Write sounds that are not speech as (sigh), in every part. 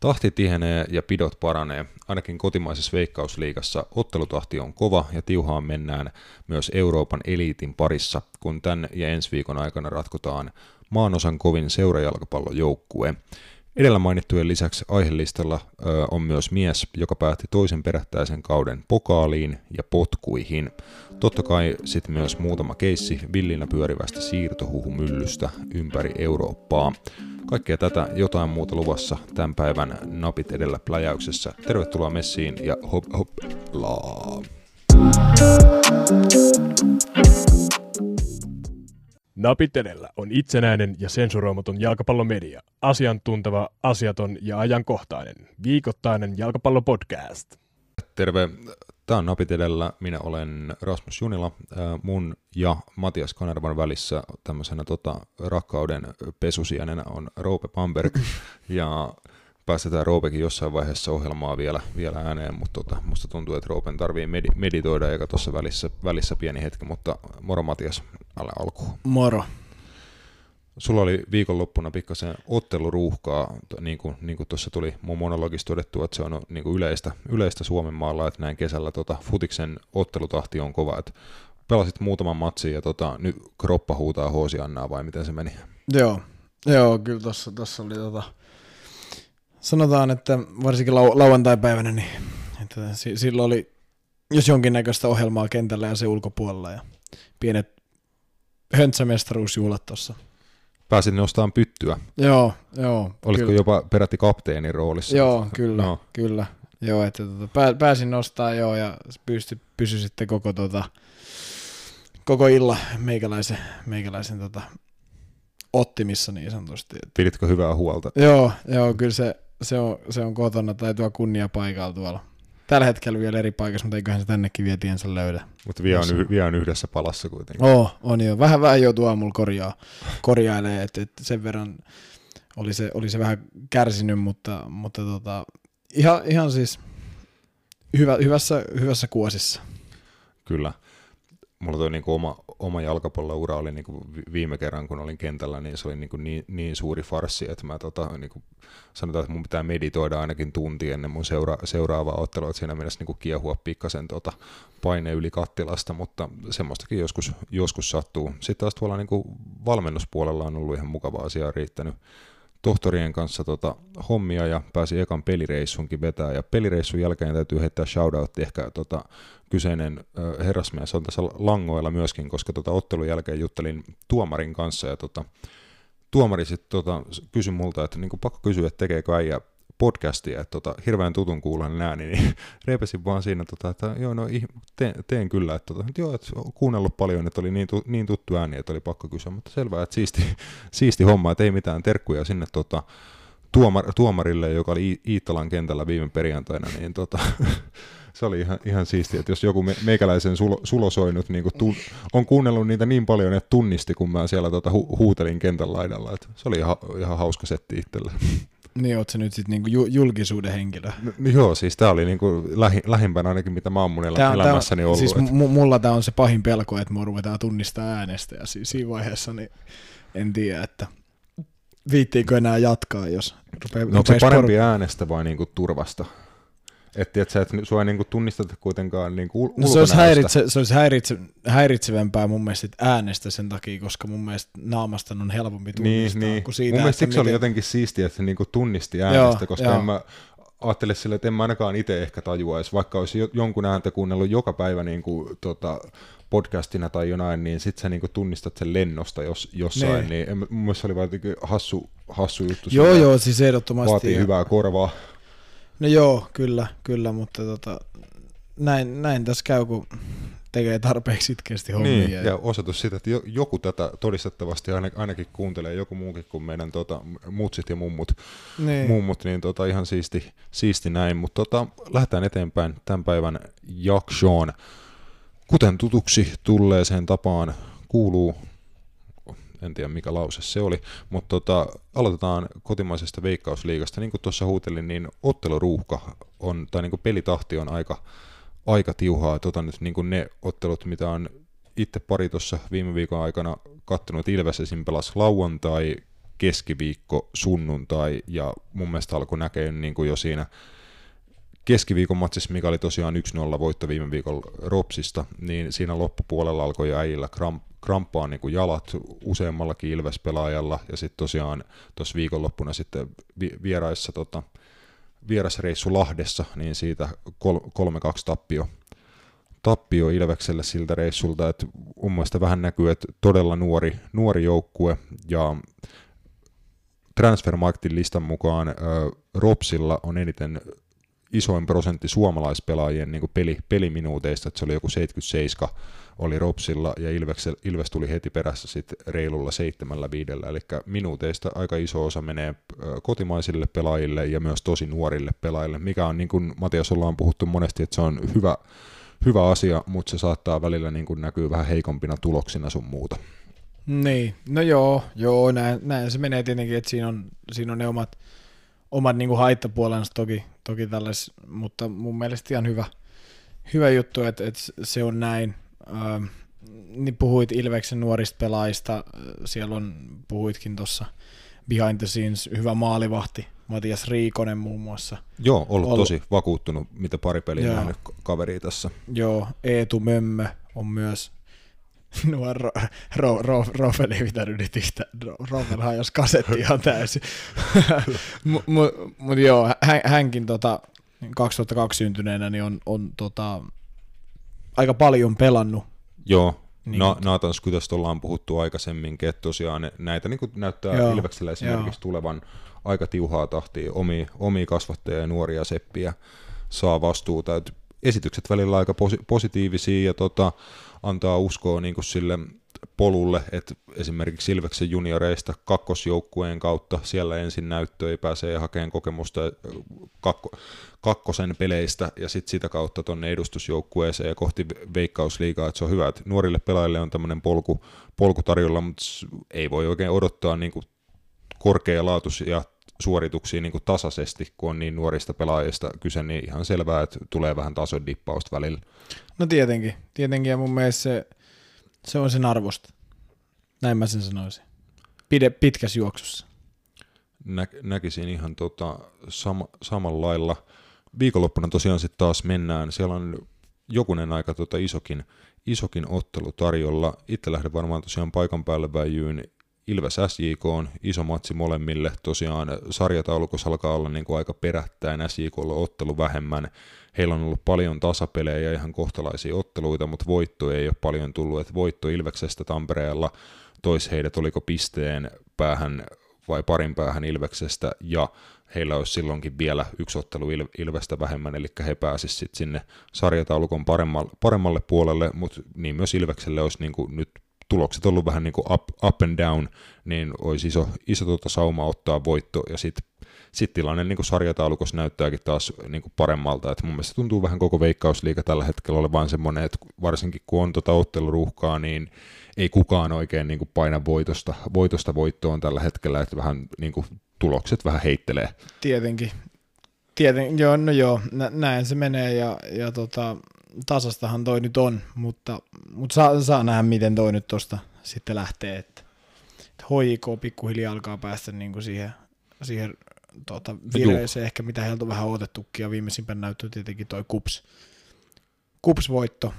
Tahti tihenee ja pidot paranee. Ainakin kotimaisessa veikkausliigassa ottelutahti on kova ja tiuhaan mennään myös Euroopan eliitin parissa, kun tän ja ensi viikon aikana ratkotaan maanosan kovin seurajalkapallojoukkue. Edellä mainittujen lisäksi aihelistalla on myös mies, joka päätti toisen perättäisen kauden pokaaliin ja potkuihin. Totta kai sitten myös muutama keissi villinä pyörivästä siirtohuhumyllystä ympäri Eurooppaa. Kaikkea tätä jotain muuta luvassa tämän päivän napit edellä pläjäyksessä. Tervetuloa messiin ja hop hop laa. Edellä on itsenäinen ja sensuroimaton jalkapallomedia. Asiantunteva, asiaton ja ajankohtainen. Viikoittainen jalkapallopodcast. Terve, tämä on Napit edellä. Minä olen Rasmus Junila. Mun ja Matias Kanervan välissä tämmöisenä tota, rakkauden pesusienenä on Roope Pamberg. (laughs) ja päästetään Roopekin jossain vaiheessa ohjelmaa vielä, vielä ääneen, mutta tota, musta tuntuu, että Roopen tarvii medi- meditoida eikä tuossa välissä, välissä pieni hetki, mutta moro Matias, alle alkuun. Moro. Sulla oli viikonloppuna pikkasen otteluruuhkaa, niin kuin, niin kuin tuossa tuli mun monologista todettu, että se on niin kuin yleistä, yleistä Suomen maalla, että näin kesällä tota, futiksen ottelutahti on kova, että pelasit muutaman matsin ja tota, nyt kroppa huutaa Hoosiannaa vai miten se meni? Joo, joo kyllä tuossa tossa oli tota, sanotaan, että varsinkin lau- lauantai-päivänä, niin että silloin oli jos jonkinnäköistä ohjelmaa kentällä ja se ulkopuolella ja pienet höntsämestaruusjuhlat tuossa. Pääsit nostamaan pyttyä. Joo, joo. Olisiko kyllä. jopa peräti kapteenin roolissa? Joo, kyllä, no. kyllä. Joo, että tota, pääsin nostaa joo ja pysty, pysy sitten koko, tota, koko illa meikäläisen, meikäläisen tota, ottimissa niin sanotusti. Piditkö hyvää huolta? Joo, joo kyllä se, se, on, se on kotona tai tuo kunnia paikalla tuolla tällä hetkellä vielä eri paikassa, mutta eiköhän se tännekin vielä tiensä löydä. Mutta vielä on, y- vielä on yhdessä palassa kuitenkin. Oo, on jo. Vähän vähän joutuu aamulla korjaa, korjailee, että et sen verran oli se, oli se vähän kärsinyt, mutta, mutta tota, ihan, ihan siis hyvä, hyvässä, hyvässä kuosissa. Kyllä mulla toi niinku oma, oma jalkapalloura oli niinku viime kerran, kun olin kentällä, niin se oli niinku niin, niin suuri farsi, että mä tota, niinku, sanotaan, että mun pitää meditoida ainakin tunti ennen mun seura, seuraavaa ottelua, että siinä mielessä niinku kiehua pikkasen tota, paine yli kattilasta, mutta semmoistakin joskus, joskus sattuu. Sitten taas tuolla niinku valmennuspuolella on ollut ihan mukava asia riittänyt tohtorien kanssa tota, hommia ja pääsi ekan pelireissunkin vetää. Ja pelireissun jälkeen täytyy heittää shoutoutti ehkä tota, kyseinen äh, herrasmies on tässä langoilla myöskin, koska tota, ottelun jälkeen juttelin tuomarin kanssa ja tota, tuomari sitten tota, kysyi multa, että niin pakko kysyä, että tekeekö äijä podcastia, että tota, hirveän tutun kuulen ääni, niin (laughs) repesin vaan siinä, tota, että joo, no teen, teen kyllä, että, tota, että joo, että kuunnellut paljon, että oli niin, tu, niin tuttu ääni, että oli pakko kysyä, mutta selvää, että siisti, (laughs) siisti homma, että ei mitään terkkuja sinne tota, tuomar, tuomarille, joka oli Iittalan kentällä viime perjantaina, niin tota, (laughs) se oli ihan, ihan siistiä, että jos joku me, meikäläisen sulo, sulosoinut niin tu, on kuunnellut niitä niin paljon, että tunnisti, kun mä siellä tota, hu, huutelin kentän laidalla, että se oli ihan, ihan hauska setti itselle. Niin, oot se nyt sitten niinku julkisuuden henkilö? No, joo, siis tämä oli niinku lähi, lähimpänä ainakin, mitä mä oon mun tää, elämässäni tää, ollut. Siis et... mulla tämä on se pahin pelko, että mua ruvetaan tunnistaa äänestä, ja si- siinä vaiheessa niin en tiedä, että viittiinkö enää jatkaa, jos rupeaa... No onko se parempi por... äänestä vai niinku turvasta? Että et sä et, sua ei niinku tunnisteta kuitenkaan niinku no se olisi, häiritse, se olisi häiritse, häiritsevämpää mun mielestä äänestä sen takia, koska mun mielestä naamasta on helpompi niin, tunnistaa niin, niin. kuin siitä. Mun mielestä siksi miten... oli jotenkin siistiä, että se niinku tunnisti äänestä, joo, koska joo. en mä ajattele sille, että en mä ainakaan itse ehkä tajuaisi, vaikka olisi jonkun ääntä kuunnellut joka päivä niin kuin, tota, podcastina tai jonain, niin sit sä niinku tunnistat sen lennosta jos, jossain, ne. niin en, mun mielestä se oli vaan hassu, hassu juttu. Joo, joo, siis ehdottomasti. Vaatii ja... hyvää korvaa. No joo, kyllä, kyllä, mutta tota, näin, näin tässä käy, kun tekee tarpeeksi sitkeästi hommia. Niin, ja, ja osoitus siitä, että joku tätä todistettavasti ainakin kuuntelee, joku muukin kuin meidän tota, mutsit ja mummut, niin, mummut, niin tota, ihan siisti, siisti näin. Mutta tota, lähdetään eteenpäin tämän päivän jaksoon. Kuten tutuksi tulleeseen tapaan kuuluu en tiedä mikä lause se oli, mutta tota, aloitetaan kotimaisesta veikkausliigasta. Niin kuin tuossa huutelin, niin otteluruuhka on, tai niin kuin pelitahti on aika, aika tiuhaa. Tota nyt niin kuin ne ottelut, mitä on itse pari tuossa viime viikon aikana kattonut, Ilves esim. pelasi lauantai keskiviikko, sunnuntai, ja mun mielestä alkoi näkeä niin kuin jo siinä keskiviikon matsissa, mikä oli tosiaan 1-0 voitto viime viikolla Ropsista, niin siinä loppupuolella alkoi jo äijillä kramp, kramppaa niin kuin jalat useammallakin Ilves-pelaajalla, ja sitten tosiaan tuossa viikonloppuna sitten vieraissa tota, vierasreissu Lahdessa, niin siitä 3-2 tappio, tappio Ilvekselle siltä reissulta, että mun mielestä vähän näkyy, että todella nuori, nuori joukkue, ja Transfermarktin listan mukaan ö, Ropsilla on eniten isoin prosentti suomalaispelaajien niin peli, peliminuuteista, että se oli joku 77 oli Ropsilla ja Ilves, Ilves tuli heti perässä sitten reilulla seitsemällä viidellä, eli minuuteista aika iso osa menee kotimaisille pelaajille ja myös tosi nuorille pelaajille, mikä on niin kuin Matias ollaan puhuttu monesti, että se on hyvä, hyvä asia, mutta se saattaa välillä niin kuin näkyy vähän heikompina tuloksina sun muuta. Niin, no joo, joo näin, näin se menee tietenkin, että siinä on, siinä on ne omat, omat niin kuin haittapuolensa toki, toki tällais, mutta mun mielestä ihan hyvä, hyvä juttu, että, että se on näin. Ähm, niin puhuit Ilveksen nuorista pelaajista, siellä on, puhuitkin tuossa behind the scenes, hyvä maalivahti, Matias Riikonen muun muassa. Joo, ollut, ollut. tosi vakuuttunut, mitä pari peliä nähnyt kaveri tässä. Joo, Eetu Mömmö on myös (laughs) Nuo ro, ro, ro, Rofel ei pitänyt nyt yhtä, Rofel hajosi kasetti ihan täysin. (laughs) Mutta mut, mut joo, hän, hänkin tota, 2002 syntyneenä niin on, on tota, aika paljon pelannut. Joo, niin. Na, Nathan Skytästä ollaan puhuttu aikaisemminkin, että tosiaan näitä niin näyttää joo, Ilveksellä esimerkiksi joo. tulevan aika tiuhaa tahtia, omi, omia kasvattajia ja nuoria seppiä saa vastuuta. Et esitykset välillä aika posi- positiivisia ja tota, antaa uskoa niin kuin sille polulle, että esimerkiksi Ilveksen junioreista kakkosjoukkueen kautta siellä ensin näyttöä pääsee hakemaan kokemusta kakko, kakkosen peleistä ja sitten sitä kautta tuonne edustusjoukkueeseen ja kohti veikkausliigaa, että se on hyvä, että nuorille pelaajille on tämmöinen polku, polku tarjolla, mutta ei voi oikein odottaa niin korkealaatuisia suorituksia niin tasaisesti, kun on niin nuorista pelaajista kyse, niin ihan selvää, että tulee vähän tason dippausta välillä. No tietenkin, tietenkin ja mun mielestä se, se on sen arvosta. Näin mä sen sanoisin. Pide pitkässä juoksussa. Nä, näkisin ihan tota, sama, samalla lailla. Viikonloppuna tosiaan sitten taas mennään. Siellä on jokunen aika tota isokin, isokin ottelu tarjolla. Itse lähden varmaan tosiaan paikan päälle väijyyn Ilves SJK on iso matsi molemmille. Tosiaan sarjataulukossa alkaa olla niin kuin aika perättäin SJKlla ottelu vähemmän. Heillä on ollut paljon tasapelejä ja ihan kohtalaisia otteluita, mutta voitto ei ole paljon tullut. Et voitto Ilveksestä Tampereella tois heidät oliko pisteen päähän vai parin päähän Ilveksestä ja heillä olisi silloinkin vielä yksi ottelu Ilvestä vähemmän, eli he pääsisivät sinne sarjataulukon paremmalle, paremmalle puolelle, mutta niin myös Ilvekselle olisi niin kuin nyt tulokset ollut vähän niin kuin up, up and down, niin olisi iso, iso tuota sauma ottaa voitto, ja sitten sit tilanne niin kuin sarjataulukossa näyttääkin taas niin kuin paremmalta, että mun mielestä tuntuu vähän koko veikkausliiga tällä hetkellä olevan semmoinen, että varsinkin kun on tuota otteluruuhkaa, niin ei kukaan oikein niin kuin paina voitosta, voitosta voittoon tällä hetkellä, että vähän niin kuin tulokset vähän heittelee. Tietenkin. Tieten, joo, no joo, nä, näin se menee ja, ja tota, tasastahan toi nyt on, mutta, mutta saa, saa nähdä, miten toi nyt tosta sitten lähtee, että, että HJK pikkuhiljaa alkaa päästä niin kuin siihen, siihen tuota, vireeseen, ehkä mitä heiltä on vähän odotettukin, ja viimeisimpänä näyttää tietenkin toi Kups, Kups-voitto,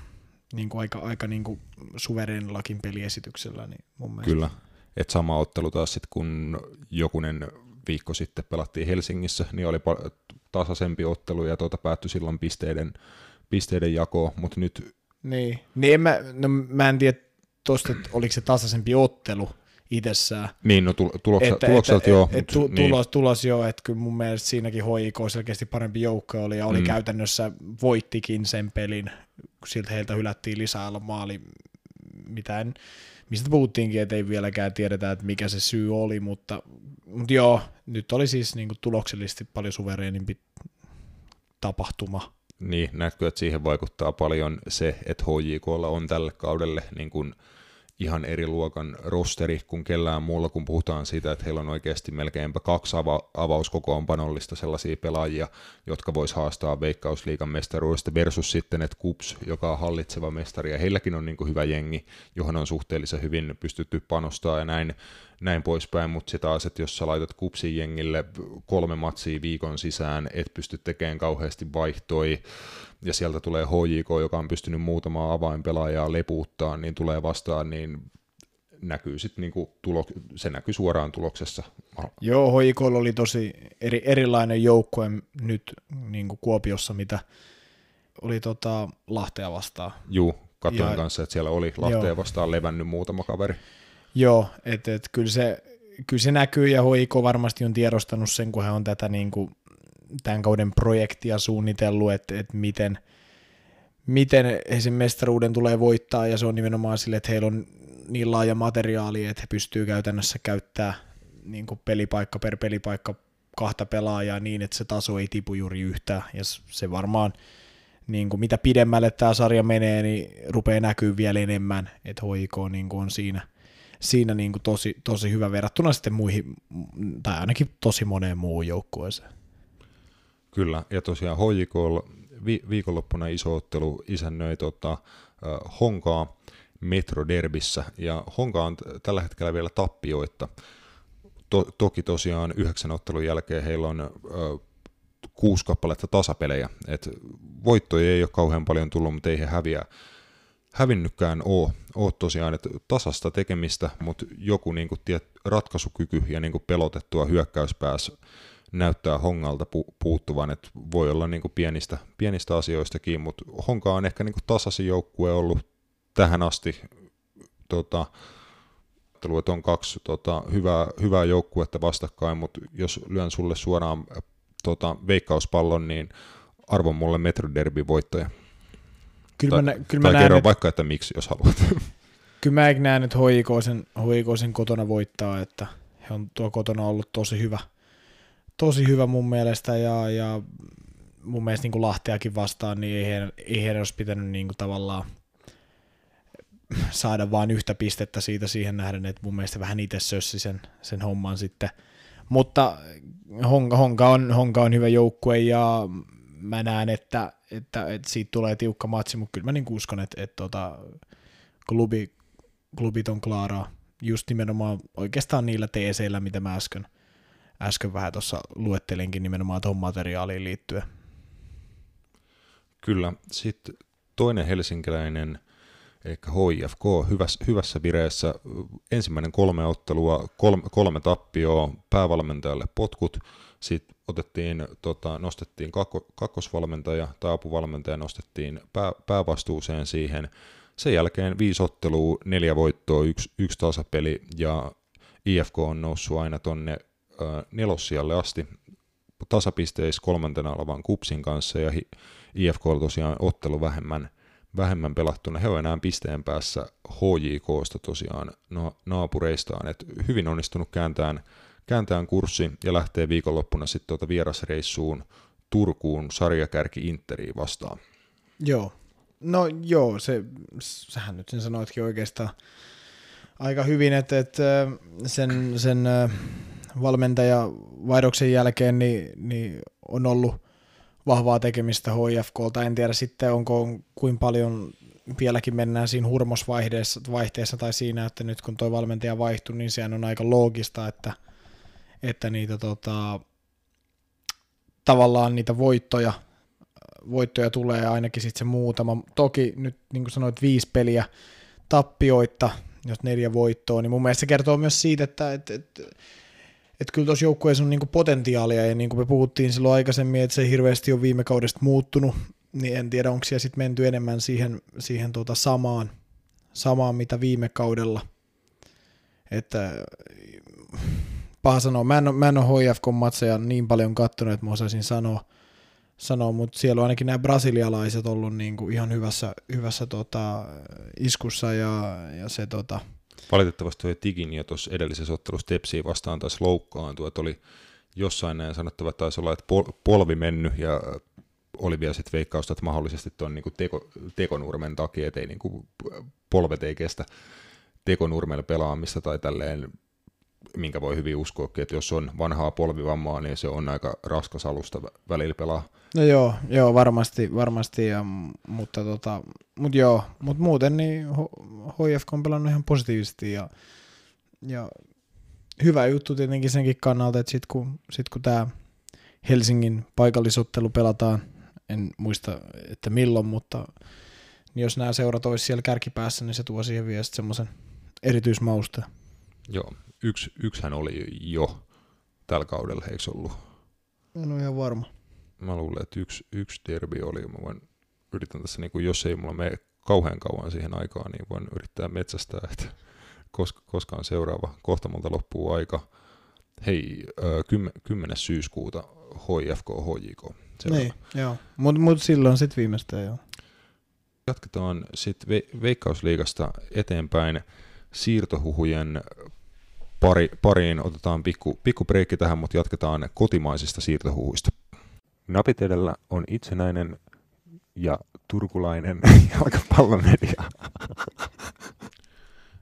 niin kuin aika, aika niin kuin suvereenillakin peliesityksellä, niin mun mielestä. Kyllä, että sama ottelu taas sitten, kun jokunen viikko sitten pelattiin Helsingissä, niin oli tasaisempi ottelu ja tuota päättyi silloin pisteiden pisteiden jakoa, mutta nyt... Niin, niin en mä, no mä en tiedä tuosta, että oliko se tasaisempi ottelu itsessään. Niin, no tuloksa, että, tulokselta että, joo. Et, et, tu, niin. tulos, tulos joo, että kyllä mun mielestä siinäkin HIK selkeästi parempi joukko oli ja oli mm. käytännössä, voittikin sen pelin, kun siltä heiltä hylättiin lisää maali, mitään, mistä puhuttiinkin, että ei vieläkään tiedetä, että mikä se syy oli, mutta, mutta joo, nyt oli siis niin kuin tuloksellisesti paljon suvereenimpi tapahtuma niin, näetkö, että siihen vaikuttaa paljon se, että HJKlla on tälle kaudelle niin kuin ihan eri luokan rosteri kuin kellään muulla, kun puhutaan siitä, että heillä on oikeasti melkeinpä kaksi ava- avauskokoonpanollista sellaisia pelaajia, jotka vois haastaa Veikkausliigan mestaruudesta versus sitten, että KUPS, joka on hallitseva mestari, ja heilläkin on niin kuin hyvä jengi, johon on suhteellisen hyvin pystytty panostaa ja näin, näin poispäin, mutta sitä taas, että jos sä laitat kupsin jengille kolme matsia viikon sisään, et pysty tekemään kauheasti vaihtoi, ja sieltä tulee HJK, joka on pystynyt muutamaa avainpelaajaa lepuuttaa, niin tulee vastaan, niin näkyy sit niinku tulo, se näkyy suoraan tuloksessa. Joo, HJK oli tosi eri, erilainen joukkue nyt niin kuin Kuopiossa, mitä oli tota Lahtea vastaan. Juu, katsoin ja, kanssa, että siellä oli Lahtea joo. vastaan levännyt muutama kaveri. Joo, että et, kyllä, se, kyllä se näkyy ja HJK varmasti on tiedostanut sen, kun he on tätä niin kuin, tämän kauden projektia suunnitellut, että, että miten, miten sen mestaruuden tulee voittaa, ja se on nimenomaan sille, että heillä on niin laaja materiaali, että he pystyy käytännössä käyttää niin kuin pelipaikka per pelipaikka kahta pelaajaa niin, että se taso ei tipu juuri yhtään, ja se varmaan niin kuin mitä pidemmälle tämä sarja menee, niin rupeaa näkyy vielä enemmän, että HIK niin kuin on siinä, siinä niin kuin tosi, tosi hyvä verrattuna sitten muihin, tai ainakin tosi moneen muuhun joukkueeseen. Kyllä, ja tosiaan HJK vi- viikonloppuna iso ottelu isännöi tota, Honkaa Metroderbissä, ja Honka on tällä hetkellä vielä tappioita. To- toki tosiaan yhdeksän ottelun jälkeen heillä on ö, kuusi kappaletta tasapelejä, et voittoja ei ole kauhean paljon tullut, mutta ei he häviä, hävinnytkään ole, ole tosiaan, että tasasta tekemistä, mutta joku niin kuin, tiet, ratkaisukyky ja niin kuin pelotettua hyökkäyspäässä näyttää Hongalta pu- puuttuvan, että voi olla niin kuin pienistä, pienistä asioistakin, mutta Honka on ehkä niin kuin tasaisin joukkue ollut tähän asti. Tota, että on kaksi tota, hyvää, hyvää joukkuetta vastakkain, mutta jos lyön sulle suoraan tota, veikkauspallon, niin arvon mulle Metroderby voittaja. Kyllä tai, mä, nä, kyllä tai mä kerro näen, vaikka, että miksi, jos haluat. (laughs) Kyllä mä näen, että HIK sen, HIK sen kotona voittaa, että he on tuo kotona ollut tosi hyvä, tosi hyvä mun mielestä ja, ja mun mielestä niin kuin Lahteakin vastaan, niin ei heidän, ei heidän olisi pitänyt niin kuin tavallaan saada vain yhtä pistettä siitä siihen nähden, että mun mielestä vähän itse sössi sen, sen homman sitten. Mutta Honka, Honka, on, Honka on hyvä joukkue ja mä näen, että, että, että siitä tulee tiukka matsi, mutta kyllä mä niin uskon, että, että tota, klubi, klubit on klaaraa just nimenomaan oikeastaan niillä teeseillä, mitä mä äsken, äsken vähän tuossa luettelinkin nimenomaan tuohon materiaaliin liittyen. Kyllä. Sitten toinen helsinkiläinen, eli HIFK, hyvässä, hyvässä vireessä. Ensimmäinen kolme ottelua, kolme, kolme tappioa, päävalmentajalle potkut, sitten otettiin, tota, nostettiin kakko, kakkosvalmentaja tai apuvalmentaja, nostettiin pää, päävastuuseen siihen. Sen jälkeen viisi ottelua, neljä voittoa, yksi, yksi tasapeli ja IFK on noussut aina tonne nelossijalle asti tasapisteissä kolmantena olevan Kupsin kanssa ja IFK on tosiaan ottelu vähemmän, vähemmän pelattuna. He on enää pisteen päässä HJKsta tosiaan no, naapureistaan. Et hyvin onnistunut kääntään, kääntään kurssi ja lähtee viikonloppuna sitten tuota vierasreissuun Turkuun sarjakärki Interiin vastaan. Joo. No joo, se, sähän nyt sen sanoitkin oikeastaan aika hyvin, että, että sen, sen valmentaja vaihdoksen jälkeen niin, niin on ollut vahvaa tekemistä HIFKlta. En tiedä sitten, onko kuin paljon vieläkin mennään siinä hurmosvaihteessa vaihteessa tai siinä, että nyt kun tuo valmentaja vaihtui, niin sehän on aika loogista, että, että niitä tota, tavallaan niitä voittoja, voittoja tulee ainakin sitten se muutama. Toki nyt niin kuin sanoit viisi peliä tappioita, jos neljä voittoa, niin mun mielestä se kertoo myös siitä, että, että, että että kyllä tuossa joukkueessa on niinku potentiaalia, ja niin kuin me puhuttiin silloin aikaisemmin, että se hirveästi on viime kaudesta muuttunut, niin en tiedä, onko siellä sitten menty enemmän siihen, siihen tuota samaan, samaan, mitä viime kaudella. Että paha sanoa, mä en mä en ole HFK-matseja niin paljon kattonut, että mä osaisin sanoa, sanoa mutta siellä on ainakin nämä brasilialaiset ollut niin kuin ihan hyvässä, hyvässä tota, iskussa ja, ja se tota, Valitettavasti tuo Tigin jo tuossa edellisessä ottelussa Tepsiin vastaan taas loukkaantua, että oli jossain näin sanottava, että taisi olla, että polvi mennyt ja oli vielä sitten veikkausta, että mahdollisesti tuon niin teko, tekonurmen takia, että ei niin kuin, polvet ei kestä tekonurmella pelaamista tai tälleen, minkä voi hyvin uskoa, että jos on vanhaa polvivammaa, niin se on aika raskas alusta välillä pelaa. No joo, joo varmasti, varmasti ja, mutta, tota, mut joo, mut muuten niin HFK on pelannut ihan positiivisesti ja, ja hyvä juttu tietenkin senkin kannalta, että sitten kun, sit kun tämä Helsingin paikallisottelu pelataan, en muista, että milloin, mutta niin jos nämä seurat olisi siellä kärkipäässä, niin se tuo siihen vielä semmoisen erityismausta. Joo, yksi, yksihän oli jo tällä kaudella, eikö ollut? En ole ihan varma. Mä luulen, että yksi, yksi derby oli. Mä voin, yritän tässä, niin kuin, jos ei mulla mene kauhean kauan siihen aikaan, niin voin yrittää metsästää, että koska, koska on seuraava. Kohta multa loppuu aika. Hei, 10. syyskuuta HIFK, HJK. Niin, joo. Mutta mut silloin sitten viimeistään joo. Jatketaan sitten ve- Veikkausliigasta eteenpäin siirtohuhujen pari, pariin. Otetaan pikku, pikku breikki tähän, mutta jatketaan kotimaisista siirtohuhuista. Napit edellä on itsenäinen ja turkulainen (laughs) jalkapallomedia.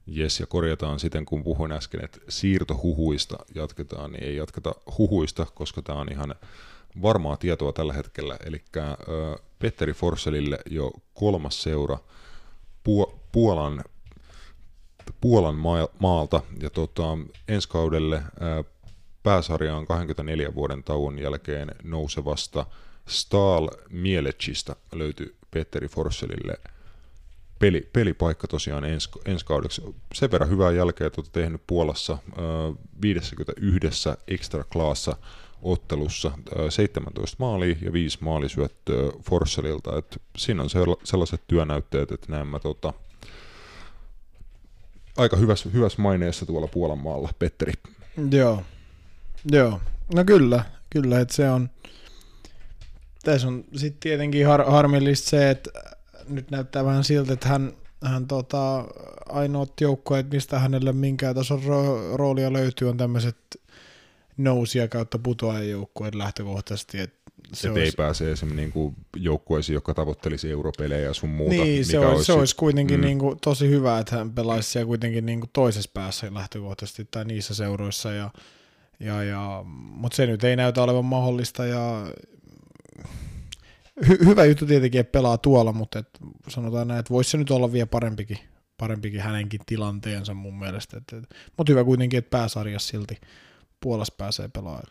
Jes, ja korjataan siten, kun puhuin äsken, että siirtohuhuista jatketaan, niin ei jatketa huhuista, koska tämä on ihan varmaa tietoa tällä hetkellä. Eli Petteri Forselille jo kolmas seura Puolan, Puolan maalta, ja tota, ensi kaudelle ää, pääsarja on 24 vuoden tauon jälkeen nousevasta Stahl Mielechistä löytyi Petteri Forselille peli, pelipaikka tosiaan ens, ensi kaudeksi. Sen verran hyvää jälkeä tuota tehnyt Puolassa äh, 51 extra klaassa ottelussa, äh, 17 maalia ja 5 maalisyöttöä Forselilta. Et siinä on sellaiset työnäytteet, että näemme tota, aika hyvässä, hyvässä maineessa tuolla Puolan maalla, Petteri. Joo, joo. No kyllä, kyllä, että se on, tässä on sitten tietenkin har, harmillista se, että nyt näyttää vähän siltä, että hän, hän tota, ainoat joukkueet, mistä hänelle minkään tason ro- roolia löytyy, on tämmöiset nousia kautta putoajajoukkueet lähtökohtaisesti. Et se olisi... ei pääse esimerkiksi niinku joukkueisiin, jotka tavoittelisi europelejä ja sun muuta. Niin, se, olisi, olisi, se olisi kuitenkin mm. niinku tosi hyvä, että hän pelaisi siellä kuitenkin niinku toisessa päässä lähtökohtaisesti tai niissä seuroissa. Ja, ja, ja, mutta se nyt ei näytä olevan mahdollista ja hy- hyvä juttu tietenkin, että pelaa tuolla, mutta et sanotaan näin, että voisi se nyt olla vielä parempikin, parempikin hänenkin tilanteensa mun mielestä. Et, et, mutta hyvä kuitenkin, että pääsarjassa silti Puolassa pääsee pelaamaan.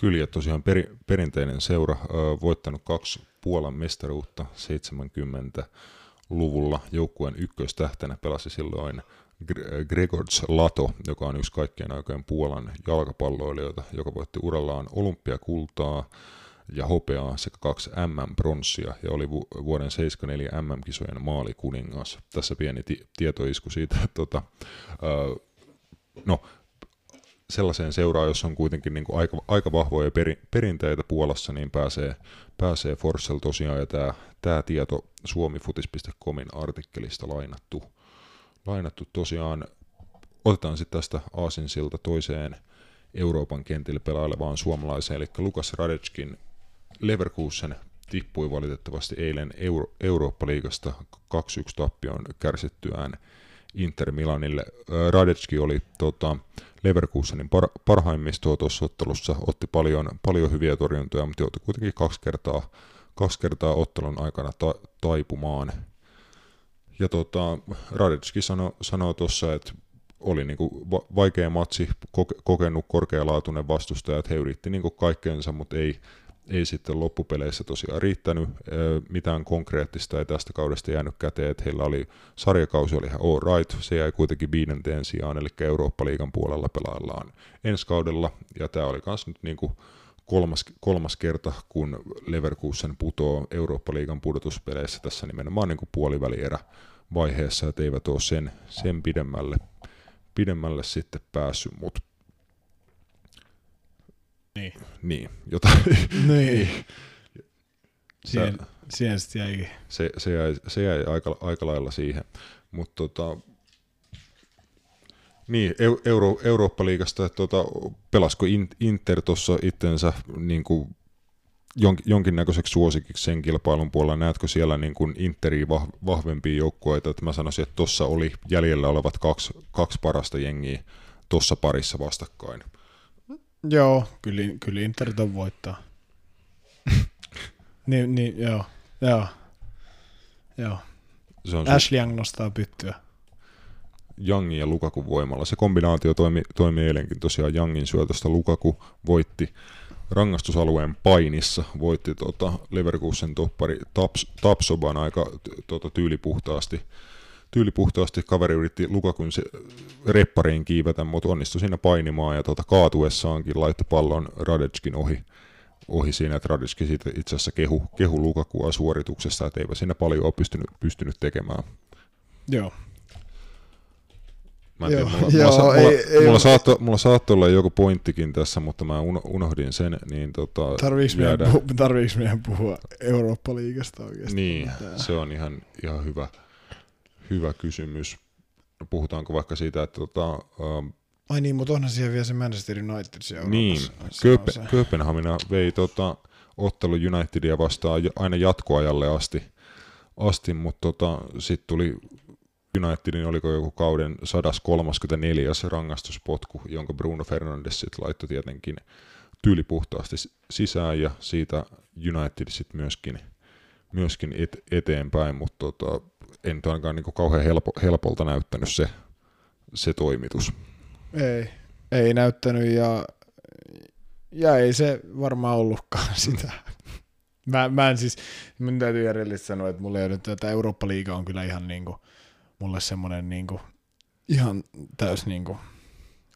Kyllä, ja tosiaan peri, perinteinen seura, voittanut kaksi Puolan mestaruutta 70-luvulla joukkueen ykköstähtenä pelasi silloin Gregorz Lato, joka on yksi kaikkien aikojen Puolan jalkapalloilijoita, joka voitti urallaan olympiakultaa, ja hopeaa sekä kaksi MM-pronssia ja oli vuoden 74 MM-kisojen maalikuningas. Tässä pieni ti- tietoisku siitä, että tota, öö, no, sellaiseen seuraan, jossa on kuitenkin niin kuin aika, aika vahvoja peri, perinteitä Puolassa, niin pääsee, pääsee Forssell tosiaan, ja tämä, tämä tieto suomifutis.comin artikkelista lainattu, lainattu tosiaan. Otetaan sitten tästä Aasinsilta toiseen Euroopan kentille pelailevaan suomalaiseen, eli Lukas Radetskin Leverkusen tippui valitettavasti eilen Euro- Eurooppa-liigasta 2-1 tappion kärsittyään Inter Milanille. Radetski oli tota, Leverkusenin par- parhaimmistoa tuossa ottelussa, otti paljon, paljon hyviä torjuntoja, mutta joutui kuitenkin kaksi kertaa, kaksi kertaa ottelun aikana ta- taipumaan. Ja tota, Radetski sanoi sano tuossa, että oli niinku vaikea matsi, kokenut korkealaatuinen vastustaja, että he yritti niinku kaikkeensa, mutta ei, ei sitten loppupeleissä tosiaan riittänyt. Mitään konkreettista ei tästä kaudesta jäänyt käteen, että heillä oli sarjakausi oli ihan all right, se jäi kuitenkin viidenteen sijaan, eli Eurooppa-liigan puolella pelaillaan ensi kaudella, ja tämä oli myös nyt niin kuin kolmas, kolmas kerta, kun Leverkusen putoo Eurooppa-liigan pudotuspeleissä tässä nimenomaan niin kuin puolivälierä vaiheessa, että eivät ole sen, sen pidemmälle, pidemmälle sitten päässyt, mutta niin. Niin, jotain. (laughs) niin. Siihen, siihen sitten jäikin. Se, se, jäi, se jäi aika, aika lailla siihen. Mutta tota, niin, Euro, Eurooppa-liigasta, että tota, pelasko Inter tuossa itsensä niin kuin jonkinnäköiseksi suosikiksi sen kilpailun puolella? Näetkö siellä niin kuin Interiin vahvempia joukkueita? Että mä sanoisin, että tuossa oli jäljellä olevat kaksi, kaksi parasta jengiä tuossa parissa vastakkain. Joo, kyllä, kyllä Inter ton voittaa. (laughs) niin, niin, joo, joo, joo. Se on Ashley Young nostaa pyttyä. Youngin ja Lukakun voimalla. Se kombinaatio toimi, toimi eilenkin tosiaan Youngin syötöstä. Lukaku voitti rangaistusalueen painissa, voitti tota Leverkusen toppari Taps, Tapsoban aika tota, tyylipuhtaasti. Tyylipuhtaasti kaveri yritti Lukakun se, reppariin kiivetä, mutta onnistui siinä painimaan ja tota, kaatuessaankin laittoi pallon Radetskin ohi, ohi siinä, että Radetski itse asiassa kehu, kehu Lukakua suorituksessa, että eipä siinä paljon ole pystynyt, pystynyt tekemään. Joo. Mä en tiedä, Joo, mulla, joo, mulla, ei- mulla, ei- mulla, saattoi, mulla saattoi olla joku pointtikin tässä, mutta mä uno- unohdin sen, niin tota, Tarviiks meidän, tarviiks meidän puhua Eurooppa-liigasta oikeasti? Niin, Tää. se on ihan, ihan hyvä, hyvä kysymys. Puhutaanko vaikka siitä, että tota, ähm, Ai niin, mutta onhan siihen vielä se Manchester United siellä niin, se. Kööpenhamina vei tota, ottelu Unitedia vastaan aina jatkoajalle asti, asti mutta tota, sitten tuli Unitedin oliko joku kauden 134. rangaistuspotku, jonka Bruno Fernandes sit laittoi tietenkin tyylipuhtaasti sisään ja siitä United sitten myöskin, myöskin et, eteenpäin, mutta tota, en nyt ainakaan niinku kauhean helpo, helpolta näyttänyt se, se toimitus. Ei, ei näyttänyt ja, ja ei se varmaan ollutkaan (laughs) sitä. Mä, mä en siis, mun täytyy järjellisesti sanoa, että mulle ei ole nyt, että Eurooppa-liiga on kyllä ihan niinku, mulle semmoinen niinku, ihan täys niinku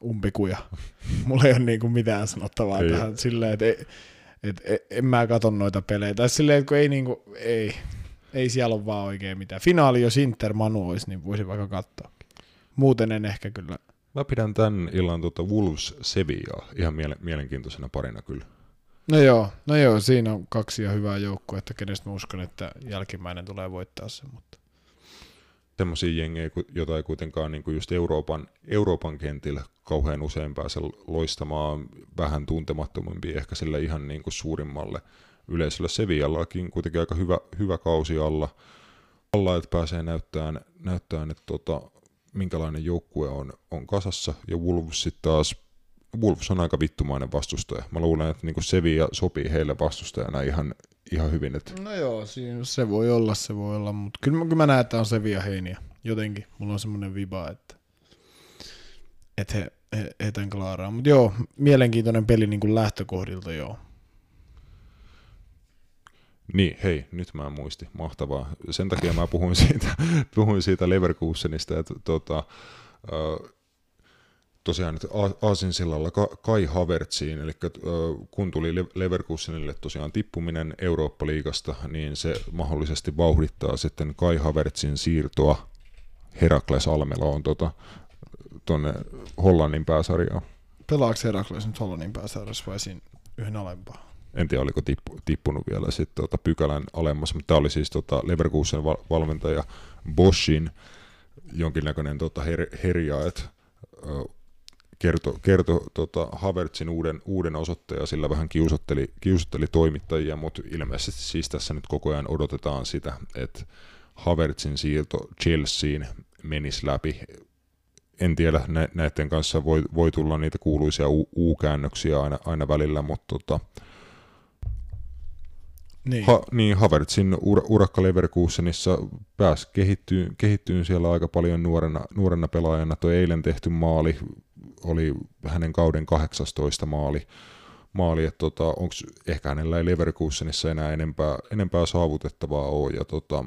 umpikuja. (laughs) Mulla ei ole niinku mitään sanottavaa Ei. ei. tähän silleen, että ei, et, et, en mä katso noita pelejä. Tai silleen, että kun ei niinku, ei, ei siellä ole vaan oikein mitään. Finaali, jos Inter Manu olisi, niin voisin vaikka katsoa. Muuten en ehkä kyllä. Mä pidän tämän illan tota Wolves Sevillaa ihan miele- mielenkiintoisena parina kyllä. No joo, no joo, siinä on kaksi ja hyvää joukkoa, että kenestä mä uskon, että jälkimmäinen tulee voittaa sen, mutta Semmoisia jengejä, jota ei kuitenkaan niin kuin just Euroopan, Euroopan kentillä kauhean usein pääse loistamaan vähän tuntemattomampia ehkä sille ihan niin kuin suurimmalle yleisölle. Sevillakin kuitenkin aika hyvä, hyvä kausi alla, alla että pääsee näyttämään, näyttämään että tota, minkälainen joukkue on, on kasassa, ja Wolves sitten taas Wolves on aika vittumainen vastustaja. Mä luulen, että niin Sevilla sopii heille vastustajana ihan, ihan hyvin. Että No joo, se voi olla, se voi olla, mutta kyllä, kyllä mä näen, että on Sevilla heiniä. Jotenkin, mulla on semmoinen viba, että, että he, he, he tämän klaaraa. Mutta joo, mielenkiintoinen peli niin kuin lähtökohdilta, joo. Niin, hei, nyt mä muistin. Mahtavaa. Sen takia mä puhuin siitä, (laughs) puhuin siitä Leverkusenista, että tota, tosiaan että Aasinsillalla Ka- Kai Havertziin, eli kun tuli Le- Leverkusenille tosiaan tippuminen Eurooppa-liigasta, niin se mahdollisesti vauhdittaa sitten Kai Havertzin siirtoa Herakles Almeloon tota, tuonne Hollannin pääsarjaan. Pelaako Herakles nyt Hollannin pääsarjassa vai siinä yhden alempaa? En tiedä oliko tippu, tippunut vielä sit, tota, pykälän alemmas, mutta tämä oli siis tota, Leverkusen val- valmentaja Boschin jonkinnäköinen tota, her, herja, että kertoi kerto, tota, Havertzin uuden, uuden osoitteen ja sillä vähän kiusotteli, kiusotteli toimittajia, mutta ilmeisesti siis tässä nyt koko ajan odotetaan sitä, että Havertzin siirto Chelseain menisi läpi. En tiedä, nä- näiden kanssa voi, voi tulla niitä kuuluisia U-käännöksiä aina, aina välillä, mutta tota, Niin. Ha, niin, Havertzin ur, urakka Leverkusenissa pääsi kehittyy, kehittyy siellä aika paljon nuorena, nuorena pelaajana. Tuo eilen tehty maali oli hänen kauden 18 maali. maali että tota, onko ehkä hänellä ei Leverkusenissa enää enempää, enempää saavutettavaa ole. Ja tota,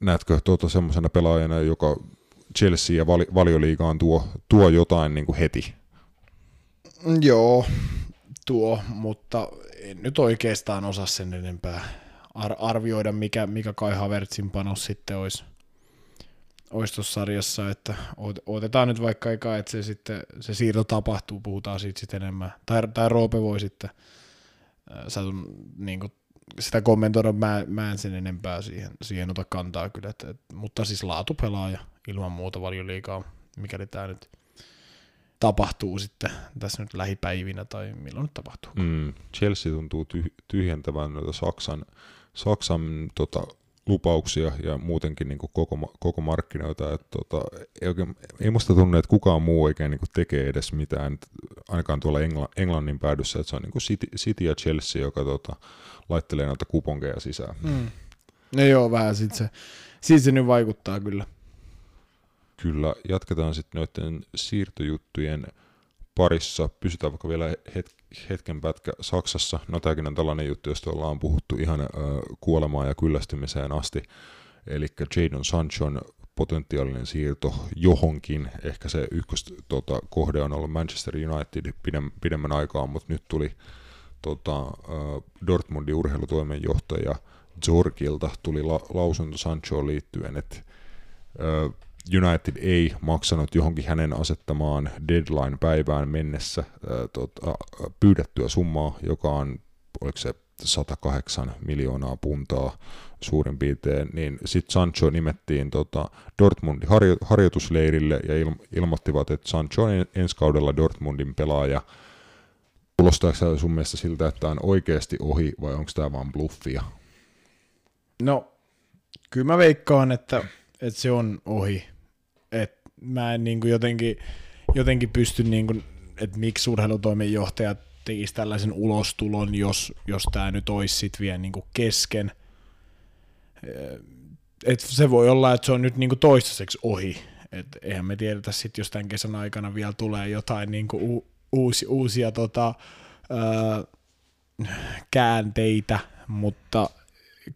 näetkö tuota semmoisena pelaajana, joka Chelsea ja vali, valioliigaan tuo, tuo jotain niin kuin heti? Joo, tuo, mutta en nyt oikeastaan osaa sen enempää ar- arvioida, mikä, mikä Kai Havertzin panos sitten olisi, olisi tuossa sarjassa, että otetaan nyt vaikka eka, että se, sitten, se siirto tapahtuu, puhutaan siitä sitten enemmän. Tai, tai Roope voi sitten äh, satun, niin kuin, sitä kommentoida, mä, mä en sen enempää siihen, siihen ota kantaa kyllä, että, että, mutta siis laatupelaaja ilman muuta valioliikaa, mikäli tämä nyt tapahtuu sitten tässä nyt lähipäivinä tai milloin nyt tapahtuu. Mm, Chelsea tuntuu tyh- tyhjentävän noita Saksan, Saksan tota, lupauksia ja muutenkin niin kuin koko, koko markkinoita. Et, tota, ei, oikein, ei musta tunne, että kukaan muu oikein niin kuin tekee edes mitään, et ainakaan tuolla Engla- Englannin päädyssä, että se on niin kuin City, City ja Chelsea, joka tota, laittelee noita kuponkeja sisään. Mm. No joo, vähän sit se, sit se nyt vaikuttaa kyllä. Kyllä, jatketaan sitten noiden siirtojuttujen parissa. Pysytään vaikka vielä het- hetken pätkä Saksassa. No tämäkin on tällainen juttu, josta ollaan puhuttu ihan ö, kuolemaan ja kyllästymiseen asti. Eli Jadon Sanchon potentiaalinen siirto johonkin. Ehkä se ykkös tota, kohde on ollut Manchester United pidem, pidemmän aikaa, mutta nyt tuli tota, Dortmundin urheilutoimenjohtaja Zorgilta tuli la, lausunto Sanchoon liittyen, että United ei maksanut johonkin hänen asettamaan deadline-päivään mennessä pyydettyä summaa, joka on, oliko se 108 miljoonaa puntaa suurin piirtein, niin sitten Sancho nimettiin tota Dortmundin harjo- harjoitusleirille ja il- ilmoittivat, että Sancho on ensi kaudella Dortmundin pelaaja. Kuulostaako sun mielestä siltä, että tämä on oikeasti ohi vai onko tämä vaan bluffia? No, kyllä mä veikkaan, että, että se on ohi. Et mä en niin kuin jotenkin, jotenkin pysty, niin kuin, että miksi urheilutoimenjohtajat tekisi tällaisen ulostulon, jos, jos tämä nyt olisi sit vielä niin kuin kesken. Et se voi olla, että se on nyt niin kuin toistaiseksi ohi. Et eihän me tiedetä sitten, jos tämän kesän aikana vielä tulee jotain niin kuin u- uusi, uusia tota, ää, käänteitä, mutta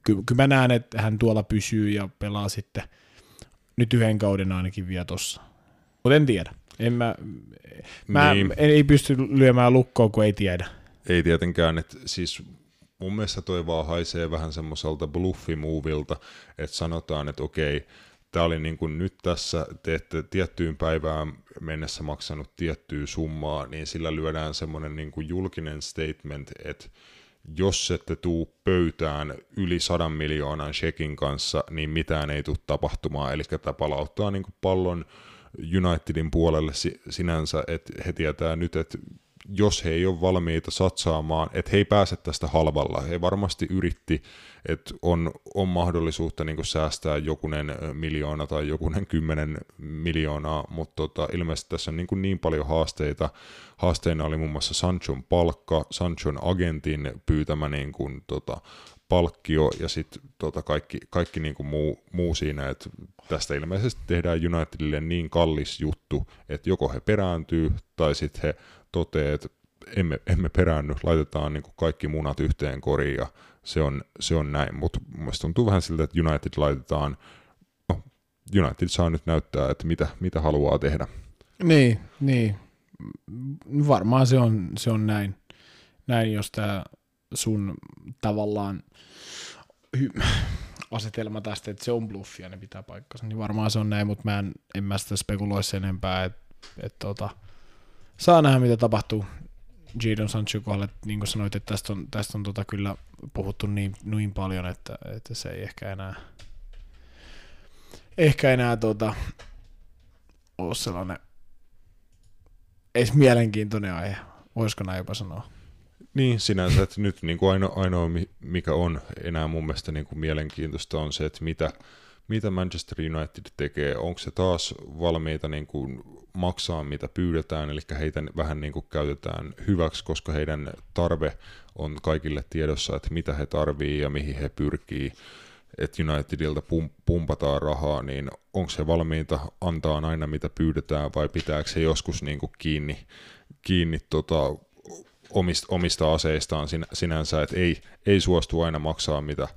kyllä, kyllä mä näen, että hän tuolla pysyy ja pelaa sitten nyt yhden kauden ainakin vielä tossa. Mutta en tiedä. En mä, mä Niin. en, ei pysty lyömään lukkoon, kun ei tiedä. Ei tietenkään, että siis mun mielestä toi vaan haisee vähän semmoiselta bluffimuvilta, että sanotaan, että okei, tämä oli niin kuin nyt tässä, te ette tiettyyn päivään mennessä maksanut tiettyä summaa, niin sillä lyödään semmoinen niin kuin julkinen statement, että jos ette tuu pöytään yli sadan miljoonan shekin kanssa, niin mitään ei tule tapahtumaan. Eli tämä palauttaa niin pallon Unitedin puolelle si- sinänsä, että he tietää nyt, että jos he ei ole valmiita satsaamaan, että he ei pääse tästä halvalla. He varmasti yritti, että on, on mahdollisuutta niin säästää jokunen miljoona tai jokunen kymmenen miljoonaa, mutta tota, ilmeisesti tässä on niin, niin paljon haasteita. Haasteina oli muun muassa Sanchon palkka, Sanchon agentin pyytämä niin kuin, tota, palkkio ja sitten tota kaikki, kaikki niin kuin muu, muu siinä, että tästä ilmeisesti tehdään Unitedille niin kallis juttu, että joko he perääntyy tai sitten he toteaa, että emme, emme peräänny, laitetaan niin kuin kaikki munat yhteen koriin ja se on, se on näin, mutta mielestäni tuntuu vähän siltä, että United laitetaan, no, United saa nyt näyttää, että mitä, mitä haluaa tehdä. Niin, niin. Varmaan se on, se on näin. Näin, jos tämä sun tavallaan asetelma tästä, että se on bluffia, ne pitää paikkansa, niin varmaan se on näin, mutta mä en, en mä sitä spekuloi sen enempää, että et, tota, saa nähdä, mitä tapahtuu Jadon Sancho kohdalle, niin kuin sanoit, että tästä on, tästä on tota kyllä puhuttu niin, niin paljon, että, että se ei ehkä enää ehkä enää tota, ole sellainen edes mielenkiintoinen aihe, voisiko näin jopa sanoa. Niin, sinänsä, että nyt niin kuin ainoa, ainoa, mi- mikä on enää mun mielestä niin kuin mielenkiintoista on se, että mitä, mitä Manchester United tekee. Onko se taas valmiita niin kuin maksaa, mitä pyydetään, eli heitä vähän niin kuin käytetään hyväksi, koska heidän tarve on kaikille tiedossa, että mitä he tarvii ja mihin he pyrkii että Unitedilta pum, pumpataan rahaa, niin onko se valmiita antaa aina mitä pyydetään vai pitääkö se joskus niin kuin kiinni, kiinni tota, omista, omista aseistaan sin, sinänsä, että ei, ei suostu aina maksaa mitä,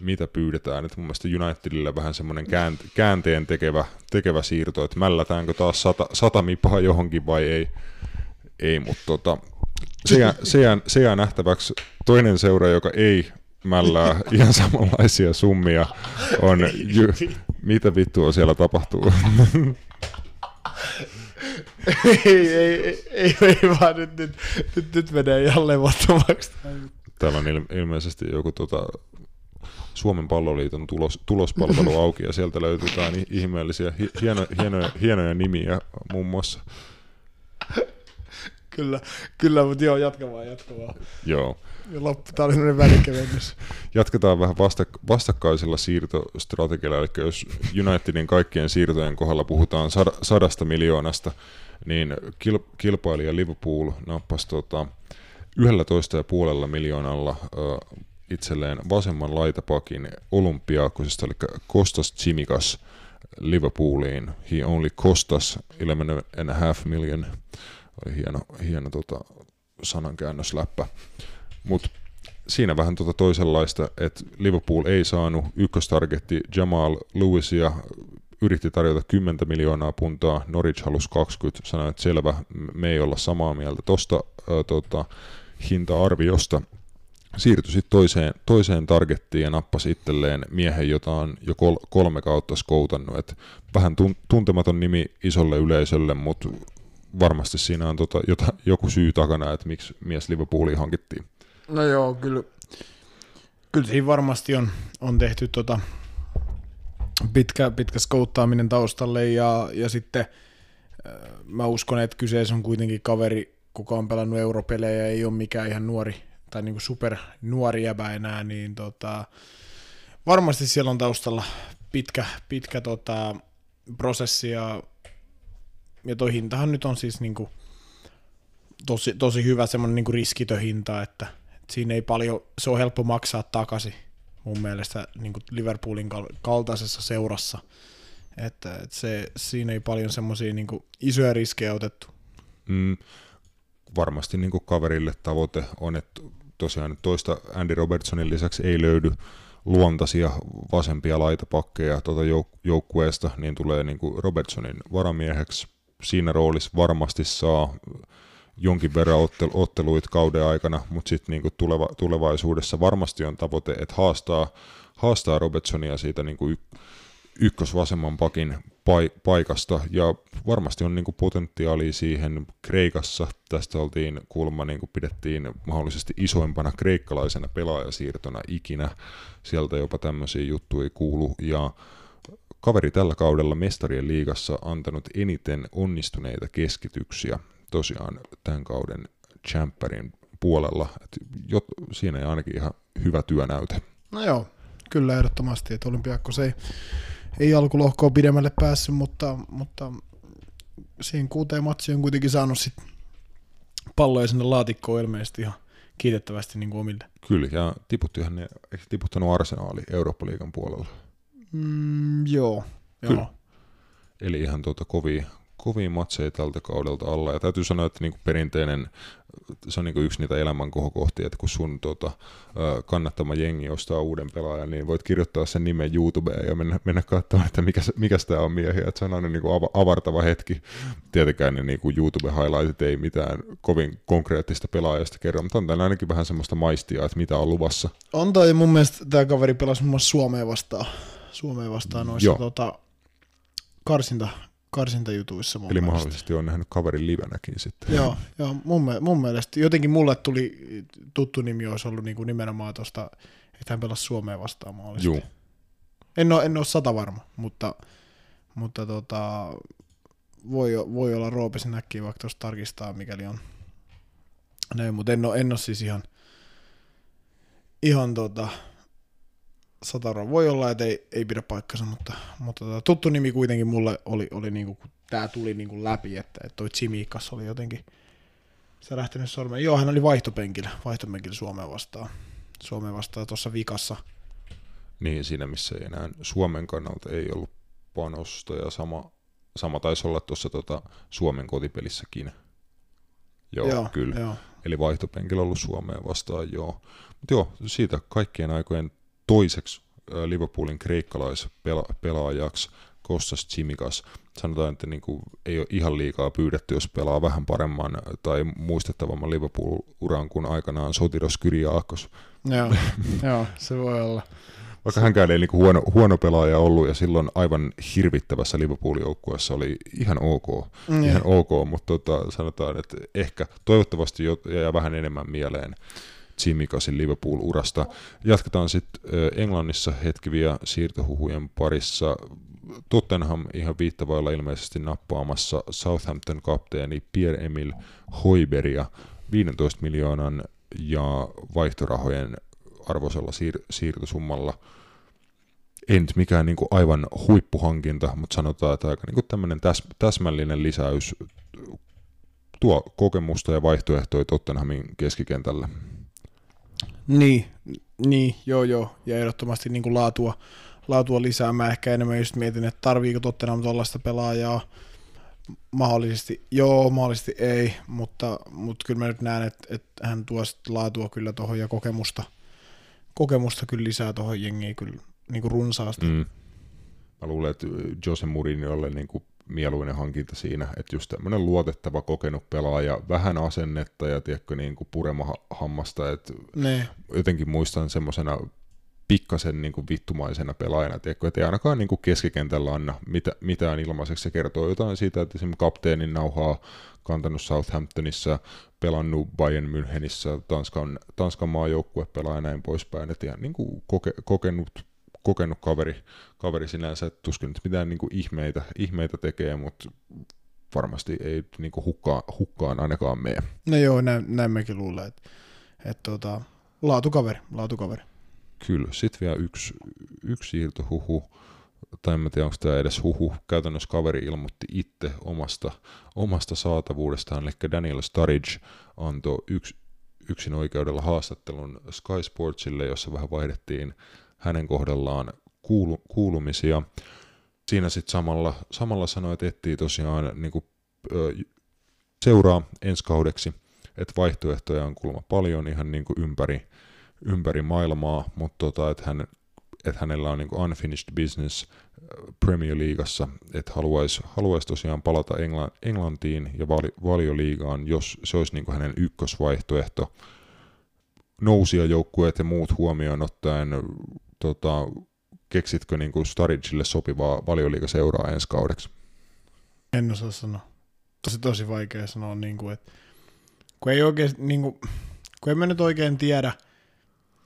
mitä pyydetään. Et mun mielestä Unitedille vähän semmoinen käänt, käänteen tekevä, tekevä siirto, että mällätäänkö taas sata, sata mipaa johonkin vai ei, ei mutta tota, se, jää, se, jää, se jää nähtäväksi. Toinen seura, joka ei mällää (laughs) ihan samanlaisia summia, on ju, mitä vittua siellä tapahtuu. ei, (laughs) ei, ei, ei, ei, vaan nyt, nyt, nyt, nyt menee ihan levottomaksi. Täällä on il- ilmeisesti joku tota, Suomen palloliiton tulos, tulospalvelu (laughs) auki ja sieltä löytyy jotain ihmeellisiä, hi- hieno, hienoja, hienoja nimiä muun muassa. (laughs) Kyllä, kyllä, mutta joo, jatka vaan, jatka vaan. Joo. Ja loppu, tää oli semmoinen välikevennys. (laughs) Jatketaan vähän vastak- vastakkaisella siirtostrategialla, eli jos Unitedin kaikkien siirtojen kohdalla puhutaan sad- sadasta miljoonasta, niin kil- kilpailija Liverpool nappasi tota 11,5 miljoonalla ö, itselleen vasemman laitapakin Olympiakosesta, eli Kostas Tsimikas Liverpooliin. He only cost us 11,5 million. Oli hieno, hieno tota, sanankäännösläppä. Mutta siinä vähän tota toisenlaista, että Liverpool ei saanut ykköstargetti Jamal Lewisia, yritti tarjota 10 miljoonaa puntaa, Norwich halusi 20, sanoi, että selvä, me ei olla samaa mieltä tuosta tota, hinta-arviosta. Siirtyi sitten toiseen, toiseen targettiin ja nappasi itselleen miehen, jota on jo kol, kolme kautta skoutannut. Et vähän tun, tuntematon nimi isolle yleisölle, mutta varmasti siinä on tota, jota, joku syy takana, että miksi mies Liverpooliin hankittiin. No joo, kyllä, kyllä siinä varmasti on, on tehty tota pitkä, pitkä skouttaaminen taustalle ja, ja sitten äh, mä uskon, että kyseessä on kuitenkin kaveri, kuka on pelannut europelejä, ei ole mikään ihan nuori tai niin kuin super nuori jäbä enää, niin tota, varmasti siellä on taustalla pitkä, pitkä tota, prosessi ja, ja toi hintahan nyt on siis niin kuin tosi, tosi hyvä semmoinen niin riskitöhinta, että, että siinä ei paljon, se on helppo maksaa takaisin mun mielestä niin kuin Liverpoolin kaltaisessa seurassa, että, että se, siinä ei paljon semmoisia niin isoja riskejä otettu. Mm, varmasti niin kuin kaverille tavoite on, että tosiaan toista Andy Robertsonin lisäksi ei löydy luontaisia vasempia laitapakkeja tuota jouk- joukkueesta, niin tulee niin kuin Robertsonin varamieheksi. Siinä roolissa varmasti saa jonkin verran ottel- otteluit kauden aikana, mutta sitten niinku tuleva- tulevaisuudessa varmasti on tavoite, että haastaa, haastaa Robertsonia siitä niinku y- ykkösvasemman pakin paikasta, ja varmasti on niinku potentiaalia siihen Kreikassa. Tästä oltiin kulma, niinku pidettiin mahdollisesti isoimpana kreikkalaisena pelaajasiirtona ikinä. Sieltä jopa tämmöisiä juttuja kuulu, ja kaveri tällä kaudella mestarien liigassa antanut eniten onnistuneita keskityksiä tosiaan tämän kauden Champerin puolella. Et jot, siinä ei ainakin ihan hyvä työnäyte. No joo, kyllä ehdottomasti, että Olympiakos ei, ei alkulohkoa pidemmälle päässyt, mutta, mutta siihen kuuteen matsiin on kuitenkin saanut sit palloja sinne laatikkoon ilmeisesti ihan kiitettävästi niin kuin omille. Kyllä, ja tiputtihan ne, eikö tiputtanut Arsenaali Eurooppa-liigan puolella? Mm, joo, Kyllä. joo. Eli ihan tuota kovia, kovia matseja tältä kaudelta alla. Ja täytyy sanoa, että niinku perinteinen, se on niinku yksi niitä elämänkohokohtia, että kun sun tota, kannattama jengi ostaa uuden pelaajan, niin voit kirjoittaa sen nimen YouTubeen ja mennä, mennä katsomaan, että mikä, mikä tämä on miehiä. Että se on aina niinku avartava hetki. Tietenkään ne niinku YouTube-highlightit ei mitään kovin konkreettista pelaajasta kerro, mutta on täällä ainakin vähän semmoista maistia, että mitä on luvassa. On toi, mun mielestä tämä kaveri pelasi muun muassa Suomeen vastaan, Suomeen vastaan noissa Joo. tota, karsinta, karsintajutuissa mun Eli mielestä. mahdollisesti on nähnyt kaverin livenäkin sitten. Joo, joo mun, mun mielestä jotenkin mulle tuli tuttu nimi olisi ollut niin kuin nimenomaan tuosta, että hän pelasi Suomeen vastaan mahdollisesti. Juu. En ole, en ole sata varma, mutta, mutta tota, voi, voi olla Roopisen äkkiä vaikka tuosta tarkistaa, mikäli on näin, mutta en ole, en ole siis ihan, ihan tota, sata varma. Voi olla, että ei, ei pidä paikkansa, mutta, mutta tota, tuttu nimi kuitenkin mulle oli, oli niinku, kun tämä tuli niinku läpi, että, että toi Tsimikas oli jotenkin se lähtenyt sormeen. Joo, hän oli vaihtopenkillä, vaihtopenkillä Suomeen vastaan. Suomeen vastaan tuossa vikassa. Niin, siinä missä ei enää Suomen kannalta ei ollut panosta ja sama, sama taisi olla tuossa tota Suomen kotipelissäkin. Joo, joo kyllä. Joo. Eli vaihtopenkillä ollut Suomeen vastaan, joo. Mutta joo, siitä kaikkien aikojen toiseksi Liverpoolin kreikkalaispelaajaksi Kostas Tsimikas. Sanotaan, että niinku ei ole ihan liikaa pyydetty, jos pelaa vähän paremman tai muistettavamman Liverpool-uran kuin aikanaan Sotiros Kyriakos. Joo, (laughs) joo, se voi olla. Vaikka hänkään ei niinku huono, huono pelaaja ollut ja silloin aivan hirvittävässä Liverpool-joukkueessa oli ihan ok, Mm, ihan ok mutta tota, sanotaan, että ehkä toivottavasti jo, jää vähän enemmän mieleen Tsimicasin Liverpool-urasta. Jatketaan sitten Englannissa hetki vielä siirtohuhujen parissa. Tottenham ihan viittavailla ilmeisesti nappaamassa Southampton kapteeni Pierre-Emil Hoiberia 15 miljoonan ja vaihtorahojen arvoisella siir- siirtosummalla. Ei nyt mikään niin aivan huippuhankinta, mutta sanotaan, että aika niin tämmöinen täs- täsmällinen lisäys tuo kokemusta ja vaihtoehtoja Tottenhamin keskikentällä. Niin, niin, joo joo, ja ehdottomasti niin kuin laatua, laatua lisää. Mä ehkä enemmän just mietin, että tarviiko Tottenham tuollaista pelaajaa. Mahdollisesti joo, mahdollisesti ei, mutta, mutta kyllä mä nyt näen, että, että hän tuo laatua kyllä tuohon ja kokemusta, kokemusta kyllä lisää tuohon jengiin kyllä niin kuin runsaasti. Mm. Mä luulen, että Jose Mourinholle niin kuin mieluinen hankinta siinä, että just tämmöinen luotettava kokenut pelaaja, vähän asennetta ja tiedätkö, niin kuin purema hammasta, että ne. jotenkin muistan semmoisena pikkasen niin kuin vittumaisena pelaajana, tiedätkö, että ei ainakaan niin kuin keskikentällä anna mit, mitään ilmaiseksi. Se kertoo jotain siitä, että esimerkiksi kapteenin nauhaa kantanut Southamptonissa, pelannut Bayern Münchenissä, Tanskan, Tanskan maajoukkue pelaa ja näin poispäin. Että ihan niin kuin koke, kokenut, kokenut kaveri, kaveri sinänsä, että tuskin nyt mitään niin kuin ihmeitä, ihmeitä tekee, mutta varmasti ei niin kuin hukkaan, hukkaan ainakaan mene. No joo, näin, näin mekin luulen, että, että tuota, laatukaveri, laatukaveri. Kyllä, sitten vielä yksi, yksi siirto huhu, tai en tiedä onko tämä edes huhu, käytännössä kaveri ilmoitti itse omasta, omasta saatavuudestaan, eli Daniel Sturridge antoi yksi, yksin oikeudella haastattelun Sky Sportsille, jossa vähän vaihdettiin hänen kohdallaan kuulu, kuulumisia. Siinä sitten samalla, samalla sanoi, että etsii tosiaan niin kuin, ö, seuraa ensi kaudeksi, että vaihtoehtoja on kulma paljon ihan niin kuin ympäri, ympäri maailmaa, mutta tota, että, hän, että hänellä on niin kuin unfinished business Premier Leagueassa, että haluaisi, haluaisi tosiaan palata Englantiin ja vali, valioliigaan, jos se olisi niin kuin hänen ykkösvaihtoehto. Nousia joukkueet ja muut huomioon ottaen, tota, keksitkö niin kuin Starridgeille sopivaa valioliigaseuraa ensi kaudeksi? En osaa sanoa. Tosi tosi vaikea sanoa, niin kuin, että kun ei oikein, niin kuin, kun emme nyt oikein tiedä,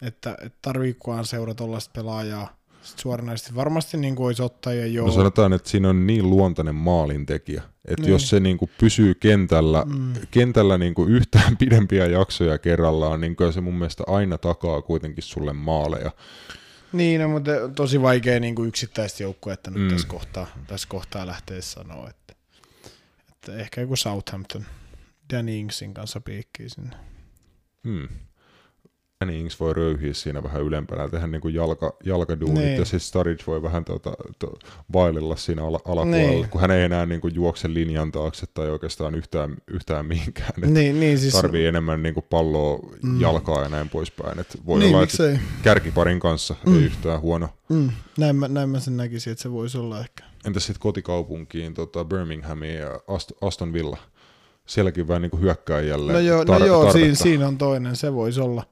että, että tarviikohan seura tuollaista pelaajaa suoranaisesti. Varmasti niin kuin olisi ottajia jo. No sanotaan, että siinä on niin luontainen maalintekijä, että niin. jos se niin kuin pysyy kentällä, mm. kentällä niin kuin yhtään (laughs) pidempiä jaksoja kerrallaan, niin kyllä se mun mielestä aina takaa kuitenkin sulle maaleja. Niin, no, mutta tosi vaikea niin kuin yksittäistä että nyt mm. tässä, kohtaa, tässä kohtaa lähtee sanoa, että, että ehkä joku Southampton Danny Ingsin kanssa piikkii sinne. Hmm. Danny Ings voi röyhiä siinä vähän ylempänä, tehdä niin kuin jalka, jalkaduunit, niin. ja siis Sturridge voi vähän tuota, to, vailella siinä ala, alapuolella, niin. kun hän ei enää niin kuin juokse linjan taakse tai oikeastaan yhtään, yhtään mihinkään. Niin, niin, siis... Tarvii enemmän niin kuin palloa, mm. jalkaa ja näin poispäin. Et voi niin, olla, että kärkiparin kanssa mm. ei yhtään huono. Mm. Näin, mä, näin mä sen näkisin, että se voisi olla ehkä. Entäs sitten kotikaupunkiin, tota Birminghamiin ja Aston Villa? Sielläkin vähän niin kuin hyökkääjälle No joo, tar- no joo siinä, siinä on toinen, se voisi olla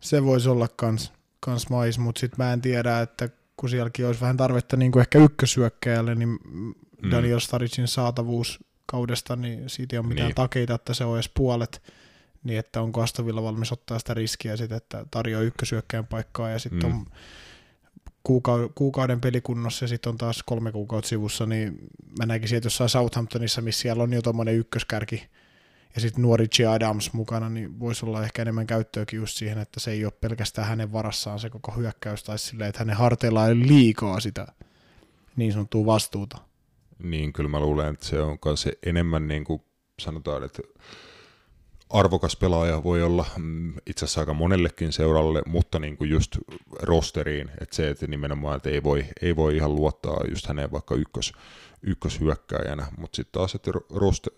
se voisi olla kans, kans mais, mutta sitten mä en tiedä, että kun sielläkin olisi vähän tarvetta niin kuin ehkä ykkösyökkäjälle, niin mm. Daniel Staricin saatavuus kaudesta, niin siitä ei ole mitään niin. takeita, että se on edes puolet, niin että onko Astovilla valmis ottaa sitä riskiä sitten, että tarjoaa ykkösyökkäjän paikkaa ja sitten mm. on kuukauden pelikunnossa ja sitten on taas kolme kuukautta sivussa, niin mä näkisin, että jossain Southamptonissa, missä siellä on jo tuommoinen ykköskärki, ja sitten nuori G. Adams mukana, niin voisi olla ehkä enemmän käyttöäkin just siihen, että se ei ole pelkästään hänen varassaan se koko hyökkäys, tai silleen, että hänen harteillaan ei liikaa sitä niin sanottua vastuuta. Niin, kyllä mä luulen, että se on se enemmän niin kuin sanotaan, että arvokas pelaaja voi olla mm, itse asiassa aika monellekin seuralle, mutta niin kuin just rosteriin, että se, että nimenomaan että ei, voi, ei voi ihan luottaa just häneen vaikka ykkös, ykköshyökkäjänä, mutta sitten taas, että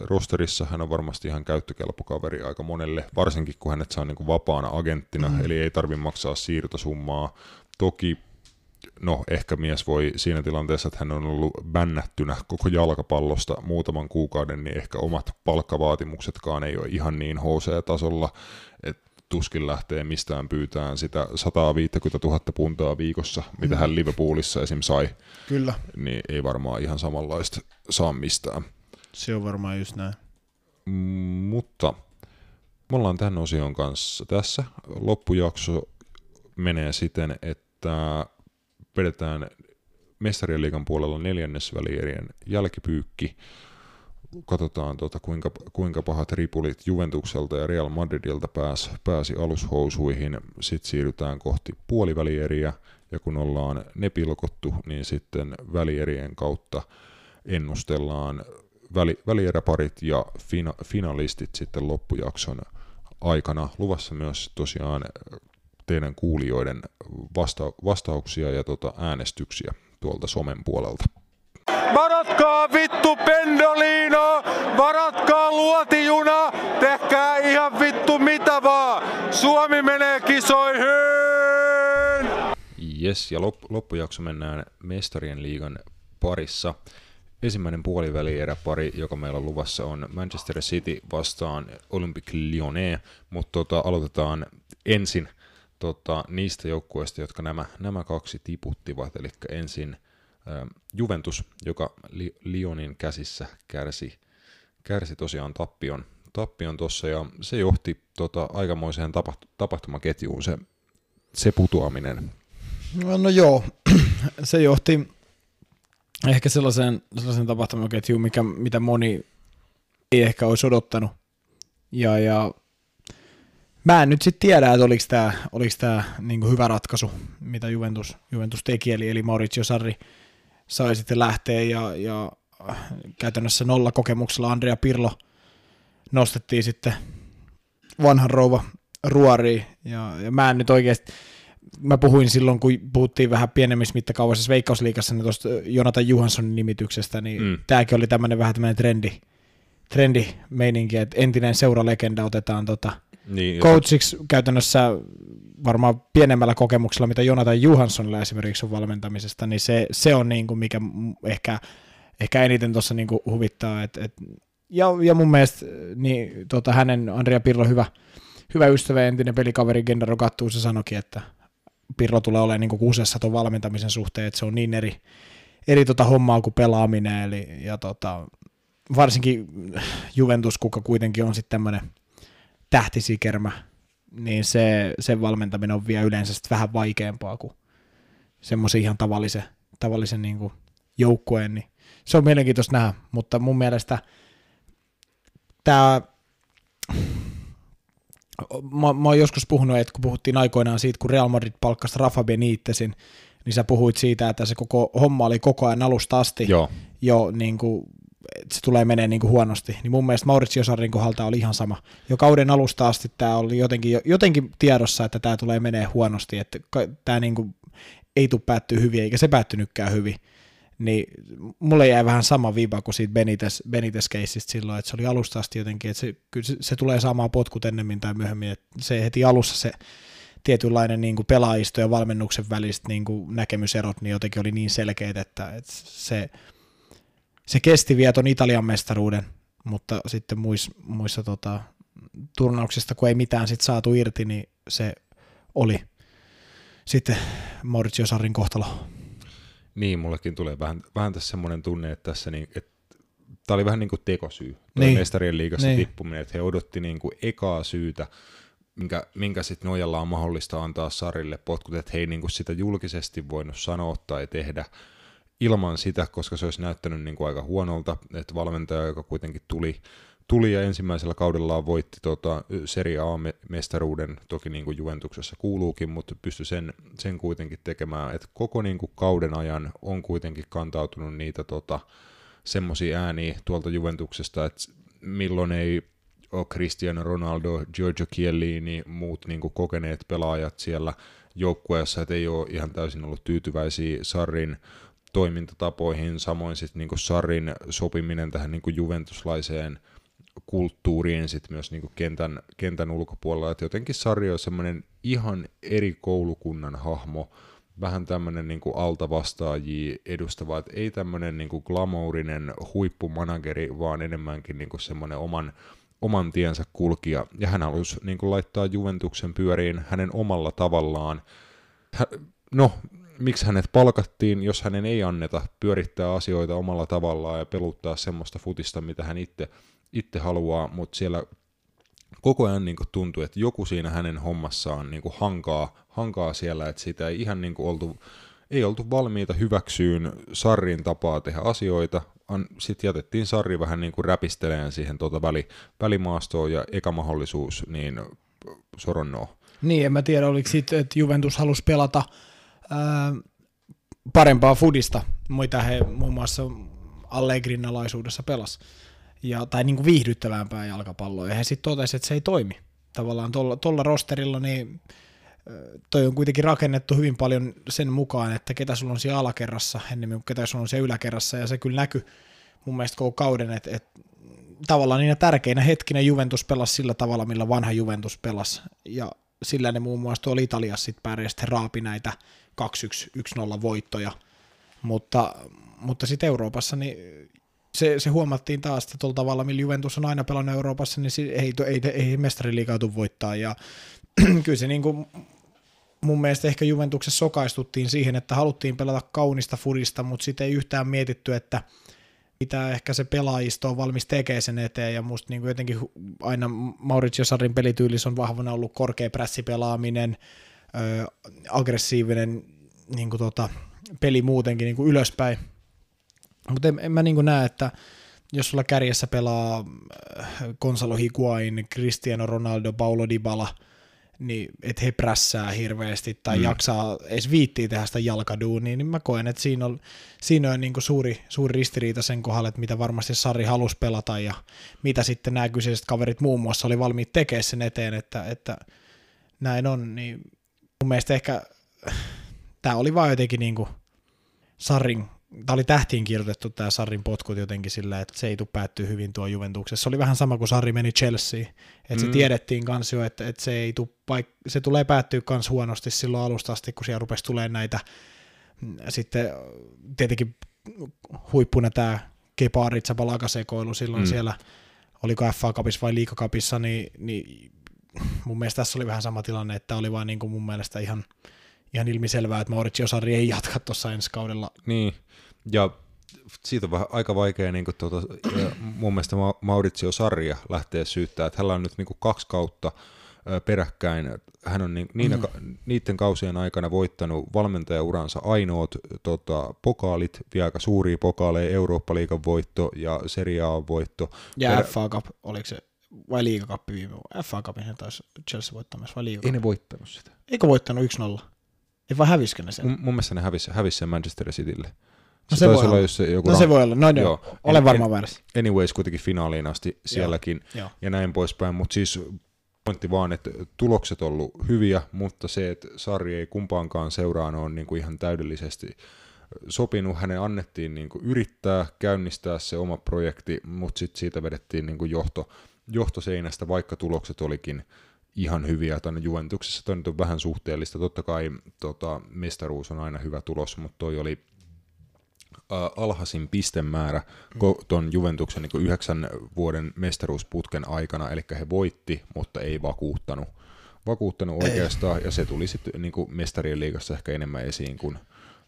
rosterissa hän on varmasti ihan käyttökelpo kaveri aika monelle, varsinkin kun hänet saa niin kuin vapaana agenttina, mm. eli ei tarvitse maksaa siirtosummaa. Toki no ehkä mies voi siinä tilanteessa, että hän on ollut bännättynä koko jalkapallosta muutaman kuukauden, niin ehkä omat palkkavaatimuksetkaan ei ole ihan niin HC-tasolla, että tuskin lähtee mistään pyytään sitä 150 000 puntaa viikossa, mitä mm. hän Liverpoolissa esim. sai. Kyllä. Niin ei varmaan ihan samanlaista saa mistään. Se on varmaan just näin. Mm, mutta me ollaan tämän osion kanssa tässä. Loppujakso menee siten, että vedetään mestarien liigan puolella neljännesvälierien jälkipyykki katsotaan tuota, kuinka, kuinka pahat ripulit Juventukselta ja Real Madridilta pääsi, pääsi alushousuihin. Sitten siirrytään kohti puolivälieriä, ja kun ollaan ne pilkottu, niin sitten välierien kautta ennustellaan väli, välieräparit ja fina, finalistit sitten loppujakson aikana. Luvassa myös tosiaan teidän kuulijoiden vasta- vastauksia ja tota äänestyksiä tuolta somen puolelta. Varatkaa vittu Pendolino, varatkaa luotijuna, tehkää ihan vittu mitä vaan. Suomi menee kisoihin! Yes, ja lop- loppujakso mennään Mestarien liigan parissa. Ensimmäinen puolivälierä-pari, joka meillä on luvassa, on Manchester City vastaan Olympique Lyonnais, mutta tota, aloitetaan ensin tota, niistä joukkueista, jotka nämä, nämä kaksi tiputtivat, eli ensin Juventus, joka Li- Lyonin käsissä kärsi, kärsi tosiaan tappion tappion tuossa, ja se johti tota, aikamoiseen tapaht- tapahtumaketjuun se, se putoaminen. No, no joo, (clears throat) se johti ehkä sellaiseen, sellaiseen tapahtumaketjuun, mikä, mitä moni ei ehkä olisi odottanut. Ja, ja mä en nyt sitten tiedä, että oliko tämä oliko tää niinku hyvä ratkaisu, mitä Juventus, Juventus teki, eli, eli Maurizio Sarri sai sitten lähteä ja, ja käytännössä nolla kokemuksella Andrea Pirlo nostettiin sitten vanhan rouva ruoriin. Ja, ja mä en nyt oikeasti, mä puhuin silloin, kun puhuttiin vähän pienemmissä mittakaavassa Veikkausliikassa niin tuosta Jonathan Johanssonin nimityksestä, niin mm. tämäkin oli tämmöinen vähän tämmöinen trendi, trendi meininki, että entinen seuralegenda otetaan tota, Niin, coachiksi käytännössä varmaan pienemmällä kokemuksella, mitä Jonathan Johanssonilla esimerkiksi on valmentamisesta, niin se, se on niin kuin mikä ehkä, ehkä eniten tuossa niin kuin huvittaa. Et, et, ja, ja mun mielestä niin, tota, hänen Andrea Pirlo hyvä, hyvä ystävä, entinen pelikaveri Gennaro Gattuso sanoikin, että Pirlo tulee olemaan niin kuusessa tuon valmentamisen suhteen, että se on niin eri, eri tota hommaa kuin pelaaminen, eli, ja tota, varsinkin Juventus, kuka kuitenkin on sitten tämmöinen tähtisikermä, niin se, sen valmentaminen on vielä yleensä sit vähän vaikeampaa kuin semmoisen ihan tavallisen, tavallisen niin kuin joukkueen, niin se on mielenkiintoista nähdä, mutta mun mielestä tämä, mä, mä oon joskus puhunut, että kun puhuttiin aikoinaan siitä, kun Real Madrid palkkasi Rafa Benitezin, niin sä puhuit siitä, että se koko homma oli koko ajan alusta asti Joo, jo niin kuin, se tulee menee niin kuin huonosti, niin mun mielestä Maurizio Sarrin kohdalta oli ihan sama. Jo kauden alusta asti tämä oli jotenkin, jotenkin tiedossa, että tämä tulee menee huonosti, että tämä niin kuin ei tule päättyä hyvin, eikä se päättynytkään hyvin. Niin mulle jäi vähän sama viiva kuin siitä Benitez, Benitez-keissistä silloin, että se oli alusta asti jotenkin, että se, kyllä se, se tulee saamaan potkut ennemmin tai myöhemmin, että se heti alussa se tietynlainen niin kuin pelaajisto ja valmennuksen väliset niin kuin näkemyserot niin jotenkin oli niin selkeät, että, että se, se kesti vielä ton Italian mestaruuden, mutta sitten muissa, muissa tota, turnauksista, kun ei mitään sit saatu irti, niin se oli sitten Maurizio Sarrin kohtalo. niin mullekin tulee vähän, vähän tässä semmoinen tunne, että tässä niin, että tämä oli vähän niin kuin tekosyy, tuo Niin. mestarien liigassa Niin. tippuminen, että he odotti niin kuin ekaa syytä, minkä, minkä sitten nojalla on mahdollista antaa Sarille potkut, että he ei niin kuin sitä julkisesti voinut sanoa tai tehdä ilman sitä, koska se olisi näyttänyt niin kuin aika huonolta, että valmentaja, joka kuitenkin tuli, tuli ja ensimmäisellä kaudellaan voitti tota Serie A-mestaruuden, toki niin kuin Juventuksessa kuuluukin, mutta pystyi sen, sen kuitenkin tekemään, että koko niin kuin kauden ajan on kuitenkin kantautunut niitä tota, semmoisia ääniä tuolta Juventuksesta, että milloin ei ole Cristiano Ronaldo, Giorgio Chiellini, muut niin kuin kokeneet pelaajat siellä joukkueessa, että ei ole ihan täysin ollut tyytyväisiä Sarrin toimintatapoihin, samoin sitten niin Sarrin sopiminen tähän niin kuin juventuslaiseen kulttuuriin sit myös niin kuin kentän, kentän ulkopuolella, että jotenkin Sarri on semmoinen ihan eri koulukunnan hahmo, vähän tämmöinen niin altavastaajia edustava, että ei tämmöinen niin kuin glamourinen huippumanageri, vaan enemmänkin niin kuin semmoinen oman, oman tiensä kulkija, ja hän halusi niin kuin laittaa Juventuksen pyöriin hänen omalla tavallaan. No, miksi hänet palkattiin, jos hänen ei anneta pyörittää asioita omalla tavallaan ja peluttaa semmoista futista, mitä hän itse, itse haluaa, mutta siellä koko ajan niin kuin tuntui, että joku siinä hänen hommassaan niin kuin hankaa, hankaa siellä, että sitä ei ihan niin kuin oltu, ei oltu valmiita hyväksyyn Sarrin tapaa tehdä asioita. Sitten jätettiin Sarri vähän niin kuin räpisteleen siihen tuota väli, välimaastoon ja eka mahdollisuus, niin soronnoa. Niin, en mä tiedä, oliko sitten, että Juventus halusi pelata parempaa fudista, mitä he muun muassa Allegrin alaisuudessa pelas. Ja, tai niin kuin viihdyttävämpää jalkapalloa. Ja he sitten totesivat, että se ei toimi. Tavallaan tuolla, rosterilla niin toi on kuitenkin rakennettu hyvin paljon sen mukaan, että ketä sulla on siellä alakerrassa, ennemmin kuin ketä sulla on siellä yläkerrassa, ja se kyllä näkyy mun mielestä koko kauden, että, että tavallaan niinä tärkeinä hetkinä Juventus pelasi sillä tavalla, millä vanha Juventus pelasi, ja sillä ne muun muassa tuolla Italiassa sitten pärjäsi, raapi näitä 2-1-1-0 voittoja, mutta, mutta sitten Euroopassa niin se, se huomattiin taas, että tuolla tavalla, millä Juventus on aina pelannut Euroopassa, niin ei, ei, ei, ei mestariliikautu voittaa, ja (clears throat) kyllä se niin kuin, mun mielestä ehkä Juventuksessa sokaistuttiin siihen, että haluttiin pelata kaunista fudista, mutta sitten ei yhtään mietitty, että mitä ehkä se pelaajisto on valmis tekemään sen eteen, ja musta niin jotenkin aina Maurizio Sarin pelityylissä on vahvana ollut korkea prässipelaaminen, ö, aggressiivinen niin kuin tota, peli muutenkin niin kuin ylöspäin, mutta en, en mä niin näe, että jos sulla kärjessä pelaa Gonzalo Higuain, Cristiano Ronaldo, Paulo Dybala, niin että he prässää hirveästi tai mm. jaksaa edes viittiä tehdä sitä jalkaduunia, niin mä koen, että siinä on, siinä on niin suuri, suuri ristiriita sen kohdalla, että mitä varmasti Sari halusi pelata ja mitä sitten nämä kyseiset kaverit muun muassa oli valmiit tekemään sen eteen, että, että näin on, niin mun mielestä ehkä tämä oli vaan jotenkin niin kuin Sarin tämä oli tähtiin kirjoitettu tämä Sarrin potkut jotenkin sillä, että se ei tule päättyä hyvin tuo Juventuksessa. Se oli vähän sama kuin Sarri meni Chelsea, että mm. se tiedettiin kans jo, että, että se, ei tuu paik- se tulee päättyä kans huonosti silloin alusta asti, kun siellä rupesi tulemaan näitä mm, sitten tietenkin huippuna tämä Kepa Aritsa-Balaka-sekoilu silloin mm. siellä, oliko FA Cupissa vai Liikakapissa, niin, niin mun mielestä tässä oli vähän sama tilanne, että oli vaan niin kuin mun mielestä ihan, ihan ilmiselvää, että Maurizio Sarri ei jatka tuossa ensi kaudella. Niin, ja siitä on vähän aika vaikea niin kuin, tuota, mun mielestä Maurizio Sarria lähtee syyttää, että hänellä on nyt niin kuin, kaksi kautta peräkkäin. Hän on niin, niinä, mm. niiden kausien aikana voittanut valmentajauransa ainoat tota, pokaalit, vielä aika suuria pokaaleja, Eurooppa-liigan voitto ja Serie A-voitto. Ja Perä... FA Cup, oliko se vai liigakappi viime vuonna? FA Cupin he taisi Chelsea voittamassa vai liigakappi? Ei ne voittanut sitä. Eikö voittanut 1-0? Ei vaan hävisikö ne sen? M- mun mielestä ne hävisi, hävisi sen Manchester Citylle. No se, se voi olla. Jos se joku no se voi olla, no joo. olen varma väärässä. Anyways, kuitenkin finaaliin asti sielläkin joo. ja näin poispäin, mutta siis pointti vaan, että tulokset on ollut hyviä, mutta se, että Sarri ei kumpaankaan seuraan ole niin kuin ihan täydellisesti sopinut. Hänen annettiin niin kuin yrittää käynnistää se oma projekti, mutta sitten siitä vedettiin niin kuin johto, johtoseinästä, vaikka tulokset olikin ihan hyviä. Tuonne Juventuksessa toi on vähän suhteellista. Totta kai tota, mestaruus on aina hyvä tulos, mutta toi oli alhaisin pistemäärä tuon Juventuksen niin yhdeksän vuoden mestaruusputken aikana, eli he voitti, mutta ei vakuuttanut, vakuuttanut oikeastaan, ja se tuli sitten niin mestarien liigassa ehkä enemmän esiin kuin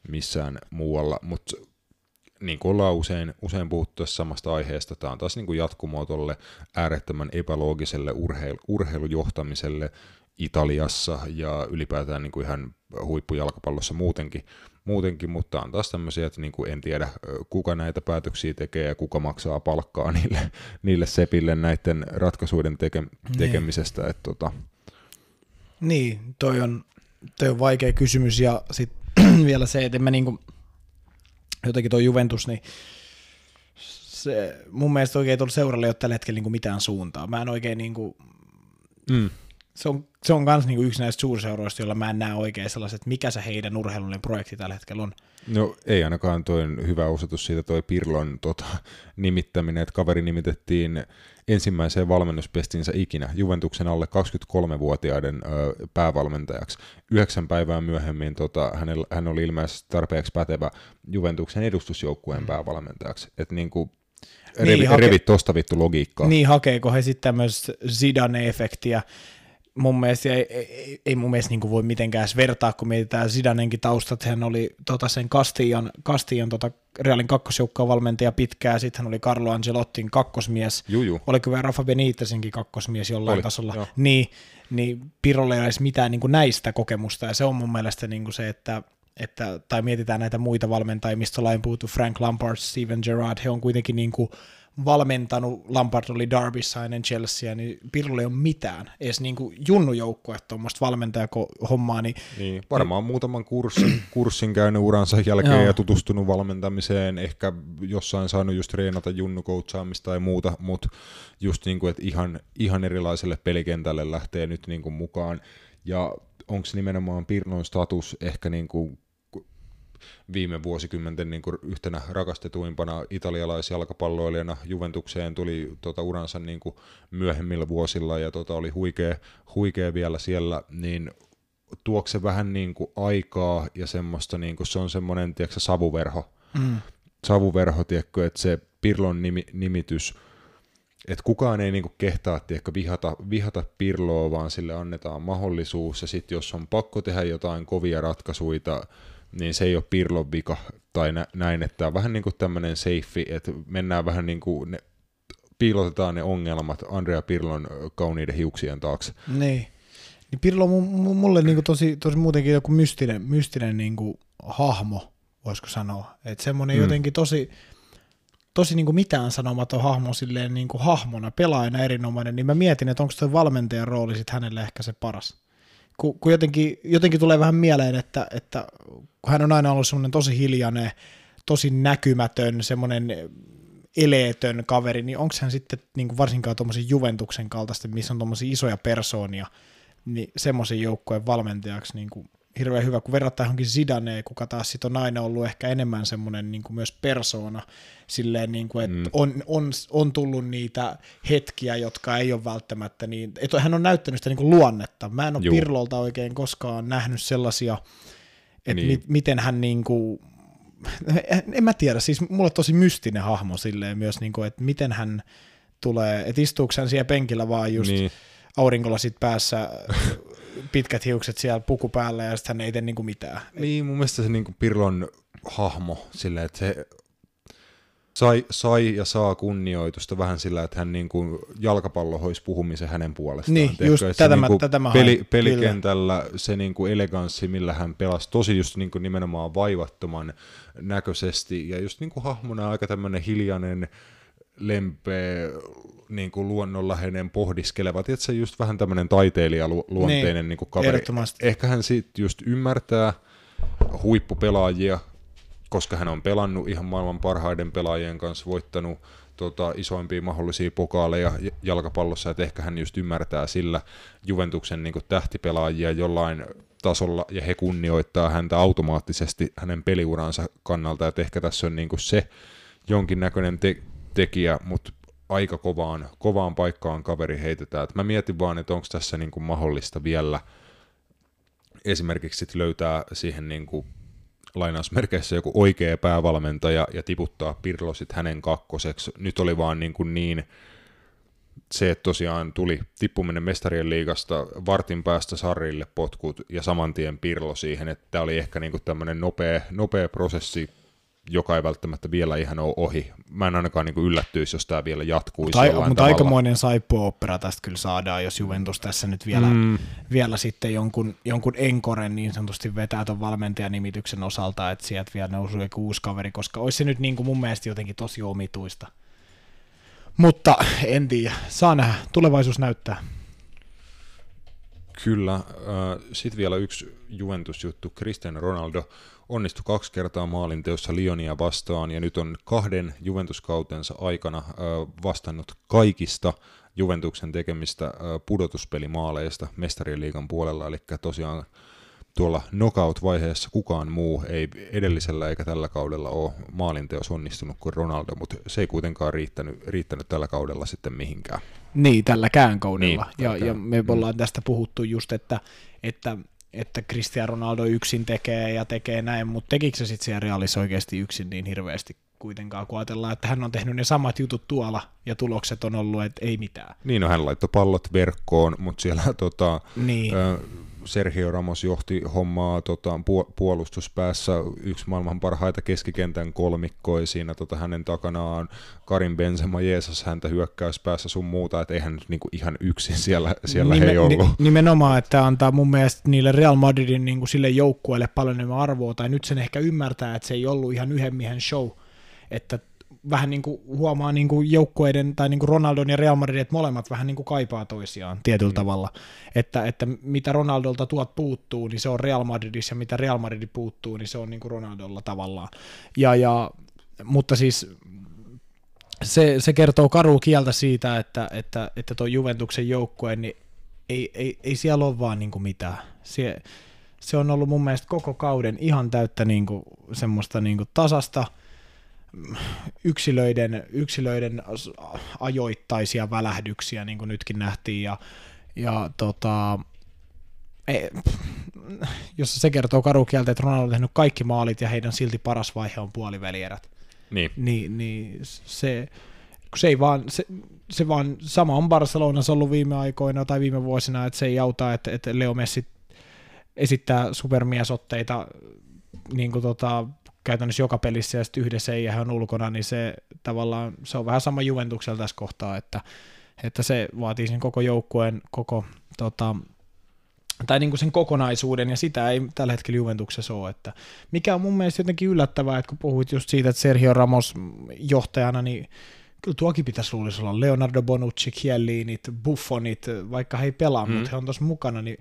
missään muualla, mutta niin kuin ollaan usein, usein puhuttu samasta aiheesta, tämä on taas niin kuin jatkumoa tuolle äärettömän epäloogiselle urheilu, urheilujohtamiselle Italiassa ja ylipäätään niin kuin ihan huippujalkapallossa muutenkin, muutenkin, mutta on taas tämmöisiä, että niin kuin en tiedä kuka näitä päätöksiä tekee ja kuka maksaa palkkaa (laughs) niille, niille sepille näiden ratkaisuiden teke, niin. tekemisestä. Niin. Että, tota. niin, toi on, toi on vaikea kysymys ja sitten (clears throat) vielä se, että en mä niinku, jotenkin tuo Juventus, niin se, mun mielestä oikein tuolla seuralle ei ole tällä hetkellä niinku mitään suuntaa. Mä en oikein niinku, mm se on, se on kans niinku yksi näistä suurseuroista, joilla mä en näe oikein sellaiset, mikä se heidän urheilullinen projekti tällä hetkellä on. No ei ainakaan toi hyvä osoitus siitä toi Pirlon tota, nimittäminen, että kaveri nimitettiin ensimmäiseen valmennuspestinsä ikinä Juventuksen alle 23-vuotiaiden ö, päävalmentajaksi. Yhdeksän päivää myöhemmin tota, hänellä, hän oli ilmeisesti tarpeeksi pätevä Juventuksen edustusjoukkueen mm. päävalmentajaksi. Että niinku, revi, niin, hake- revit tosta vittu logiikkaa. Niin, hakeeko he sitten tämmöistä Zidane-efektiä, mun mielestä ei, ei, ei mun mielestä niin voi mitenkään edes vertaa, kun mietitään Zidanenkin taustat, hän oli tota sen Castian, Castian tota Realin kakkosjoukkoon valmentaja pitkään, sitten hän oli Carlo Angelottin kakkosmies, Juju. oliko vielä Rafa Benitezinkin kakkosmies jollain oli, tasolla, joo. niin, niin Pirolle ei edes mitään niin näistä kokemusta, ja se on mun mielestä niin se, että että, tai mietitään näitä muita valmentajia, mistä ollaan puhuttu, Frank Lampard, Steven Gerrard, he on kuitenkin niin kuin valmentanut, Lampard oli Derbyssä ennen Chelsea, niin Pirlo ei ole mitään, edes niin kuin junnujoukkue, tuommoista valmentajakommaa. Niin, niin, varmaan niin, muutaman kurssin, kurssin käynyt uransa jälkeen joo. ja tutustunut valmentamiseen, ehkä jossain saanut just treenata junnukoutsaamista tai muuta, mutta just niin kuin, että ihan, ihan erilaiselle pelikentälle lähtee nyt niin kuin mukaan. Ja onko nimenomaan Pirlon status ehkä niin kuin viime vuosikymmenten niin kuin yhtenä rakastetuimpana italialaisjalkapalloilijana Juventukseen tuli tota, uransa niin kuin myöhemmillä vuosilla ja tota, oli huikea, huikea vielä siellä, niin tuokse vähän niin kuin aikaa ja semmoista, niin kuin se on semmoinen tiedätkö, savuverho, mm. savuverho, tiedätkö, että se Pirlon nimi, nimitys, että kukaan ei niinku kehtaa tiedätkö, vihata, vihata Pirloa, vaan sille annetaan mahdollisuus, ja sitten jos on pakko tehdä jotain kovia ratkaisuja, niin se ei ole Pirlon vika tai nä- näin, että on vähän niin kuin tämmöinen seifi, että mennään vähän niin kuin, ne, piilotetaan ne ongelmat Andrea Pirlon kauniiden hiuksien taakse. Niin. Niin Pirlo on mulle niin kuin tosi, tosi muutenkin joku mystinen, mystinen niin kuin hahmo, voisiko sanoa. Että semmoinen mm. jotenkin tosi, tosi niin kuin mitään sanomaton hahmo silleen niin kuin hahmona, pelaajana erinomainen, niin mä mietin, että onko tuo valmentajan rooli sitten hänelle ehkä se paras kun, kun jotenkin, jotenkin tulee vähän mieleen, että, että kun hän on aina ollut semmoinen tosi hiljainen, tosi näkymätön, semmoinen eleetön kaveri, niin onko hän sitten niin kuin varsinkaan tuommoisen Juventuksen kaltaista, missä on tuommoisia isoja persoonia, niin semmoisen joukkojen valmentajaksi niin kuin hirveän hyvä, kun verrataan johonkin Zidaneen, kuka taas sit on aina ollut ehkä enemmän semmoinen niin kuin myös persoona, silleen niin kuin, että mm. on, on, on, tullut niitä hetkiä, jotka ei ole välttämättä niin, että hän on näyttänyt sitä niin kuin luonnetta. Mä en ole Juu. Pirlolta oikein koskaan nähnyt sellaisia, että niin. mi, miten hän niin kuin, (laughs) en mä tiedä, siis mulle tosi mystinen hahmo silleen myös, niin kuin, että miten hän tulee, että istuuko hän siellä penkillä vaan just niin aurinkolasit päässä, (laughs) pitkät hiukset siellä puku päällä ja sitten hän ei tee niinku mitään. Niin, mun mielestä se niinku Pirlon hahmo, silleen, että se sai, sai ja saa kunnioitusta vähän sillä, että hän niinku jalkapallo hoisi puhumisen hänen puolestaan. Niin, Tehkö, just tätä, niinku mä, tätä mä peli, Pelikentällä kyllä. se niinku eleganssi, millä hän pelasi tosi just niinku nimenomaan vaivattoman näköisesti ja just niinku hahmona aika tämmöinen hiljainen, lempeä, niin kuin luonnonläheinen pohdiskeleva, se just vähän tämmöinen taiteilijaluonteinen niin, niin kuin kaveri. Ehkä hän sitten just ymmärtää huippupelaajia, koska hän on pelannut ihan maailman parhaiden pelaajien kanssa, voittanut tota, isoimpia mahdollisia pokaaleja jalkapallossa, että ehkä hän just ymmärtää sillä Juventuksen niin kuin tähtipelaajia jollain tasolla, ja he kunnioittaa häntä automaattisesti hänen peliuransa kannalta, että ehkä tässä on niin kuin se jonkinnäköinen te- tekijä, mutta aika kovaan, kovaan paikkaan kaveri heitetään. Et mä mietin vaan, että onko tässä niinku mahdollista vielä esimerkiksi sit löytää siihen niinku lainausmerkeissä joku oikea päävalmentaja ja tiputtaa Pirlo sit hänen kakkoseksi. Nyt oli vaan niin, kuin niin se, että tosiaan tuli tippuminen mestarien liigasta vartin päästä Sarrille potkut ja saman tien Pirlo siihen, että tämä oli ehkä niin tämmöinen nopea, nopea prosessi joka ei välttämättä vielä ihan ole ohi. Mä en ainakaan niin yllättyisi, jos tämä vielä jatkuu. Mutta, mutta aikamoinen saippuopera tästä kyllä saadaan, jos Juventus tässä nyt vielä, mm. vielä sitten jonkun, jonkun enkoren niin sanotusti vetää tuon valmentajanimityksen osalta, että sieltä vielä nousuu joku uusi kaveri, koska olisi se nyt niin kuin mun mielestä jotenkin tosi omituista. Mutta en tiedä, saa nähdä, tulevaisuus näyttää. Kyllä. Sitten vielä yksi Juventus-juttu. Cristiano Ronaldo onnistui kaksi kertaa maalinteossa Lionia vastaan ja nyt on kahden Juventuskautensa aikana vastannut kaikista Juventuksen tekemistä pudotuspelimaaleista mestarien liigan puolella, eli tosiaan tuolla knockout-vaiheessa kukaan muu ei edellisellä eikä tällä kaudella ole maalinteos onnistunut kuin Ronaldo, mutta se ei kuitenkaan riittänyt, riittänyt tällä kaudella sitten mihinkään. Niin, tälläkään kaudella. Niin, ja, ja me ollaan tästä puhuttu just, että, että että Cristiano Ronaldo yksin tekee ja tekee näin, mutta tekikö se sitten siellä oikeasti yksin niin hirveästi kuitenkaan, kun ajatellaan, että hän on tehnyt ne samat jutut tuolla ja tulokset on ollut, että ei mitään. Niin, no hän laittoi pallot verkkoon, mutta siellä tota, niin. ö, Sergio Ramos johti hommaa tota, puolustuspäässä, yksi maailman parhaita keskikentän kolmikkoja siinä tota, hänen takanaan Karin Benzema Jeesus häntä hyökkäyspäässä sun muuta, että eihän nyt niinku ihan yksin siellä, siellä Nime, he ei ollut. Nimenomaan, että antaa mun mielestä niille Real Madridin niinku sille joukkueelle paljon enemmän arvoa, tai nyt sen ehkä ymmärtää, että se ei ollut ihan yhden miehen show, että vähän niin kuin huomaa niin kuin joukkueiden tai niin kuin Ronaldon ja Real Madrid, että molemmat vähän niin kuin kaipaa toisiaan tietyllä mm. tavalla. Että, että mitä Ronaldolta tuot puuttuu, niin se on Real Madridissa ja mitä Real Madrid puuttuu, niin se on niin kuin Ronaldolla tavallaan. Ja, ja, mutta siis se, se kertoo karu kieltä siitä, että, että, että tuo Juventuksen joukkue, niin ei, ei, ei siellä ole vaan niin kuin mitään. Se, se on ollut mun mielestä koko kauden ihan täyttä niin kuin, semmoista niin kuin tasasta yksilöiden, yksilöiden ajoittaisia välähdyksiä, niin kuin nytkin nähtiin, ja, ja tota, ei, jos se kertoo karukieltä, että Ronaldo on tehnyt kaikki maalit ja heidän silti paras vaihe on puolivälierät. Niin. Niin, niin se, kun se ei vaan, se, se vaan, sama on Barcelonassa ollut viime aikoina tai viime vuosina, että se ei auta, että, että Leo Messi esittää supermiesotteita niin kuin tota, käytännössä joka pelissä ja sitten yhdessä ei hän on ulkona, niin se tavallaan, se on vähän sama Juventuksella tässä kohtaa, että, että se vaatii sen koko joukkueen, koko tota, tai niin kuin sen kokonaisuuden, ja sitä ei tällä hetkellä Juventuksessa ole. Että mikä on mun mielestä jotenkin yllättävää, että kun puhuit just siitä, että Sergio Ramos johtajana, niin kyllä tuokin pitäisi luulisi olla Leonardo Bonucci, Chiellinit, Buffonit, vaikka he ei pelaa, mm. mutta he on tuossa mukana, niin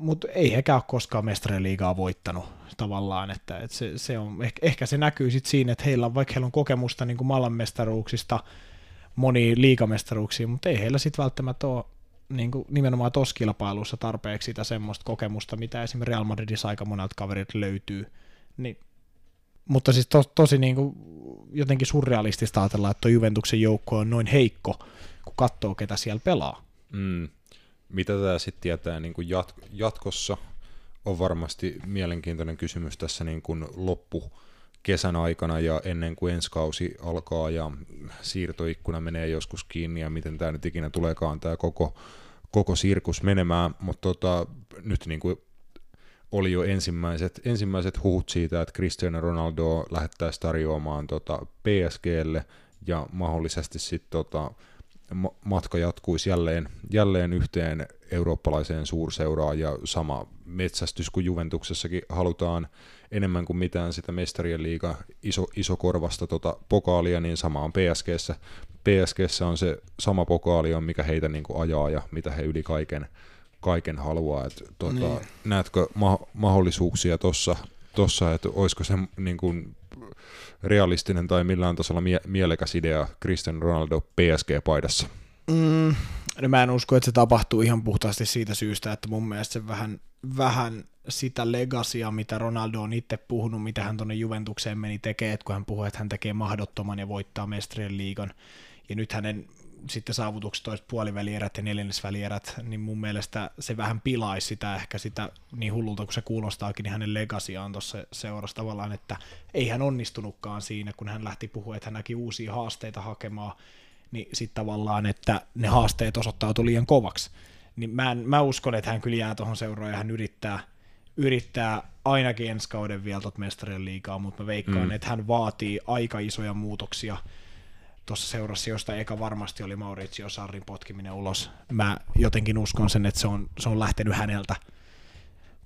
mutta ei hekään ole koskaan mestariliigaa voittanut tavallaan, että, että se, se on, ehkä, ehkä se näkyy sitten siinä, että heillä on, vaikka heillä on kokemusta niin maailmanmestaruuksista, moni liigamestaruuksia, mutta ei heillä sitten välttämättä ole niin kuin nimenomaan tuossa kilpailussa tarpeeksi sitä semmoista kokemusta, mitä esimerkiksi Real Madridissa aika monelta kaverit löytyy. Niin, mutta siis to, tosi niin kuin jotenkin surrealistista ajatella, että Juventuksen joukko on noin heikko, kun katsoo, ketä siellä pelaa. Mm. Mitä tämä sitten tietää niin kuin jat- jatkossa, on varmasti mielenkiintoinen kysymys tässä niin kuin loppu kesän aikana ja ennen kuin ensi kausi alkaa ja siirtoikkuna menee joskus kiinni ja miten tämä nyt ikinä tuleekaan tämä koko, koko sirkus menemään, mutta tota, nyt niin kuin oli jo ensimmäiset, ensimmäiset huut siitä, että Cristiano Ronaldo lähettäisi tarjoamaan tota PSGlle ja mahdollisesti sitten tota, matka jatkuisi jälleen, jälleen yhteen eurooppalaiseen suurseuraan ja sama metsästys kuin Juventuksessakin halutaan enemmän kuin mitään sitä mestarien liiga iso, iso korvasta tota pokaalia, niin sama on PSGssä. PSGssä on se sama pokaali, on mikä heitä niin kuin ajaa ja mitä he yli kaiken, kaiken haluaa. Et, tota, niin. Näetkö ma- mahdollisuuksia tuossa, tossa, että olisiko se niin kuin realistinen tai millään tasolla mie- mielekäs idea Cristiano Ronaldo PSG-paidassa? Mm, no mä en usko, että se tapahtuu ihan puhtaasti siitä syystä, että mun mielestä se vähän, vähän sitä legasia, mitä Ronaldo on itse puhunut, mitä hän tuonne Juventukseen meni että kun hän puhuu, että hän tekee mahdottoman ja voittaa mestarien liigan, ja nyt hänen sitten saavutukset toiset puolivälierät ja neljännesvälierät, niin mun mielestä se vähän pilaisi sitä ehkä sitä niin hullulta kuin se kuulostaakin, niin hänen legasiaan tuossa seurassa tavallaan, että ei hän onnistunutkaan siinä, kun hän lähti puhua, että hän näki uusia haasteita hakemaan, niin sitten tavallaan, että ne haasteet osoittautui liian kovaksi. Niin mä, en, mä uskon, että hän kyllä jää tuohon seuraan ja hän yrittää, yrittää ainakin ensi kauden vielä tuot mestarien liikaa, mutta mä veikkaan, mm. että hän vaatii aika isoja muutoksia tuossa seurassa, josta eka varmasti oli Maurizio Sarrin potkiminen ulos. Mä jotenkin uskon sen, että se on, se on lähtenyt häneltä.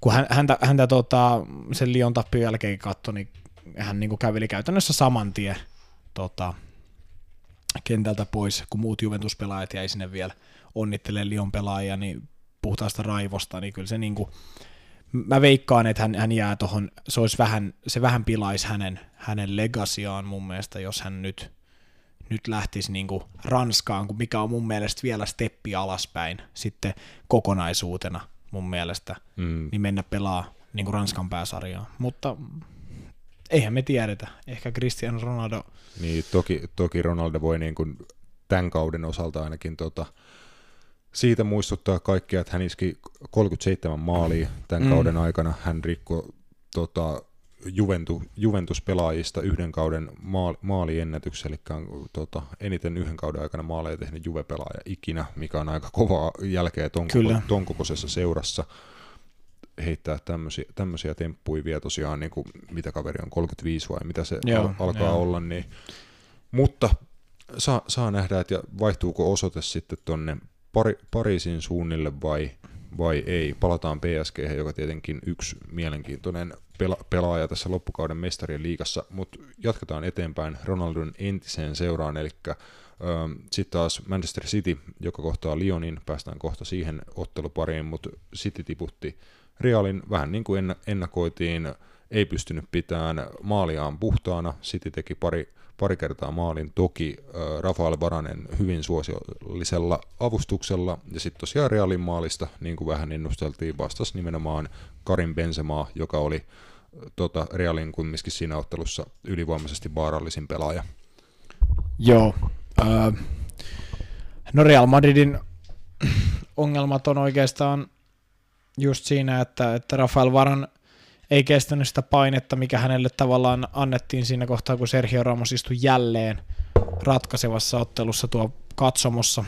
Kun hän, häntä, häntä tota, sen Lion tappion jälkeen katsoi, niin hän niin käveli käytännössä saman tien tota, kentältä pois, kun muut Juventus-pelaajat jäi sinne vielä onnittelemaan Lion pelaajia, niin puhtaasta raivosta, niin kyllä se niin kuin, mä veikkaan, että hän, hän jää tuohon, se, olisi vähän, se vähän pilaisi hänen, hänen legasiaan mun mielestä, jos hän nyt, nyt lähtisi niin kuin Ranskaan, kun mikä on mun mielestä vielä steppi alaspäin sitten kokonaisuutena mun mielestä, mm. niin mennä pelaa niin kuin Ranskan pääsarjaa. Mutta eihän me tiedetä. Ehkä Cristiano Ronaldo... Niin, toki, toki Ronaldo voi niin kuin tämän kauden osalta ainakin tota, siitä muistuttaa kaikkia, että hän iski 37 maalia tämän mm. kauden aikana. Hän rikkoi tota, Juventu, Juventus-pelaajista yhden kauden maali, maaliennätyksen, eli on tota, eniten yhden kauden aikana maaleja tehnyt Juve-pelaaja ikinä, mikä on aika kovaa jälkeä ton, ton kokoisessa seurassa heittää tämmöisiä, tämmöisiä temppuja vielä tosiaan, niin kuin, mitä kaveri on, 35 vai mitä se joo, al- alkaa joo. olla, niin, mutta saa, saa nähdä, että vaihtuuko osoite sitten tuonne Pari, Pariisin suunnille vai, vai ei. Palataan PSG, joka tietenkin yksi mielenkiintoinen pela- pelaaja tässä loppukauden mestarien liigassa, mutta jatketaan eteenpäin Ronaldon entiseen seuraan, eli sitten taas Manchester City, joka kohtaa Lyonin, päästään kohta siihen ottelupariin, mutta City tiputti Realin vähän niin kuin ennakoitiin, ei pystynyt pitämään maaliaan puhtaana. City teki pari, pari kertaa maalin, toki äh, Rafael Varanen hyvin suosiollisella avustuksella, ja sitten tosiaan Realin maalista, niin kuin vähän ennusteltiin, vastasi nimenomaan Karin Benzema, joka oli tota, Realin kumminkin siinä ottelussa ylivoimaisesti vaarallisin pelaaja. Joo. Öö, no Real Madridin ongelmat on oikeastaan just siinä, että, että Rafael Varan ei kestänyt sitä painetta, mikä hänelle tavallaan annettiin siinä kohtaa, kun Sergio Ramos istui jälleen ratkaisevassa ottelussa tuo katsomossa.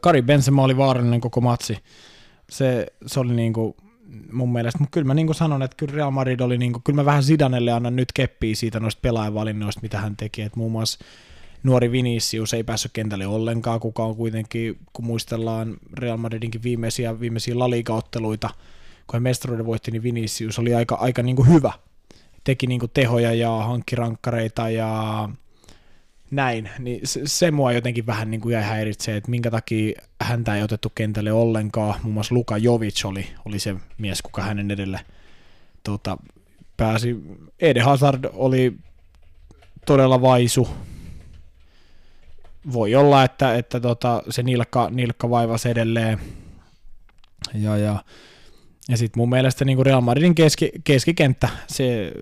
Kari Benzema oli vaarallinen koko matsi. Se, se oli niinku mun mielestä, mutta kyllä mä niin sanon, että kyllä Real Madrid oli, niin kuin, kyllä mä vähän Zidanelle annan nyt keppiä siitä noista pelaajavalinnoista, mitä hän teki, että muun muassa nuori Vinicius ei päässyt kentälle ollenkaan, kuka on kuitenkin, kun muistellaan Real Madridinkin viimeisiä, viimeisiä La Liga-otteluita, kun he mestaruuden voitti, niin Vinicius oli aika, aika niin kuin hyvä. Teki niin kuin tehoja ja hankki rankkareita ja näin, niin se, se mua jotenkin vähän niin kuin jäi häiritsee, että minkä takia häntä ei otettu kentälle ollenkaan. Muun muassa Luka Jovic oli, oli se mies, kuka hänen edelle tota, pääsi. Ede Hazard oli todella vaisu. Voi olla, että, että tota, se nilkka, nilkka vaivasi edelleen. Ja, ja ja sitten mun mielestä niin Real Madridin keski, keskikenttä, se,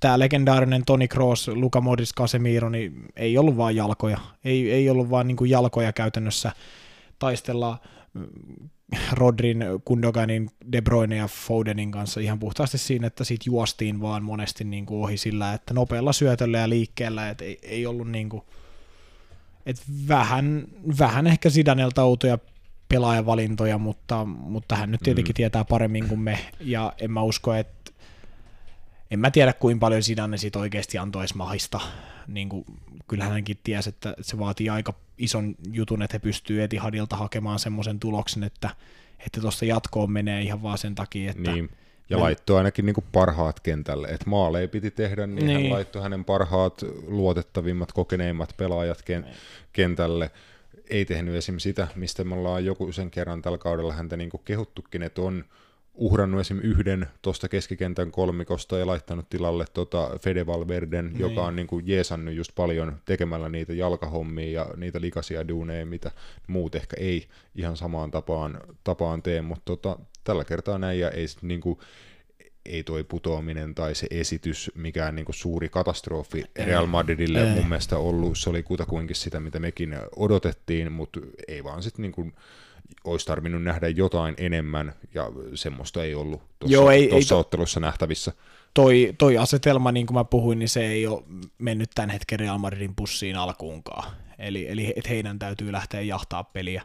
tämä legendaarinen Toni Kroos, Luka Modric, Casemiro, niin ei ollut vaan jalkoja. Ei, ei ollut vaan niin jalkoja käytännössä taistella mm, Rodrin, Kundoganin, De Bruyne ja Fodenin kanssa ihan puhtaasti siinä, että siitä juostiin vaan monesti niin kuin ohi sillä, että nopealla syötöllä ja liikkeellä, että ei, ei ollut niin kuin, että vähän, vähän ehkä Sidanelta outoja pelaajavalintoja, mutta, mutta hän nyt tietenkin mm. tietää paremmin kuin me, ja en mä usko, että en mä tiedä, kuinka paljon Zidane sit oikeasti antoi edes mahista. Niin kuin, kyllähän hänkin tiesi, että se vaatii aika ison jutun, että he pystyy Etihadilta hakemaan semmoisen tuloksen, että että tuosta jatkoon menee ihan vaan sen takia, että niin. Ja men... laittoi ainakin niin parhaat kentälle. Että maaleja piti tehdä, niin, niin hän laittoi hänen parhaat, luotettavimmat, kokeneimmat pelaajat ken- niin. kentälle ei tehnyt esim. sitä, mistä me ollaan joku sen kerran tällä kaudella häntä niin kehuttukin, että on uhrannut esim. yhden tuosta keskikentän kolmikosta ja laittanut tilalle tota Fede Valverden, niin. joka on niin kuin jeesannut just paljon tekemällä niitä jalkahommia ja niitä likaisia duuneja, mitä muut ehkä ei ihan samaan tapaan, tapaan tee, mutta tota, tällä kertaa näin ja ei niin kuin, ei toi putoaminen tai se esitys mikään niin suuri katastrofi Real Madridille ei. mun mielestä ollut. Se oli kutakuinkin sitä, mitä mekin odotettiin, mutta ei vaan sitten niin olisi tarvinnut nähdä jotain enemmän, ja semmoista ei ollut tuossa ottelussa nähtävissä. Toi, toi asetelma, niin kuin mä puhuin, niin se ei ole mennyt tämän hetken Real Madridin pussiin alkuunkaan. Eli, eli että heidän täytyy lähteä jahtaa peliä.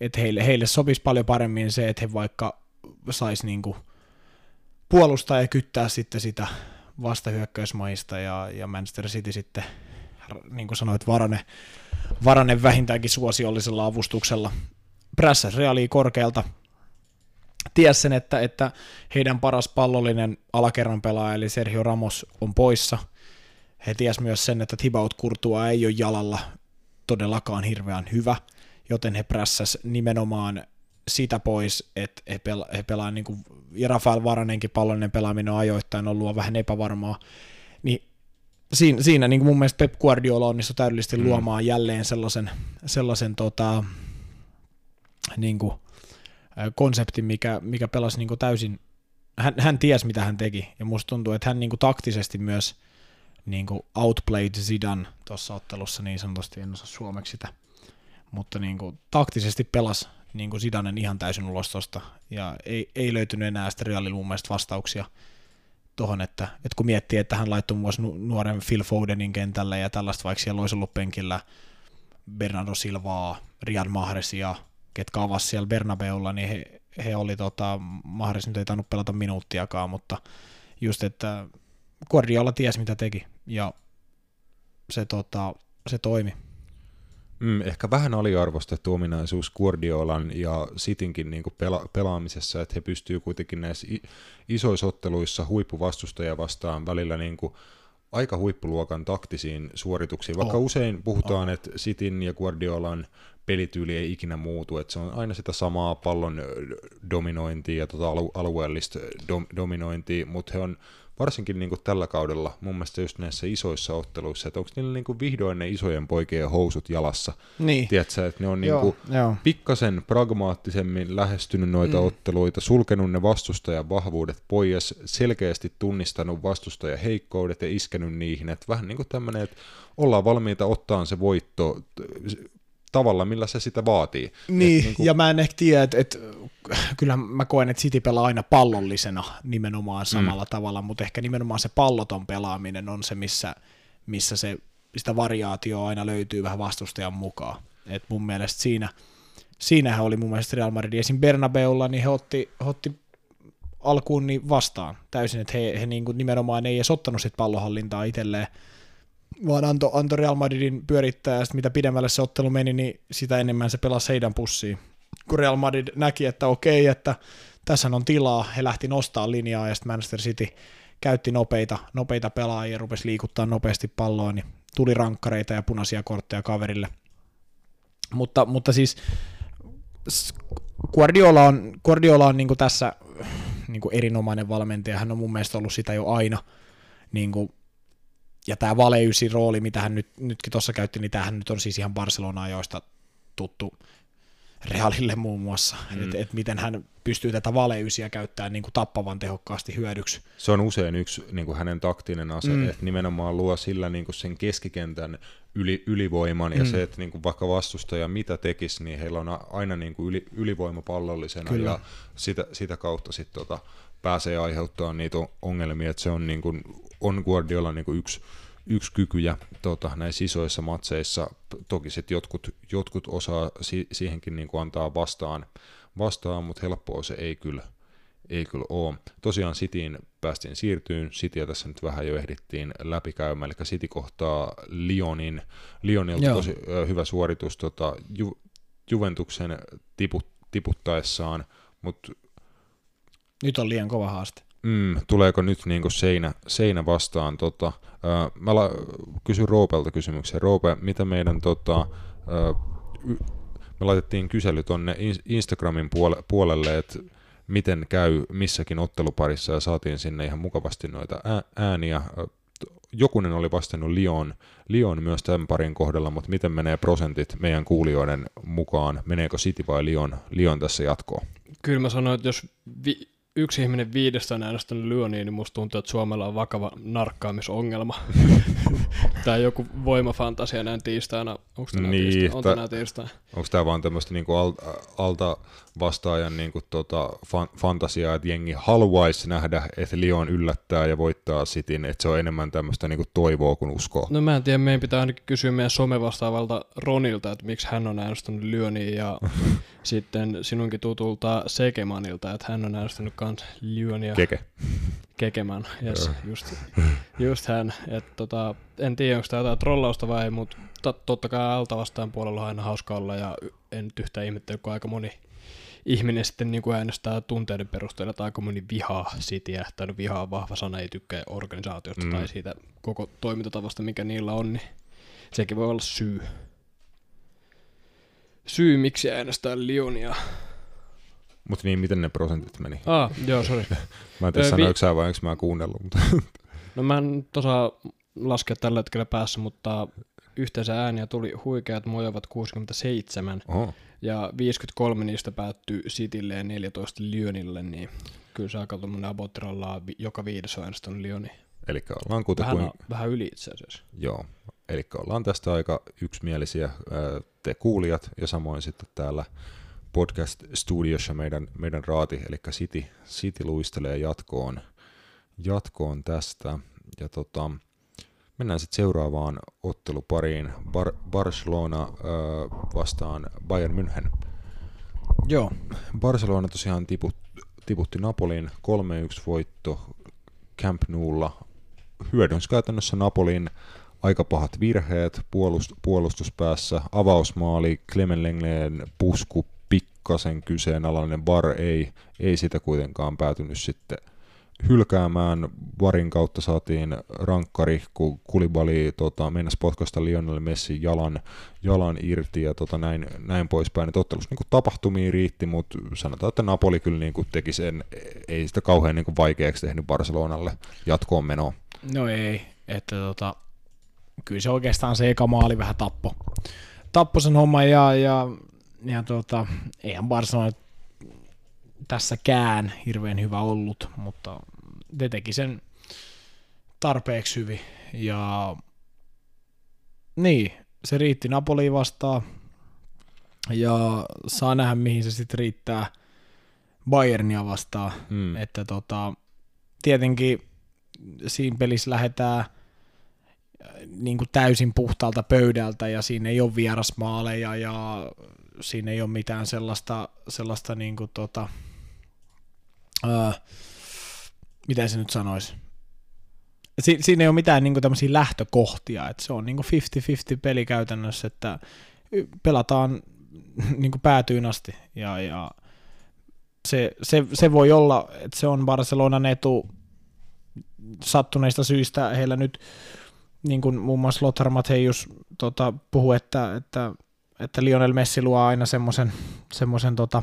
Et heille, heille sopisi paljon paremmin se, että he vaikka sais niinku – puolustaa ja kyttää sitten sitä vastahyökkäysmaista ja, ja Manchester City sitten, niin kuin sanoit, Varane, Varane vähintäänkin suosiollisella avustuksella prässäs Realia korkealta. Ties sen, että, että heidän paras pallollinen alakerran pelaaja, eli Sergio Ramos, on poissa. He ties myös sen, että Thibaut Courtois ei ole jalalla todellakaan hirveän hyvä, joten he prässäs nimenomaan sitä pois, että he, pela, he pelaa niin kuin, ja Rafael Varanenkin pallollinen pelaaminen on ajoittain ollut vähän epävarmaa, niin siinä, siinä niin kuin mun mielestä Pep Guardiola onnistui täydellisesti mm. luomaan jälleen sellaisen, sellaisen tota, niin kuin, konseptin, mikä, mikä pelasi niin kuin täysin, hän, hän tiesi mitä hän teki, ja musta tuntuu, että hän niin kuin taktisesti myös niin kuin outplayed Zidane tuossa ottelussa niin sanotusti, en osaa suomeksi sitä, mutta niin kuin taktisesti pelasi niin kuin Sidanen ihan täysin ulos tosta, ja ei, ei löytynyt enää sitä Realin mun mielestä vastauksia tuohon, että, että kun miettii, että hän laittoi muun nuoren Phil Fodenin kentälle ja tällaista, vaikka siellä olisi ollut penkillä Bernardo Silvaa, Riyad Mahresia, ketkä avasi siellä Bernabeulla, niin he, he oli tota, Mahres nyt ei tainnut pelata minuuttiakaan, mutta just, että Guardiola tiesi mitä teki, ja se, tota, se toimi. Mm, ehkä vähän aliarvostettu ominaisuus Guardiolan ja Sitinkin niin pela- pelaamisessa, että he pystyvät kuitenkin näissä isoissa otteluissa huippuvastustajia vastaan välillä niin kuin aika huippuluokan taktisiin suorituksiin, vaikka oh. usein puhutaan, oh. että Sitin ja Guardiolan pelityyli ei ikinä muutu, että se on aina sitä samaa pallon dominointia ja tota alu- alueellista dom- dominointia, mutta he on varsinkin niin kuin tällä kaudella mun mielestä just näissä isoissa otteluissa, että onko niillä niin kuin vihdoin ne isojen poikien housut jalassa. Niin. Tiedätkö, että ne on niin Joo, kuin joo. pikkasen pragmaattisemmin lähestynyt noita mm. otteluita, sulkenut ne vastustajan vahvuudet pois, selkeästi tunnistanut vastustajan heikkoudet ja iskenyt niihin, että vähän niin kuin tämmöinen, että ollaan valmiita ottaa se voitto tavalla, millä se sitä vaatii. Niin, Et niinku- ja mä en ehkä tiedä, että, että kyllä mä koen, että City pelaa aina pallollisena nimenomaan samalla mm. tavalla, mutta ehkä nimenomaan se palloton pelaaminen on se, missä, missä se, sitä variaatioa aina löytyy vähän vastustajan mukaan. Et mun mielestä siinä, siinähän oli mun mielestä Real Madrid esim. Bernabeulla, niin he otti, he otti alkuun niin vastaan täysin, että he, he niin kuin nimenomaan ei edes ottanut sit pallohallintaa itselleen, vaan antoi anto Real Madridin pyörittää, ja mitä pidemmälle se ottelu meni, niin sitä enemmän se pelasi heidän pussiin. Kun Real Madrid näki, että okei, että tässä on tilaa, he lähti nostaa linjaa, ja sitten Manchester City käytti nopeita, nopeita pelaajia, rupesi liikuttaa nopeasti palloa, niin tuli rankkareita ja punaisia kortteja kaverille. Mutta, mutta siis Guardiola on, Guardiola on niin tässä niin erinomainen valmentaja, hän on mun mielestä ollut sitä jo aina, niin kuin, ja tämä valeysi rooli, mitä hän nyt, nytkin tuossa käytti, niin tämähän nyt on siis ihan Barcelonaa joista tuttu Realille muun muassa, mm. että et miten hän pystyy tätä valeysiä käyttämään niin kuin tappavan tehokkaasti hyödyksi. se on usein yksi niin kuin hänen taktinen ase, Mm. että nimenomaan luo sillä niin kuin sen keskikentän yli, ylivoiman, mm. ja se, että niin kuin vaikka vastustaja mitä tekisi, niin heillä on aina niin kuin yli, ylivoima pallollisena, Kyllä. ja sitä, sitä kautta sitten tota, pääsee aiheuttaa niitä on- ongelmia, että se on, niin kuin, on Guardiola niin kuin yksi, yksi kykyjä tota, näissä isoissa matseissa. Toki sitten jotkut, jotkut osaa si- siihenkin niin kuin antaa vastaan, vastaan mutta helppoa se ei kyllä, ei kyllä ole. Tosiaan Cityin päästiin siirtyyn, Cityä tässä nyt vähän jo ehdittiin läpikäymään, eli City kohtaa Lyonin, Lyonilta Joo. tosi ö, hyvä suoritus tota, Ju, Juventuksen tiput, tiputtaessaan, mutta Nyt on liian kova haaste. Mm, tuleeko nyt niinku seinä, seinä vastaan? Tota, ää, mä la, kysyn Roopelta kysymyksen. Roope, mitä meidän tota, ää, y, me laitettiin kysely tonne In- Instagramin puole, puolelle, että miten käy missäkin otteluparissa ja saatiin sinne ihan mukavasti noita ää, ääniä. Jokunen oli vastannut Lyon, Lyon myös tämän parin kohdalla, mutta miten menee prosentit meidän kuulijoiden mukaan? Meneekö City vai Lyon, Lyon tässä jatkoon? Kyllä mä sanoin, että jos vi- yksi ihminen viidestä on äänestänyt Lyoniin, niin musta tuntuu, että Suomella on vakava narkkaamisongelma. (laughs) tai joku voimafantasia näin tiistaina. Onko tänään Niin? On tiistaina. Onko tämä vaan tämmöistä niinku alta, alta vastaajan niinku tota fan, fantasiaa, että jengi haluaisi nähdä, että Lyon yllättää ja voittaa Cityn, että se on enemmän tämmöistä niinku toivoa kuin uskoa. No mä en tiedä, meidän pitää ainakin kysyä meidän somevastaavalta Ronilta, että miksi hän on äänestänyt Lyoniin ja (laughs) sitten sinunkin tutulta Sekemanilta, että hän on äänestänyt kans Lyonia Keke. (laughs) Kekeman. Yes, just, just hän. Et tota, en tiedä, onko tämä jotain trollausta vai ei, mutta tot, totta kai alta vastaan puolella on aina hauska olla ja en nyt yhtään ihmettele, kun aika moni ihminen sitten niin kuin äänestää tunteiden perusteella, tai aika moni vihaa Cityä, tai no vihaa vahva sana, ei tykkää organisaatiosta Mm. tai siitä koko toimintatavasta, mikä niillä on, niin sekin voi olla syy. Syy, miksi äänestää Lyonia. Mutta niin, miten ne prosentit meni? Ah, joo, sorry. (laughs) Mä en tiedä Ö, vi- sä vai onko mä kuunnellut, mutta (laughs) No mä en osaa laskea tällä hetkellä päässä, mutta yhteensä ääniä tuli huikeat mojovat 67 oho, ja 53 niistä päättyi Citylle ja 14 Lyonille, niin kyllä se aika tuommoinen abotiralla joka viides on äänestänyt Lyoni. eli ollaan kuten Vähän, kuin, vähän yli itse asiassa. joo, eli ollaan tästä aika yksimielisiä te kuulijat ja samoin sitten täällä podcast-studiossa meidän, meidän raati, eli City, City luistelee jatkoon, jatkoon tästä. Ja tota, mennään sitten seuraavaan ottelupariin. Bar- Barcelona ää, vastaan Bayern München. Joo, Barcelona tosiaan tiput, tiputti Napolin 3-1 voitto Camp Noulla. Hyödynsi käytännössä Napolin aika pahat virheet puolust, puolustuspäässä. Avausmaali, Clemen Lenglen pusku, pikkasen kyseenalainen bar ei, ei sitä kuitenkaan päätynyt sitten hylkäämään. Varin kautta saatiin rankkari, kun Kulibali tota, mennäs potkasta Lionel Messi jalan, jalan irti ja tota, näin, näin poispäin. Et ottelussa niin tapahtumia riitti, mutta sanotaan, että Napoli kyllä niin kuin teki sen, ei sitä kauhean niin kuin vaikeaksi tehnyt Barcelonalle jatkoon menoa. No ei, että tota, kyllä se oikeastaan se eka maali vähän tappo. Tappo sen homman ja, ja, ja tota, eihän Barcelona tässäkään hirveän hyvä ollut, mutta ne teki sen tarpeeksi hyvin. Ja niin, se riitti Napoli vastaan. Ja saa nähdä, mihin se sitten riittää Bayernia vastaan. Mm. Että tota, tietenkin siinä pelissä lähdetään niin kuin täysin puhtaalta pöydältä ja siinä ei ole vierasmaaleja ja siinä ei ole mitään sellaista, sellaista niin kuin tota, uh, miten se nyt sanoisi, si- siinä ei ole mitään niin tämmöisiä lähtökohtia, että se on niin 50-50 peli käytännössä, että pelataan (laughs) niin päätyyn asti ja, ja se, se, se, voi olla, että se on Barcelonan etu sattuneista syistä. Heillä nyt, niin kuin muun muassa Lothar Matthäus tota, puhuu, että, että, että Lionel Messi luo aina semmoisen semmoisen tota,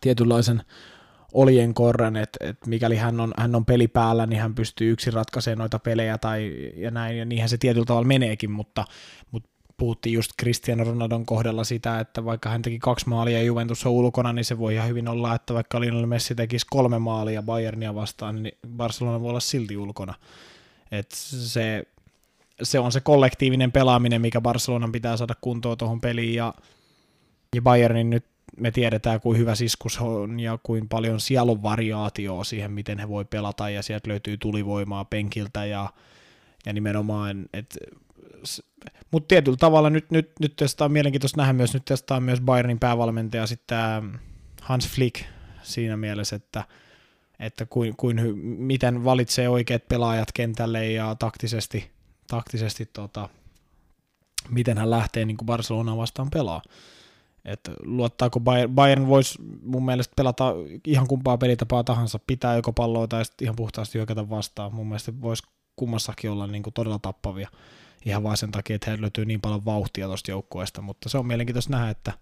tietynlaisen olien korren, että, että mikäli hän on, hän on peli päällä, niin hän pystyy yksin ratkaisemaan noita pelejä tai ja näin, ja niinhän se tietyllä tavalla meneekin, mutta, mutta puhuttiin just Cristiano Ronaldon kohdalla sitä, että vaikka hän teki kaksi maalia Juventus on ulkona, niin se voi ihan hyvin olla, että vaikka Lionel Messi tekisi kolme maalia Bayernia vastaan, niin Barcelona voi olla silti ulkona. Et se, se on se kollektiivinen pelaaminen, mikä Barcelonan pitää saada kuntoon tuohon peliin, ja, ja Bayernin nyt me tiedetään, kuin hyvä siskus on ja kuin paljon siellä on variaatioa siihen, miten he voi pelata. Ja sieltä löytyy tulivoimaa penkiltä ja, ja nimenomaan, että mutta tietyllä tavalla nyt, nyt, nyt on mielenkiintoista nähdä myös, nyt on myös Bayernin päävalmentaja sitten Hans Flick siinä mielessä, että, että kuin, kuin, miten valitsee oikeat pelaajat kentälle ja taktisesti, taktisesti tota, miten hän lähtee niin kuin Barcelona vastaan pelaa. Että luottaako Bayern, Bayern voisi mun mielestä pelata ihan kumpaa pelitapaa tahansa, pitää joko palloa tai ihan puhtaasti hyökätä vastaan. Mun mielestä voisi kummassakin olla niin kuin todella tappavia ihan vain sen takia, että heillä löytyy niin paljon vauhtia tuosta joukkueesta, mutta se on mielenkiintoista nähdä, että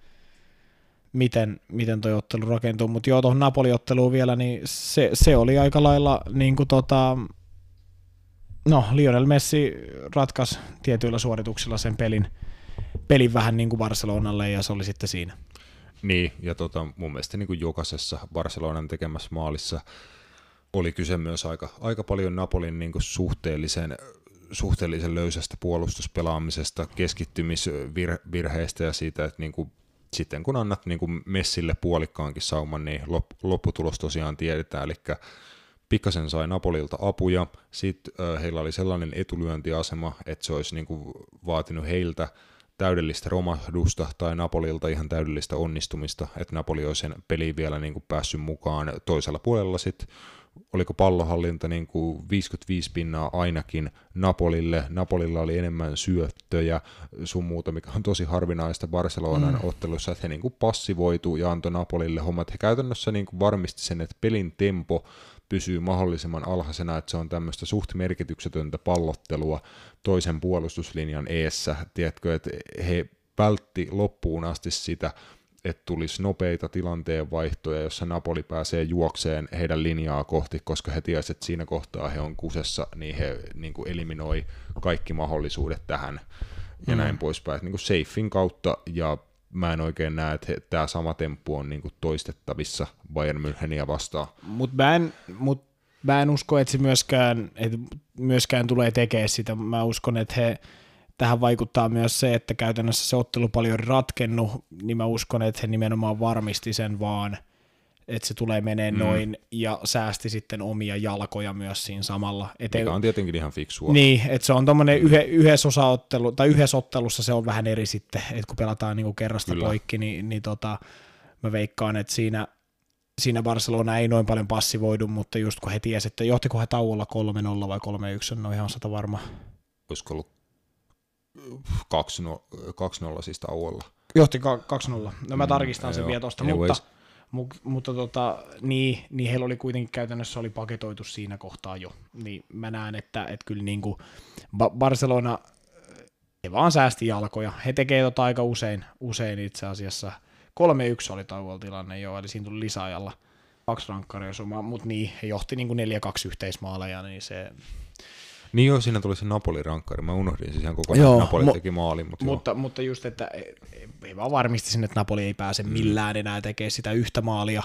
miten, miten toi ottelu rakentuu, mutta joo, tuohon Napoli-otteluun vielä, niin se, se oli aika lailla niin kuin tota, no Lionel Messi ratkaisi tietyillä suorituksilla sen pelin, pelin vähän niin kuin Barcelonalle ja se oli sitten siinä. Niin, ja tota, mun mielestä niin kuin jokaisessa Barcelonan tekemässä maalissa oli kyse myös aika, aika paljon Napolin niin kuin suhteellisen suhteellisen löysästä puolustuspelaamisesta, keskittymisvirheistä ja siitä, että niin kuin, sitten kun annat niin kuin Messille puolikkaankin sauman, niin lopputulos tosiaan tiedetään, eli pikkasen sai Napolilta apuja, sitten heillä oli sellainen etulyöntiasema, että se olisi niin kuin vaatinut heiltä täydellistä romahdusta tai Napolilta ihan täydellistä onnistumista, että Napoli olisi sen peliin vielä niin kuin päässyt mukaan toisella puolella sitten oliko pallohallinta niin kuin 55 pinnaa ainakin Napolille. Napolilla oli enemmän syöttöjä sun muuta, mikä on tosi harvinaista Barcelonan mm. ottelussa, että he niin kuin passivoitu ja antoi Napolille hommat. He käytännössä niin kuin varmisti sen, että pelin tempo pysyy mahdollisimman alhaisena, että se on tämmöistä suht merkityksetöntä pallottelua toisen puolustuslinjan eessä. Tiedätkö, että he vältti loppuun asti sitä, että tulisi nopeita tilanteenvaihtoja, jossa Napoli pääsee juokseen heidän linjaa kohti, koska he tiesivät, että siinä kohtaa he on kusessa, niin he niin kuin eliminoi kaikki mahdollisuudet tähän ja mm. näin poispäin. Niin kuin safein kautta ja mä en oikein näe, että tämä sama temppu on niin kuin toistettavissa Bayern Müncheniä vastaan. Mutta mä, en, mut mä en usko, että se myöskään, että myöskään tulee tekemään sitä. Mä uskon, että he tähän vaikuttaa myös se, että käytännössä se ottelu paljon ratkennut, niin mä uskon, että he nimenomaan varmisti sen vaan, että se tulee menee mm. noin ja säästi sitten omia jalkoja myös siinä samalla. Et Mikä on tietenkin ihan fiksua. Niin, että se on tuommoinen yhe, yhdessä osaottelu, tai yhdessä ottelussa se on vähän eri sitten, että kun pelataan niinku kerrasta Kyllä. poikki, niin, niin tota, mä veikkaan, että siinä, siinä Barcelona ei noin paljon passivoidu, mutta just kun he tiesivät, että johtiko he tauolla 3-0 vai 3-1, no ihan sata varma. Olisiko ollut 2-0 siis tauolla. Johti 2-0. No mä mm, tarkistan mm, sen vielä tuosta, mutta, Mut, mutta tota, niin, niin heillä oli kuitenkin käytännössä oli paketoitu siinä kohtaa jo. Niin mä näen, että, että kyllä niin kuin Barcelona he vaan säästi jalkoja. He tekee tota aika usein, usein itse asiassa. 3-1 oli tauolla tilanne jo, eli siinä tuli lisäajalla kaksi rankkaria mutta niin, he johti niin kuin 4-2 yhteismaaleja, niin se... Niin joo, siinä tuli se Napoli-rankkari. Mä unohdin siis ihan kokonaan, Joo, Napoli mu- teki maalin. Mutta, Mutta, mutta just, että he vaan varmisti sen, että Napoli ei pääse millään enää tekemään sitä yhtä maalia,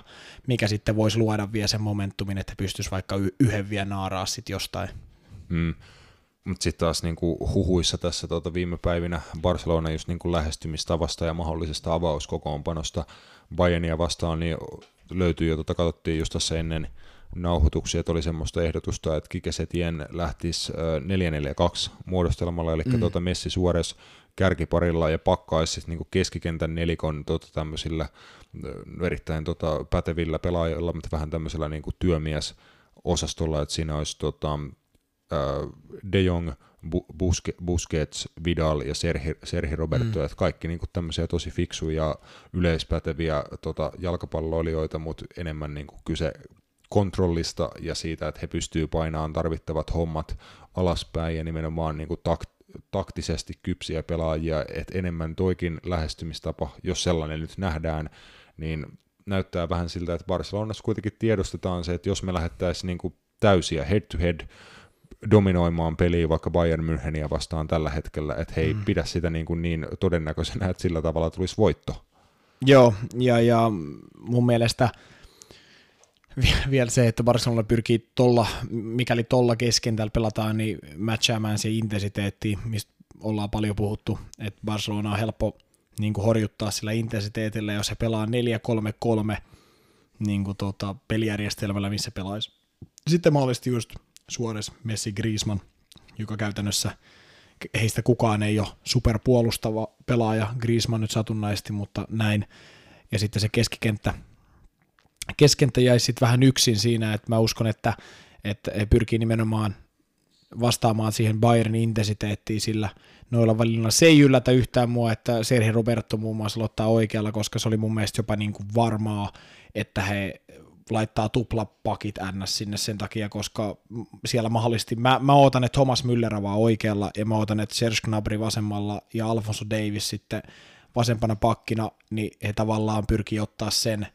mikä sitten voisi luoda vielä sen momentumin, että pystyisi vaikka y- yhden vielä naaraa sitten jostain. Mm. Mutta sitten taas niinku huhuissa tässä tota viime päivinä Barcelona just niinku lähestymistavasta ja mahdollisesta avauskokoonpanosta Bayernia vastaan, niin löytyy jo, tota, katsottiin just tässä ennen nauhoituksia, että oli semmoista ehdotusta, että Kike Setien lähtisi äh, 4-4-2 muodostelmalla, eli mm. tota Messi Suores kärkiparilla ja pakkaisi siis niinku keskikentän nelikon tota, tämmöisillä erittäin tota, pätevillä pelaajilla, mutta vähän tämmöisellä niinku työmies osastolla, että siinä olisi tota, äh, De Jong, Bu- Buske, Busquets, Vidal ja Serhi, Serhi Roberto, mm. että kaikki niinku tämmöisiä tosi fiksuja ja yleispäteviä tota, jalkapalloilijoita, mutta enemmän niinku kyse kontrollista ja siitä, että he pystyy painamaan tarvittavat hommat alaspäin ja nimenomaan niinku tak- taktisesti kypsiä pelaajia, että enemmän toikin lähestymistapa, jos sellainen nyt nähdään, niin näyttää vähän siltä, että Barcelonassa kuitenkin tiedostetaan se, että jos me lähettäisiin niinku täysiä head-to-head dominoimaan peliä vaikka Bayern Müncheniä vastaan tällä hetkellä, että he ei mm. pidä sitä niin, kuin niin todennäköisenä, että sillä tavalla tulisi voitto. Joo, ja, ja mun mielestä vielä se, että Barcelona pyrkii tolla, mikäli tolla keskentällä pelataan, niin matchaamaan se intensiteetti, mistä ollaan paljon puhuttu, että Barcelona on helppo niin kuin horjuttaa sillä intensiteetillä, jos he pelaa 4-3-3 niin kuin tota, pelijärjestelmällä, missä pelaisi. Sitten mahdollisesti just Suores, Messi, Griezmann, joka käytännössä heistä kukaan ei ole superpuolustava pelaaja, Griezmann nyt satunnaisesti, mutta näin. Ja sitten se keskikenttä, keskenttä jäi sitten vähän yksin siinä, että mä uskon, että, että he pyrkii nimenomaan vastaamaan siihen Bayernin intensiteettiin sillä noilla valinnoilla. Se ei yllätä yhtään mua, että Sergio Roberto muun muassa aloittaa oikealla, koska se oli mun mielestä jopa niin kuin varmaa, että he laittaa tuplapakit ns. sinne sen takia, koska siellä mahdollisesti, mä, mä ootan, että Thomas Müller avaa oikealla, ja mä ootan, että Serge Gnabry vasemmalla, ja Alfonso Davis sitten vasempana pakkina, niin he tavallaan pyrkii ottaa sen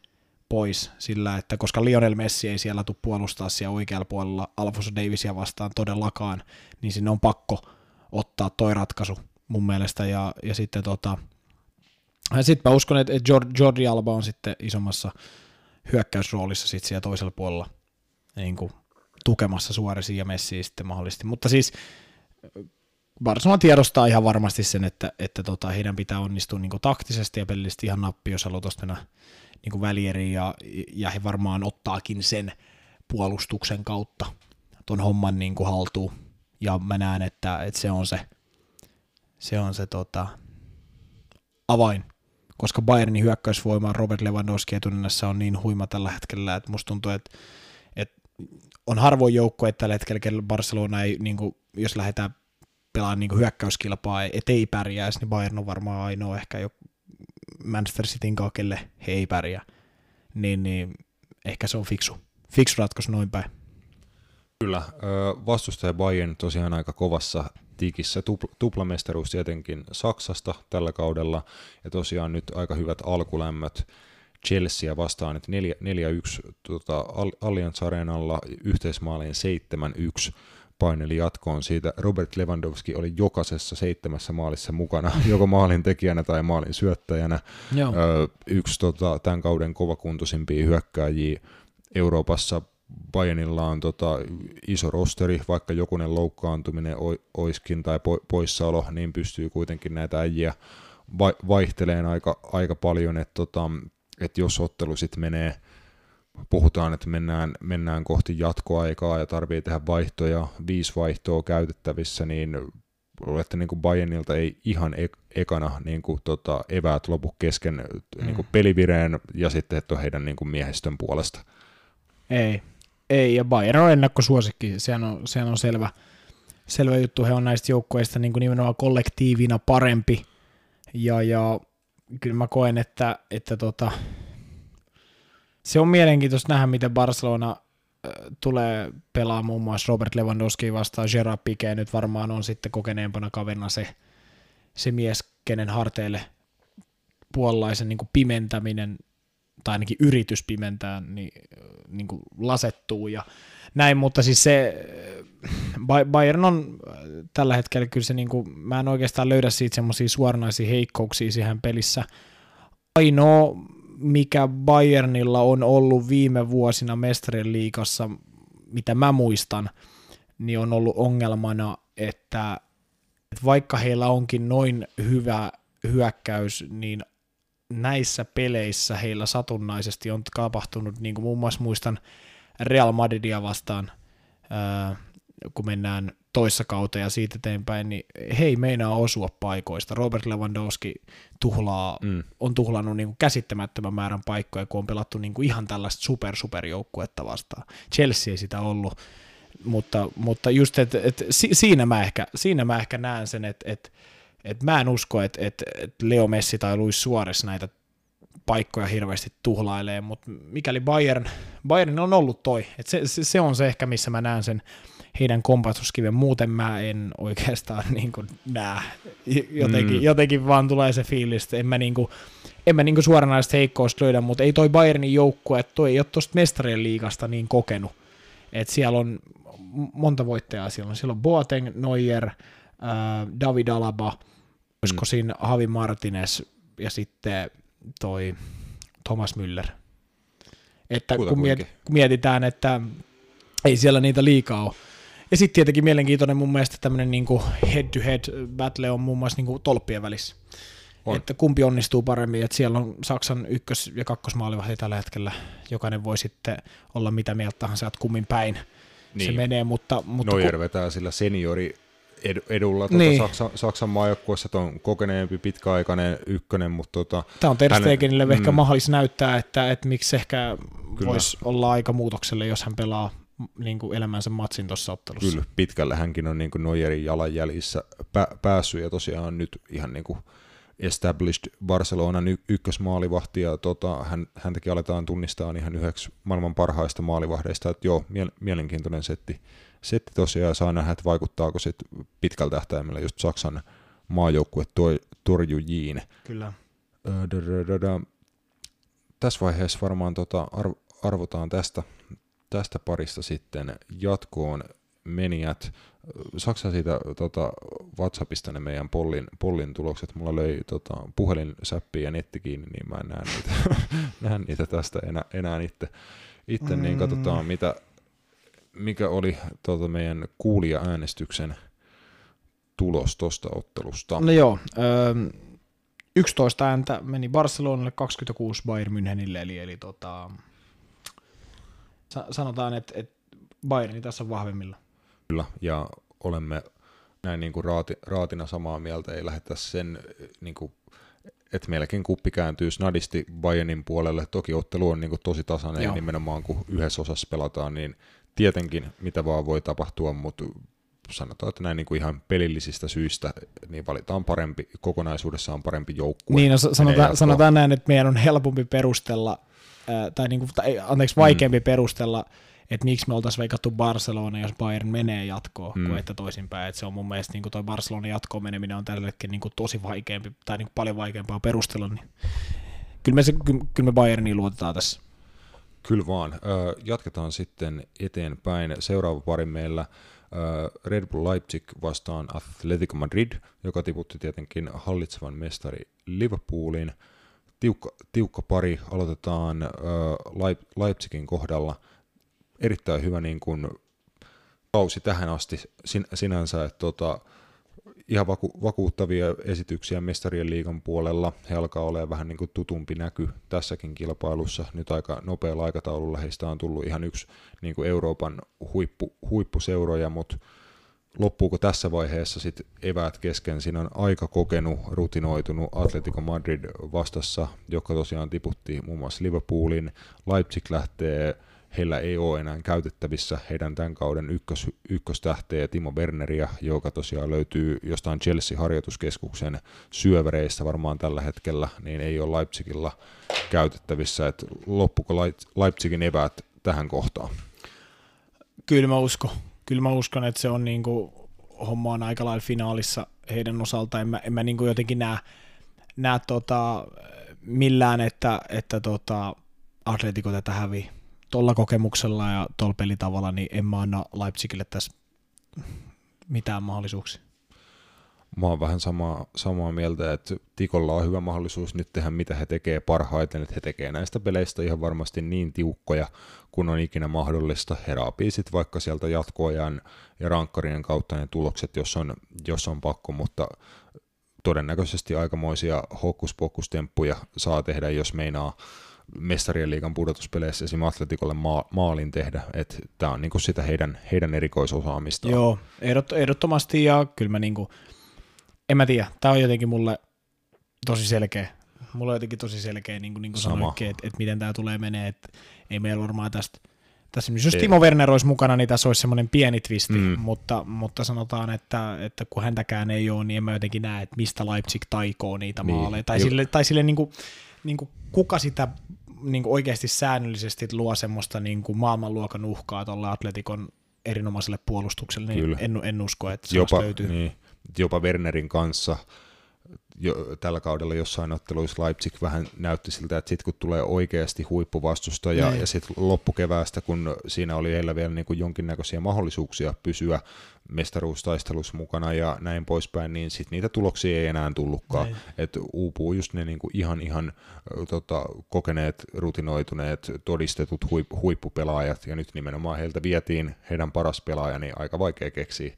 pois sillä, että koska Lionel Messi ei siellä tule puolustaa siellä oikealla puolella Alfonso Davisia vastaan todellakaan, niin sinne on pakko ottaa toi ratkaisu mun mielestä, ja, ja sitten tota, sitten mä uskon, että Jordi Alba on sitten isommassa hyökkäysroolissa sitten siellä toisella puolella niin kuin tukemassa Suoresi ja Messiä sitten mahdollisesti. Mutta siis Barcelona tiedostaa ihan varmasti sen, että, että tota, heidän pitää onnistua niin taktisesti ja pelillisesti ihan nappi, jos halutaan mennä niin välieriin ja, ja he varmaan ottaakin sen puolustuksen kautta ton homman niin kuin haltuun. Ja mä näen, että, että se on se, se, on se tota, avain koska Bayernin hyökkäysvoima Robert Lewandowski etunenässä on niin huima tällä hetkellä, että musta tuntuu, että, että on harvoin joukko, että tällä hetkellä Barcelona ei, niin kuin, jos lähdetään pelaamaan niin hyökkäyskilpaa, et ei pärjäisi, niin Bayern on varmaan ainoa ehkä Manchester Cityn kakelle he ei pärjää. Niin, niin ehkä se on fiksu, fiksu ratkaisu noin päin. Kyllä, vastustaja Bayern tosiaan aika kovassa tikissä. Tupl- tuplamestaruus tietenkin Saksasta tällä kaudella, ja tosiaan nyt aika hyvät alkulämmöt Chelsea vastaan, että 4-1 tota, Allianz Arenalla yhteismaaliin 7-1 paineli jatkoon siitä. Robert Lewandowski oli jokaisessa seitsemässä maalissa mukana, (laughs) joko maalin tekijänä tai maalin syöttäjänä. Joo. Yksi tota, tämän kauden kovakuntoisimpia hyökkääjiä Euroopassa Bayernilla on tota, iso rosteri, vaikka jokunen loukkaantuminen oiskin tai poissaolo, niin pystyy kuitenkin näitä äijiä vaihteleen aika, aika paljon, että tota, et jos ottelu sitten menee, puhutaan, että mennään, mennään kohti jatkoaikaa ja tarvii tehdä vaihtoja, viisi vaihtoa käytettävissä, niin että niin kuin Bayernilta ei ihan ek- ekana niin kuin, tota, eväät lopu kesken mm. niin kuin pelivireen ja sitten että on heidän niin kuin miehistön puolesta. Ei, ei, ja Bayern on ennakkosuosikki, sehän on, sehän on selvä, selvä juttu, he on näistä joukkoista niin kuin nimenomaan kollektiivina parempi, ja, ja kyllä mä koen, että, että tota, se on mielenkiintoista nähdä, miten Barcelona tulee pelaa muun muassa Robert Lewandowski vastaan Gerard Piqué, nyt varmaan on sitten kokeneempana kaverina se, se mies, kenen harteille puolalaisen niin pimentäminen tai ainakin yritys pimentää, niin, niin kuin lasettuu ja näin, mutta siis se Bayern on tällä hetkellä kyllä se, niin kuin, mä en oikeastaan löydä siitä semmoisia suoranaisia heikkouksia siihen pelissä. Ainoa, mikä Bayernilla on ollut viime vuosina mestarien liikassa, mitä mä muistan, niin on ollut ongelmana, että, että vaikka heillä onkin noin hyvä hyökkäys, niin näissä peleissä heillä satunnaisesti on tapahtunut, niin kuin muun muassa muistan Real Madridia vastaan, kun mennään toissa kautta ja siitä eteenpäin, niin hei meinaa osua paikoista. Robert Lewandowski tuhlaa, mm. on tuhlannut niin kuin käsittämättömän määrän paikkoja, kun on pelattu niin kuin ihan tällaista super super joukkuetta vastaan. Chelsea ei sitä ollut, mutta, mutta just, että et, siinä, mä ehkä, siinä mä ehkä näen sen, että et, et mä en usko, että et, et Leo Messi tai Luis Suarez näitä paikkoja hirveästi tuhlailee, mutta mikäli Bayern, Bayern on ollut toi, että se, se, se, on se ehkä, missä mä näen sen heidän kompastuskiven, muuten mä en oikeastaan (laughs) niin kuin näe, jotenkin, mm. jotenkin vaan tulee se fiilis, että en mä, niin kuin, en mä niin kuin suoranaisesti heikkousta löydä, mutta ei toi Bayernin joukkue, että toi ei ole tuosta mestarien liigasta niin kokenut, että siellä on monta voittajaa, siellä on, siellä on Boateng, Neuer, äh, David Alaba, olisiko mm. siinä Javi Martinez ja sitten toi Thomas Müller. Että kun, miet, kun mietitään, että ei siellä niitä liikaa ole. Ja sitten tietenkin mielenkiintoinen mun mielestä tämmöinen niin head-to-head battle on muun muassa niin tolppien välissä. On. Että kumpi onnistuu paremmin, että siellä on Saksan ykkös- ja kakkosmaalivahti tällä hetkellä. Jokainen voi sitten olla mitä mieltä tahansa, että kummin päin niin. se menee, mutta... mutta Neuer kun... vetää sillä seniori edulla tuota niin. Saksan, Saksan maajoukkuessa, on kokeneempi pitkäaikainen ykkönen, mutta tota, Tämä on Ter Stegenille mm, ehkä mahdollista näyttää, että, että miksi ehkä voisi olla aika muutokselle, jos hän pelaa niin kuin elämänsä matsin tuossa ottelussa. Kyllä, pitkälle hänkin on niin kuin Neuerin jalanjäljissä pä- päässyt ja tosiaan on nyt ihan niin kuin established Barcelonan y- ykkösmaalivahti ja tota, hän, häntäkin aletaan tunnistaa ihan yhdeksi maailman parhaista maalivahdeista, että joo, mie- mielenkiintoinen setti, setti tosiaan saa nähdä, että vaikuttaako se pitkällä tähtäimellä just Saksan maajoukkue torjujiin. Kyllä. Tässä vaiheessa varmaan tota arvotaan tästä tästä parista sitten jatkoon menijät. Saksa siitä tota, WhatsAppista ne meidän pollin, pollin tulokset. Mulla löi tota, puhelin säppi ja netti kiinni, niin mä en näe niitä, (laughs) näe niitä tästä enää, enää itse. itse mm. niin katsotaan, mitä, mikä oli tota, meidän kuulija-äänestyksen tulos tuosta ottelusta. No joo, öö, 11 ääntä meni Barcelonalle, 26 Bayern Münchenille, eli, eli tota, sanotaan, että, että Bayerni tässä on vahvemmilla. Kyllä, ja olemme näin niin kuin raati, raatina samaa mieltä, ei lähdetä sen, niin kuin, että meilläkin kuppi kääntyy snadisti Bayernin puolelle. Toki ottelu on niin kuin tosi tasainen Joo. nimenomaan, kun yhdessä osassa pelataan, niin tietenkin mitä vaan voi tapahtua, mutta sanotaan, että näin niin kuin ihan pelillisistä syistä niin valitaan parempi, kokonaisuudessaan parempi joukkue. Niin, no, sanotaan, sanotaan näin, että meidän on helpompi perustella tai, niin kuin, tai anteeksi, vaikeampi mm. perustella, että miksi me oltaisiin veikattu Barcelona, jos Bayern menee jatkoon, mm. kuin että toisinpäin. Että se on mun mielestä niin toi Barcelona jatkoon meneminen on tällä hetkellä niin kuin tosi vaikeampi, tai niin kuin paljon vaikeampaa perustella. Niin kyllä, me se, kyllä me Bayerniin luotetaan tässä. Kyllä vaan. Jatketaan sitten eteenpäin. Seuraava pari meillä Red Bull Leipzig vastaan Atletico Madrid, joka tiputti tietenkin hallitsevan mestari Liverpoolin – tiukka, tiukka pari. Aloitetaan äh, Leipzigin kohdalla. Erittäin hyvä niin kuin, kausi tähän asti sin, sinänsä, että tota, ihan vaku, vakuuttavia esityksiä mestarien liigan puolella. He alkaa olemaan vähän niin kuin tutumpi näky tässäkin kilpailussa. Nyt aika nopealla aikataululla heistä on tullut ihan yksi niin kuin Euroopan huippu, huippuseuroja, mutta loppuuko tässä vaiheessa sit eväät kesken? Siinä on aika kokenut, rutinoitunut Atletico Madrid vastassa, joka tosiaan tiputti muun muassa Liverpoolin. Leipzig lähtee heillä ei ole enää käytettävissä heidän tämän kauden ykkös, ykköstähteä Timo Werneriä, joka tosiaan löytyy jostain Chelsea-harjoituskeskuksen syövereistä varmaan tällä hetkellä, niin ei ole Leipzigilla käytettävissä, että loppuko Leipzigin eväät tähän kohtaan? Kyllä mä uskon. Kyllä mä uskon, että se on niinku, homma on aika lailla finaalissa heidän osalta. En mä, en mä niinku jotenkin näe, näe tota, millään, että, että tota, Atletico tätä hävii. Tuolla kokemuksella ja tuolla pelitavalla, niin en mä anna Leipzigille tässä mitään mahdollisuuksia. Mä oon vähän samaa, samaa mieltä, että Tikolla on hyvä mahdollisuus nyt tehdä mitä he tekee parhaiten, että he tekee näistä peleistä ihan varmasti niin tiukkoja, kun on ikinä mahdollista. He raapii sit vaikka sieltä jatkoajan ja rankkarien kautta ne tulokset, jos on, jos on pakko, mutta todennäköisesti aikamoisia hokkuspokkustemppuja saa tehdä, jos meinaa mestarien liigan pudotuspeleissä esim. Atletikolle ma- maalin tehdä, että tämä on niinku sitä heidän, heidän erikoisosaamista. Joo, ehdot, ehdottomasti ja kyllä mä niinku, en mä tiedä, tämä on jotenkin mulle tosi selkeä. Mulla on jotenkin tosi selkeä, niin kuin, niin kuin että, että miten tämä tulee menee, että ei meillä varmaan tästä tässä jos Timo Werner olisi mukana, niin tässä olisi semmoinen pieni twisti, mm. mutta, mutta sanotaan, että, että kun häntäkään ei ole, niin en mä jotenkin näe, että mistä Leipzig taikoo niitä niin. maaleja. Tai sille, tai sille niin kuin, niin kuin, kuka sitä niin kuin oikeasti säännöllisesti luo semmoista niin kuin maailmanluokan uhkaa tuolle Atletikon erinomaiselle puolustukselle, niin en, en usko, että se jopa, löytyy. Niin, jopa Wernerin kanssa jo, tällä kaudella jossain otteluissa Leipzig vähän näytti siltä, että sitten kun tulee oikeasti huippuvastusta ja, niin. ja sitten loppukeväästä, kun siinä oli heillä vielä niin kuin jonkinnäköisiä mahdollisuuksia pysyä mestaruustaistelussa mukana ja näin poispäin, niin sitten niitä tuloksia ei enää tullutkaan. Niin. Että uupuu just ne niin kuin ihan, ihan tota, kokeneet, rutinoituneet, todistetut huip, huippupelaajat, ja nyt nimenomaan heiltä vietiin heidän paras pelaaja, niin aika vaikea keksiä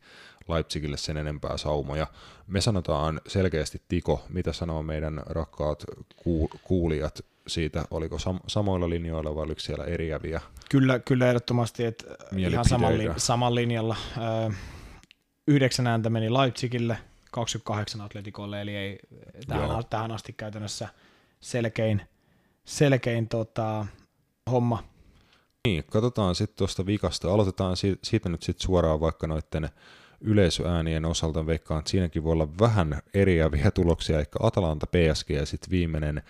Leipzigille sen enempää saumoja. Me sanotaan selkeästi Tiko, mitä sanoo meidän rakkaat kuulijat siitä, oliko sam- samoilla linjoilla vai oliko siellä eriäviä? Kyllä, kyllä ehdottomasti, että ihan saman, li- saman linjalla. Öö, yhdeksän ääntä meni Leipzigille, 28 Atletikolle, eli ei tähän, tähän asti käytännössä selkein, selkein tota, homma. Niin, katsotaan sitten tuosta vikasta. Aloitetaan siitä, siitä nyt sitten suoraan vaikka noiden yleisöäänien osalta veikkaan, että siinäkin voi olla vähän eriäviä tuloksia, ehkä Atalanta, PSG ja sitten viimeinen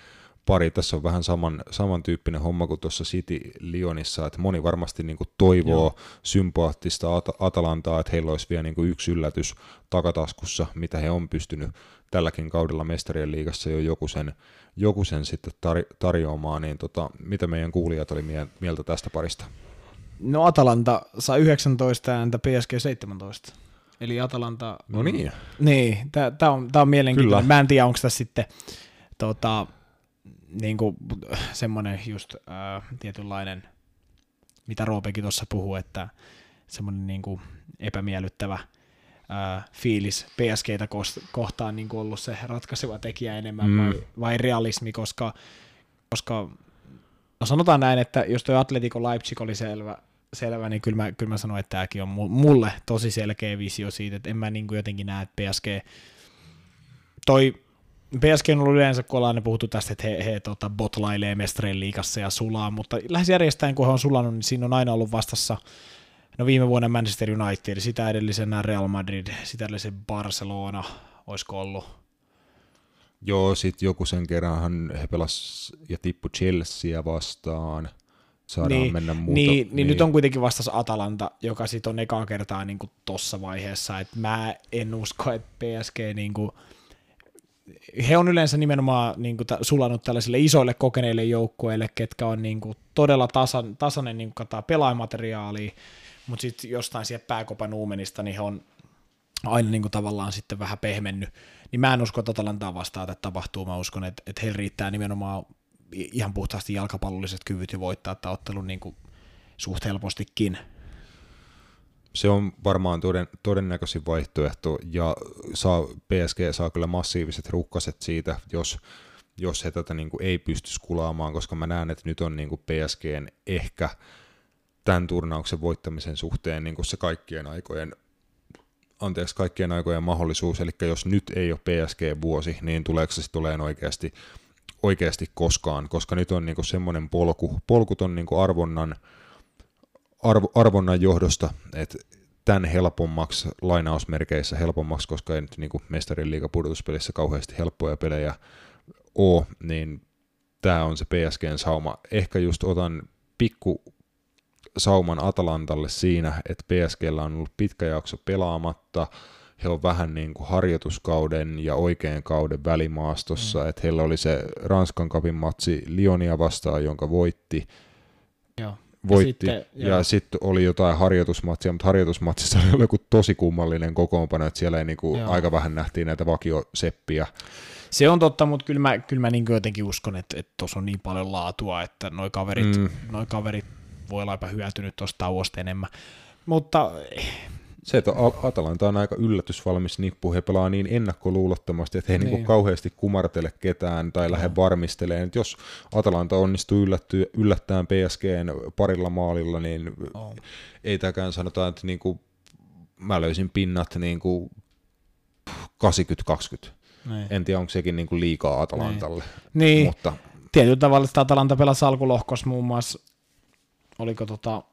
pari. Tässä on vähän saman, samantyyppinen homma kuin tuossa City Lyonissa, että moni varmasti niin kuin toivoo Joo. sympaattista At- Atalantaa, että heillä olisi vielä niin kuin yksi yllätys takataskussa, mitä he on pystynyt tälläkin kaudella mestarien liigassa jo joku sen, joku sen sitten tar- tarjoamaan, niin tota, mitä meidän kuulijat oli mieltä tästä parista? No Atalanta saa 19 ääntä, PSG 17. Eli Atalanta... No niin. Niin, tämä on, tää on mielenkiintoinen. Kyllä. Mä en tiedä, onko tässä sitten tota, niinku, semmoinen just äh, tietynlainen, mitä Roopekin tuossa puhuu, että semmoinen niinku epämiellyttävä äh, fiilis PSGtä kohtaan niinku ollut se ratkaiseva tekijä enemmän mm. vai, vai realismi, koska, koska no sanotaan näin, että jos tuo Atletico Leipzig oli selvä, selvä, niin kyllä mä, kyllä mä sanoin, että tämäkin on mulle tosi selkeä visio siitä, että en mä niin kuin jotenkin näe, että PSG, toi PSG on ollut yleensä, kun ollaan puhuttu tästä, että he, he tota, botlailee mestarien liikassa ja sulaa, mutta lähes järjestäen, kun he on sulannut, niin siinä on aina ollut vastassa No viime vuonna Manchester United, sitä edellisenä Real Madrid, sitä edellisen Barcelona, olisiko ollut? Joo, sitten joku sen kerran he pelas ja tippu Chelsea vastaan saadaan niin, mennä muuta. Niin, niin, niin, nyt on kuitenkin vastas Atalanta, joka sitten on ekaa kertaa niin kuin tossa vaiheessa, että mä en usko, että PSG niin kuin, he on yleensä nimenomaan niin kuin, sulannut tällaisille isoille kokeneille joukkueille, ketkä on niin kuin, todella tasan, tasainen niin kuin, pelaajamateriaali, mutta sitten jostain siellä pääkopan uumenista, niin he on aina niin kuin, tavallaan sitten vähän pehmennyt. Niin mä en usko, että Atalantaa vastaan että tapahtuu. Mä uskon, että, että heillä riittää nimenomaan ihan puhtaasti jalkapallolliset kyvyt jo voittaa tämä ottelun niin kuin suht helpostikin. Se on varmaan toden, todennäköisin vaihtoehto, ja saa, PSG saa kyllä massiiviset rukkaset siitä, jos, jos he tätä niin kuin ei pysty kulaamaan, koska mä näen, että nyt on niin kuin PSGn ehkä tämän turnauksen voittamisen suhteen niin kuin se kaikkien aikojen anteeksi, kaikkien aikojen mahdollisuus, eli jos nyt ei ole PSG-vuosi, niin tuleeko se olemaan oikeasti oikeasti koskaan, koska nyt on niinku semmoinen polku, polkuton niinku arvonnan arvo, arvonnan johdosta, että tämän helpommaksi, lainausmerkeissä helpommaksi, koska ei nyt niin mestarin liiga pudotuspelissä kauheasti helppoja pelejä ole, niin tämä on se PSGn sauma. Ehkä just otan pikku sauman Atalantalle siinä, että PSGllä on ollut pitkä jakso pelaamatta, he on vähän niin kuin harjoituskauden ja oikean kauden välimaastossa, mm. että heillä oli se Ranskan kapin matsi Lionia vastaan, jonka voitti, Joo. voitti. Ja sitten- ja sitten oli jotain harjoitusmatsia, mutta harjoitusmatsissa (laughs) oli joku tosi kummallinen kokoonpano, että siellä ei niinku Joo. aika vähän nähtiin näitä vakioseppiä. Se on totta, mutta kyllä mä, kyllä mä niin jotenkin uskon, että tuossa on niin paljon laatua, että noi kaverit, mm. noi kaverit voi olla jopa hyötynyt tuosta tauosta enemmän. Mutta Se, että Al- Atalanta on aika yllätysvalmis nippu, he pelaa niin ennakkoluulottomasti, että he ei niin. Niin. niinku kauheasti kumartele ketään tai lähde varmistelemaan. Et jos Atalanta onnistuu yllätty, yllättämään PSGn parilla maalilla, niin On. ei tämäkään sanotaan, että niinku, mä löysin pinnat niinku 80-20. niin. En tiedä, onko sekin niinku liikaa Atalantalle, niin, mutta tietyllä tavalla sitä Atalanta pelasi alkulohkossa muun muassa, oliko tota,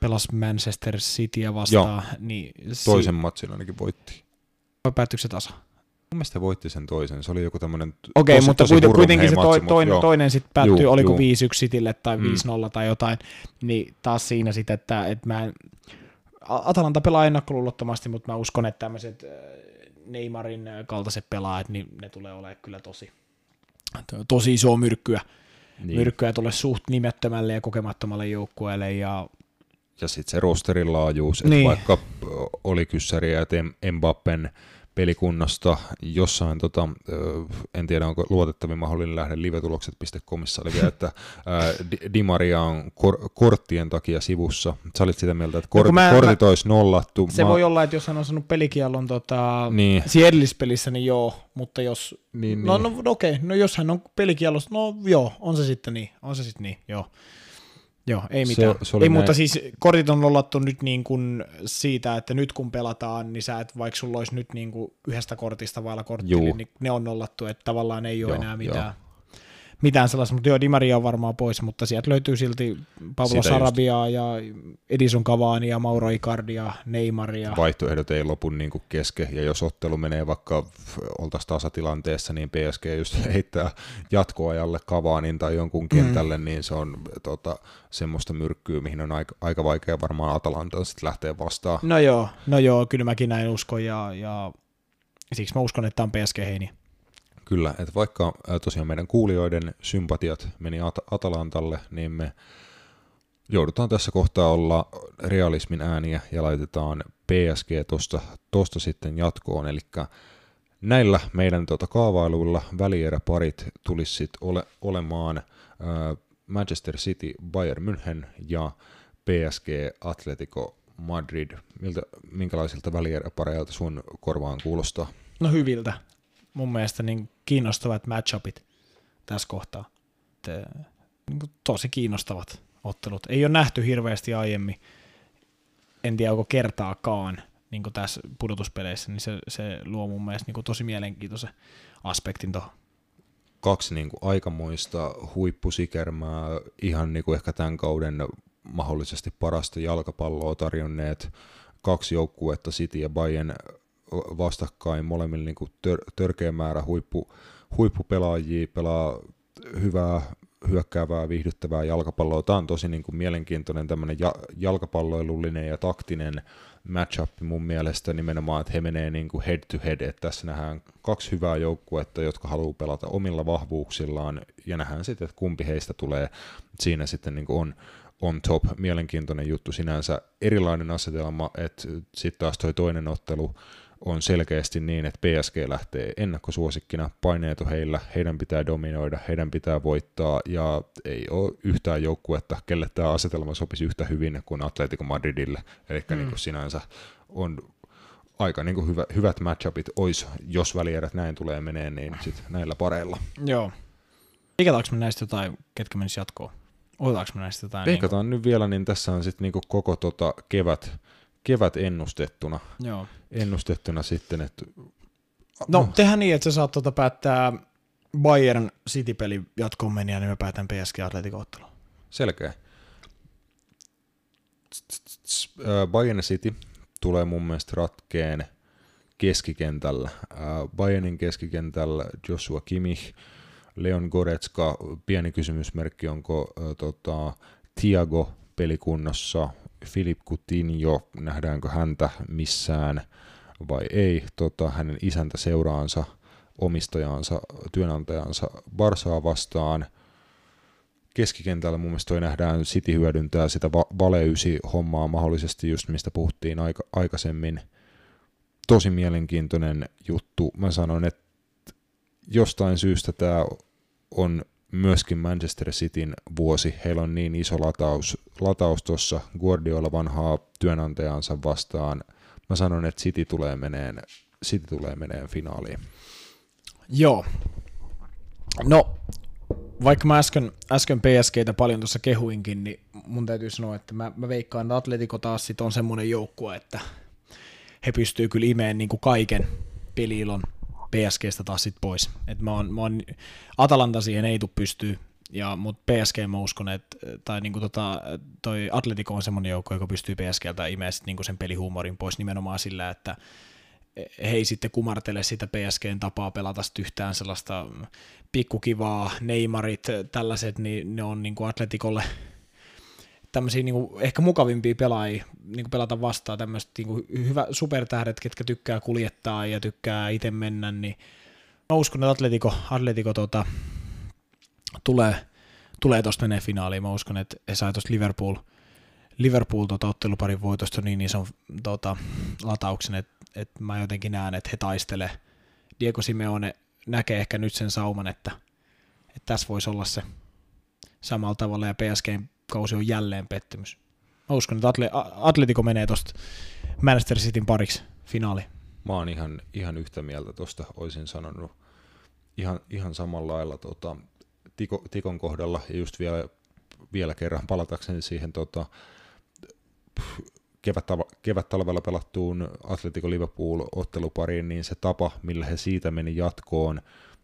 pelas Manchester Cityä vastaan, niin toisen matsin ainakin voitti. si- päättyykö se tasa? Mun mielestä voitti sen toisen, se oli joku tämmöinen Okei, okay, mutta kuiten, kuitenkin se toi, matsi, toinen, joo. toinen sitten päättyi, Juu, oliko juu. 5-1 Citylle tai Mm. 5-0 tai jotain, niin taas siinä sitten, että, että mä en, Atalanta pelaa ennakkoluulottomasti, mutta mä uskon, että tämmöiset äh, Neymarin äh, kaltaiset pelaajat, niin ne tulee olemaan kyllä tosi, tosi isoa myrkkyä. Niin. Myrkkyä tulee suht nimettömälle ja kokemattomalle joukkueelle ja Ja sitten se rosterin laajuus, että Niin. vaikka ö, oli kyssäriä, että Em- Mbappen pelikunnosta jossain, tota, en tiedä onko luotettavin mahdollinen lähde livetulokset.comissa oli vielä, että ä, Di- Maria on kor- korttien takia sivussa. Sä olit sitä mieltä, että No kun kortit, mä- olisi nollattu. se voi olla, että jos hän on saanut pelikielon tota, Niin. edellispelissä, niin joo, mutta jos, Niin, no, niin. no, okei, no jos hän on pelikielossa, no joo, on se sitten niin, on se sitten niin, joo. Joo, ei Se- mitään. se oli ei, mutta näin. siis kortit on nollattu nyt niin kuin siitä, että nyt kun pelataan, niin sä et, vaikka sulla olisi nyt niin kuin yhdestä kortista vailla kortti, Juu. niin ne on nollattu, että tavallaan ei ole Joo, enää joo. Mitään. Sellaista, mutta joo, Di Maria on varmaan pois, mutta sieltä löytyy silti Pablo Sitä just. Sarabiaa ja Edison Cavani ja Mauro Icardia, Neymaria. vaihtoehdot ei lopu niin kuin kesken, ja jos ottelu menee vaikka oltaisiin tasatilanteessa, niin PSG just (laughs) heittää jatkoajalle Kavaanin tai jonkun kentälle, mm. niin se on tota, semmoista myrkkyä, mihin on aika, aika vaikea varmaan Atalantan sitten lähteä vastaan. No joo, no joo, kyllä mäkin näin uskon ja, ja siksi mä uskon, että tämä on PSG Heini. Kyllä, että vaikka tosiaan meidän kuulijoiden sympatiat meni At- Atalantalle, niin me joudutaan tässä kohtaa olla realismin ääniä ja laitetaan PSG tosta, tosta sitten jatkoon, eli näillä meidän tuota kaavailuilla välieräparit tulisi sitten ole, olemaan ää, Manchester City, Bayern München ja PSG Atletico Madrid. Miltä, minkälaisilta välieräpareilta sun korvaan kuulostaa? No hyviltä. Mun mielestä niin kiinnostavat matchupit tässä kohtaa. Te, niin kuin tosi kiinnostavat ottelut. Ei ole nähty hirveästi aiemmin. En tiedä, onko kertaakaan niin kuin tässä pudotuspeleissä, niin se, se luo mun mielestä niin kuin tosi mielenkiintoisen aspektin tuohon. kaksi niin kuin aikamoista huippusikermää, ihan niin kuin ehkä tämän kauden mahdollisesti parasta jalkapalloa tarjonneet kaksi joukkuetta, City ja Bayern vastakkain, molemmilla niin kuin tör, törkeä määrä huippu, huippupelaajia, pelaa hyvää, hyökkäävää, viihdyttävää jalkapalloa. Tämä on tosi niin kuin mielenkiintoinen tämmöinen ja, jalkapalloilullinen ja taktinen matchup mun mielestä nimenomaan, että he menee niin kuin head to head, että tässä nähdään kaksi hyvää joukkuetta, jotka haluaa pelata omilla vahvuuksillaan ja nähdään sitten, että kumpi heistä tulee siinä sitten niin kuin on on top, mielenkiintoinen juttu sinänsä, erilainen asetelma, että sitten taas toi toinen ottelu on selkeästi niin, että PSG lähtee ennakkosuosikkina, paineet on heillä, heidän pitää dominoida, heidän pitää voittaa, ja ei ole yhtään joukkuetta, kelle tämä asetelma sopisi yhtä hyvin kuin Atletico Madridille, eli mm. niin kuin sinänsä on aika niin kuin hyvä, hyvät matchupit olisi, jos välierät näin tulee meneen, niin sitten näillä pareilla. Joo. Veikataanko me näistä jotain, ketkä menis jatkoon? Otetaanko me näistä jotain? Veikataan niin nyt vielä, niin tässä on sitten niin koko tota kevät, kevät ennustettuna, Joo. ennustettuna sitten, että No, tehdään niin, että sä saat tuota päättää Bayern City-peli jatkoon meniä, niin mä päätän PSG Atletico ottelu. selkeä. Bayern City tulee mun mielestä ratkeen keskikentällä. Bayernin keskikentällä Joshua Kimmich, Leon Goretska, pieni kysymysmerkki, onko äh, tota, Tiago pelikunnossa, Filip Coutinho, nähdäänkö häntä missään vai ei, tota, hänen isäntä seuraansa, omistajansa, työnantajansa Barsaa vastaan. Keskikentällä mun mielestä toi nähdään City hyödyntää sitä va- valeysi hommaa mahdollisesti just mistä puhuttiin aika- aikaisemmin. Tosi mielenkiintoinen juttu. Mä sanon, että jostain syystä tämä on myöskin Manchester Cityn vuosi. Heillä on niin iso lataus, lataus tuossa Guardiola vanhaa työnantajansa vastaan. Mä sanon, että City tulee meneen, City tulee meneen finaaliin. Joo. No, vaikka mä äsken, äsken PSGtä paljon tuossa kehuinkin, niin mun täytyy sanoa, että mä, mä veikkaan, että Atletico taas sit on semmoinen joukkue, että he pystyy kyllä imeen niin kuin kaiken peliilon PSGstä taas sit pois. Et mä oon, mä oon, Atalanta siihen ei tule pystyy, ja, mutta PSG mä uskon, että tai niinku tota, toi Atletico on semmoinen joukko, joka pystyy PSGltä imeen sit niinku sen pelihuumorin pois nimenomaan sillä, että he ei sitten kumartele sitä PSGn tapaa pelata yhtään sellaista pikkukivaa, Neymarit, tällaiset, niin ne on niinku Atletikolle tämmöisiä niinku ehkä mukavimpia pelaajia niinku pelata vastaan, tämmöiset niinku hyvä supertähdet, ketkä tykkää kuljettaa ja tykkää itse mennä, niin mä uskon, että Atletico, Atletico tota, tulee, tulee tuosta menee finaaliin. Mä uskon, että he sai tuosta Liverpool, Liverpool tota, otteluparin voitosta niin ison tota, latauksen, että, että mä jotenkin näen, että he taistelee. Diego Simeone näkee ehkä nyt sen sauman, että, että tässä voisi olla se samalla tavalla ja PSGn kausi on jälleen pettymys. Mä uskon, että Atle- Atletico menee tuosta Manchester Cityn pariksi finaali. Mä oon ihan, ihan yhtä mieltä tuosta, olisin sanonut ihan, ihan samalla lailla tota, Tiko, Tikon kohdalla, ja just vielä, vielä kerran palatakseni siihen tota, kevät-talvella pelattuun Atletico Liverpool-ottelupariin, niin se tapa, millä he siitä meni jatkoon,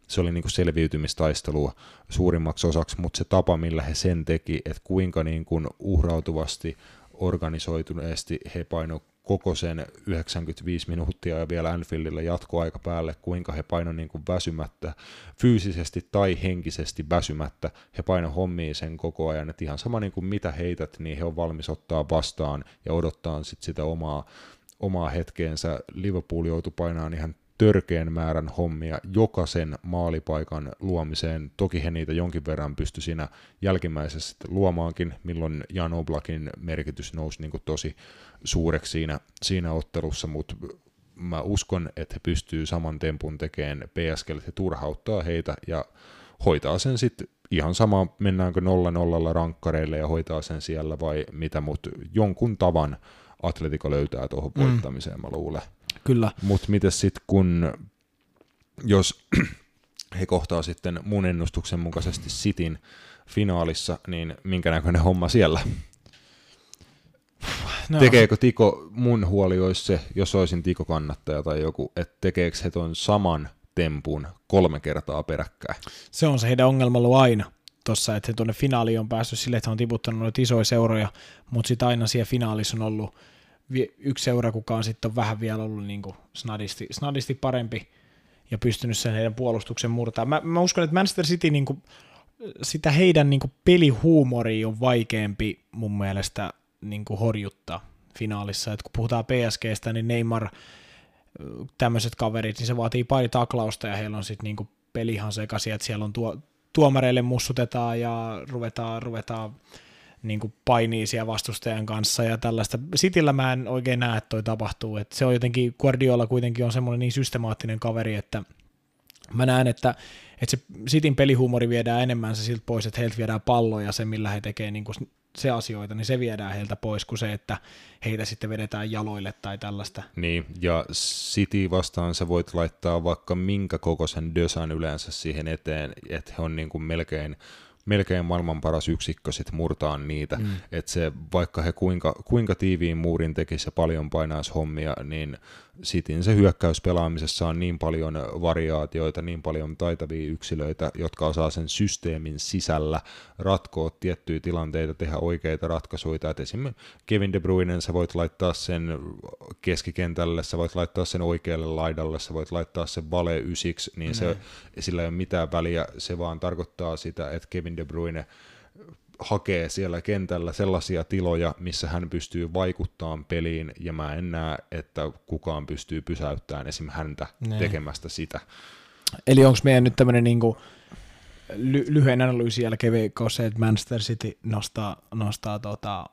se oli niinku selviytymistaistelua suurimmaksi osaksi, mutta se tapa, millä he sen teki, että kuinka niinku uhrautuvasti, organisoituneesti he paino koko sen 95 minuuttia ja vielä Anfieldilla jatkoaika päälle, kuinka he paino niin kuin väsymättä, fyysisesti tai henkisesti väsymättä, he paino hommiin sen koko ajan, että ihan sama niin kuin mitä heität, niin he on valmis ottaa vastaan ja odottaa sit sitä omaa, omaa hetkeensä. Liverpool joutui painaan ihan törkeän määrän hommia jokaisen maalipaikan luomiseen. Toki he niitä jonkin verran pysty siinä jälkimmäisessä luomaankin, milloin Jan Oblakin merkitys nousi niin tosi suureksi siinä, siinä ottelussa, mutta mä uskon, että he pystyy saman tempun tekemään PSGlle, että he turhauttaa heitä ja hoitaa sen sitten ihan sama, mennäänkö nolla nollalla rankkareille ja hoitaa sen siellä vai mitä, mutta jonkun tavan Atletico löytää tuohon mm. voittamiseen, mä luulen. Kyllä. Mutta miten sitten kun, jos (clears throat) he kohtaa sitten mun ennustuksen mukaisesti Sitin finaalissa, niin minkä näköinen homma siellä? No. Tekeekö Tiko, mun huoli olisi se, jos olisin Tiko kannattaja tai joku, että tekeekö he ton saman tempun kolme kertaa peräkkäin? Se on se heidän ongelma ollut aina tuossa, että he tuonne finaaliin on päässyt sille, että he on tiputtanut noita isoja seuroja, mutta sitten aina siellä finaalissa on ollut yksi seura, kuka on sitten vähän vielä ollut niin kuin snadisti, snadisti parempi ja pystynyt sen heidän puolustuksen murtaa. Mä, mä uskon, että Manchester City niin kuin, sitä heidän niin pelihuumoria on vaikeampi mun mielestä niin kuin horjuttaa finaalissa. Et kun puhutaan PSGstä, niin Neymar, tämmöiset kaverit, niin se vaatii pari taklausta ja heillä on sitten niin peli ihan sekaisin, että siellä on tuo, tuomareille mussutetaan ja ruvetaan, ruvetaan niin kuin painii siellä vastustajan kanssa ja tällaista. Sitillä mä en oikein näe, että toi tapahtuu. Et se on jotenkin, Guardiola kuitenkin on semmoinen niin systemaattinen kaveri, että mä näen, että, että se Sitin pelihuumori viedään enemmän se siltä pois, että heiltä viedään palloja se, millä he tekee niin kuin se asioita, niin se viedään heiltä pois kuin se, että heitä sitten vedetään jaloille tai tällaista. Niin, ja City vastaan sä voit laittaa vaikka minkä kokoisen dösan yleensä siihen eteen, että he on niin kuin melkein melkein maailman paras yksikkö sit murtaa niitä, mm. että se vaikka he kuinka, kuinka tiiviin muurin tekisi ja paljon painaisi hommia, niin Sitin se hyökkäyspelaamisessa on niin paljon variaatioita, niin paljon taitavia yksilöitä, jotka osaa sen systeemin sisällä ratkoa tiettyjä tilanteita, tehdä oikeita ratkaisuja. Et esimerkiksi Kevin De Bruyne, sä voit laittaa sen keskikentälle, sä voit laittaa sen oikealle laidalle, sä voit laittaa sen vale ysiksi, niin mm. se, sillä ei ole mitään väliä, se vaan tarkoittaa sitä, että Kevin De Bruyne hakee siellä kentällä sellaisia tiloja, missä hän pystyy vaikuttamaan peliin, ja mä en näe, että kukaan pystyy pysäyttämään esim. häntä ne. tekemästä sitä. Eli onko meidän nyt tämmöinen niinku ly- lyhyen analyysin jälkeen veikkaus se, että Manchester City nostaa, nostaa tota,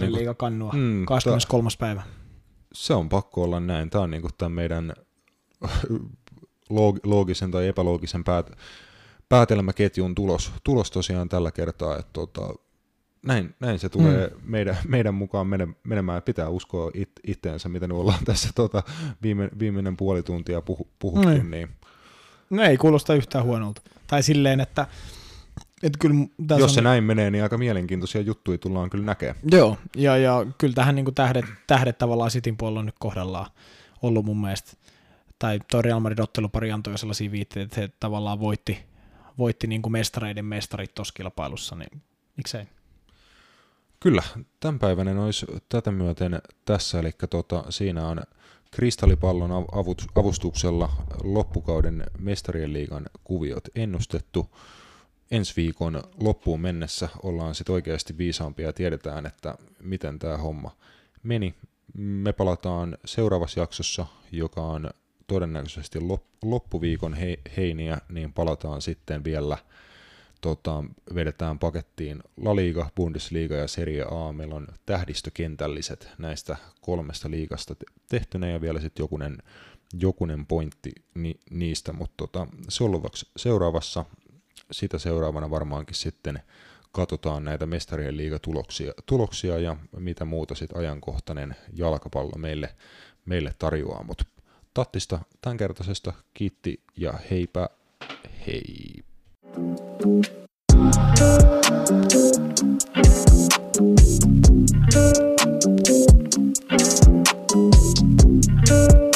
niinku, kannua mm, 23. Ta- päivä? Se on pakko olla näin. Tämä on niinku tämän meidän (laughs) loogisen tai epäloogisen päät- päätelmäketjun tulos, tulos tosiaan tällä kertaa, että tota, näin, näin se tulee mm. meidän, meidän mukaan menemään. Pitää uskoa it, itteensä, mitä nyt ollaan tässä tota, viime, viimeinen puoli tuntia puhu, puhuttu. Niin. niin. No ei kuulosta yhtään huonolta. Tai silleen, että, että kyllä Jos on... se näin menee, niin aika mielenkiintoisia juttuja tullaan kyllä näkemään. Joo, ja, ja kyllä tähän niin kuin tähdet, tähdet tavallaan Sitin puolella on nyt kohdallaan ollut mun mielestä. Tai tuo Real Madrid ottelupari antoi sellaisia viitteitä, että he tavallaan voitti, voitti niin kuin mestareiden mestarit tuossa kilpailussa, niin miksei? Kyllä, tämänpäiväinen olisi tätä myöten tässä, eli tota, siinä on kristallipallon avustuksella loppukauden mestarien liigan kuviot ennustettu. Ensi viikon loppuun mennessä ollaan sitten oikeasti viisaampia ja tiedetään, että miten tämä homma meni. Me palataan seuraavassa jaksossa, joka on todennäköisesti loppuviikon heiniä, niin palataan sitten vielä, tota, vedetään pakettiin La Liga, Bundesliga ja Serie A. Meillä on tähdistökentälliset näistä kolmesta liigasta tehtynä ja vielä sitten jokunen, jokunen pointti ni, niistä, mutta tota, seuraavassa, sitä seuraavana varmaankin sitten katsotaan näitä mestarien liigatuloksia tuloksia ja mitä muuta sitten ajankohtainen jalkapallo meille, meille tarjoaa, mutta tattista tämänkertaisesta. Kiitti ja heipä hei. Thank you.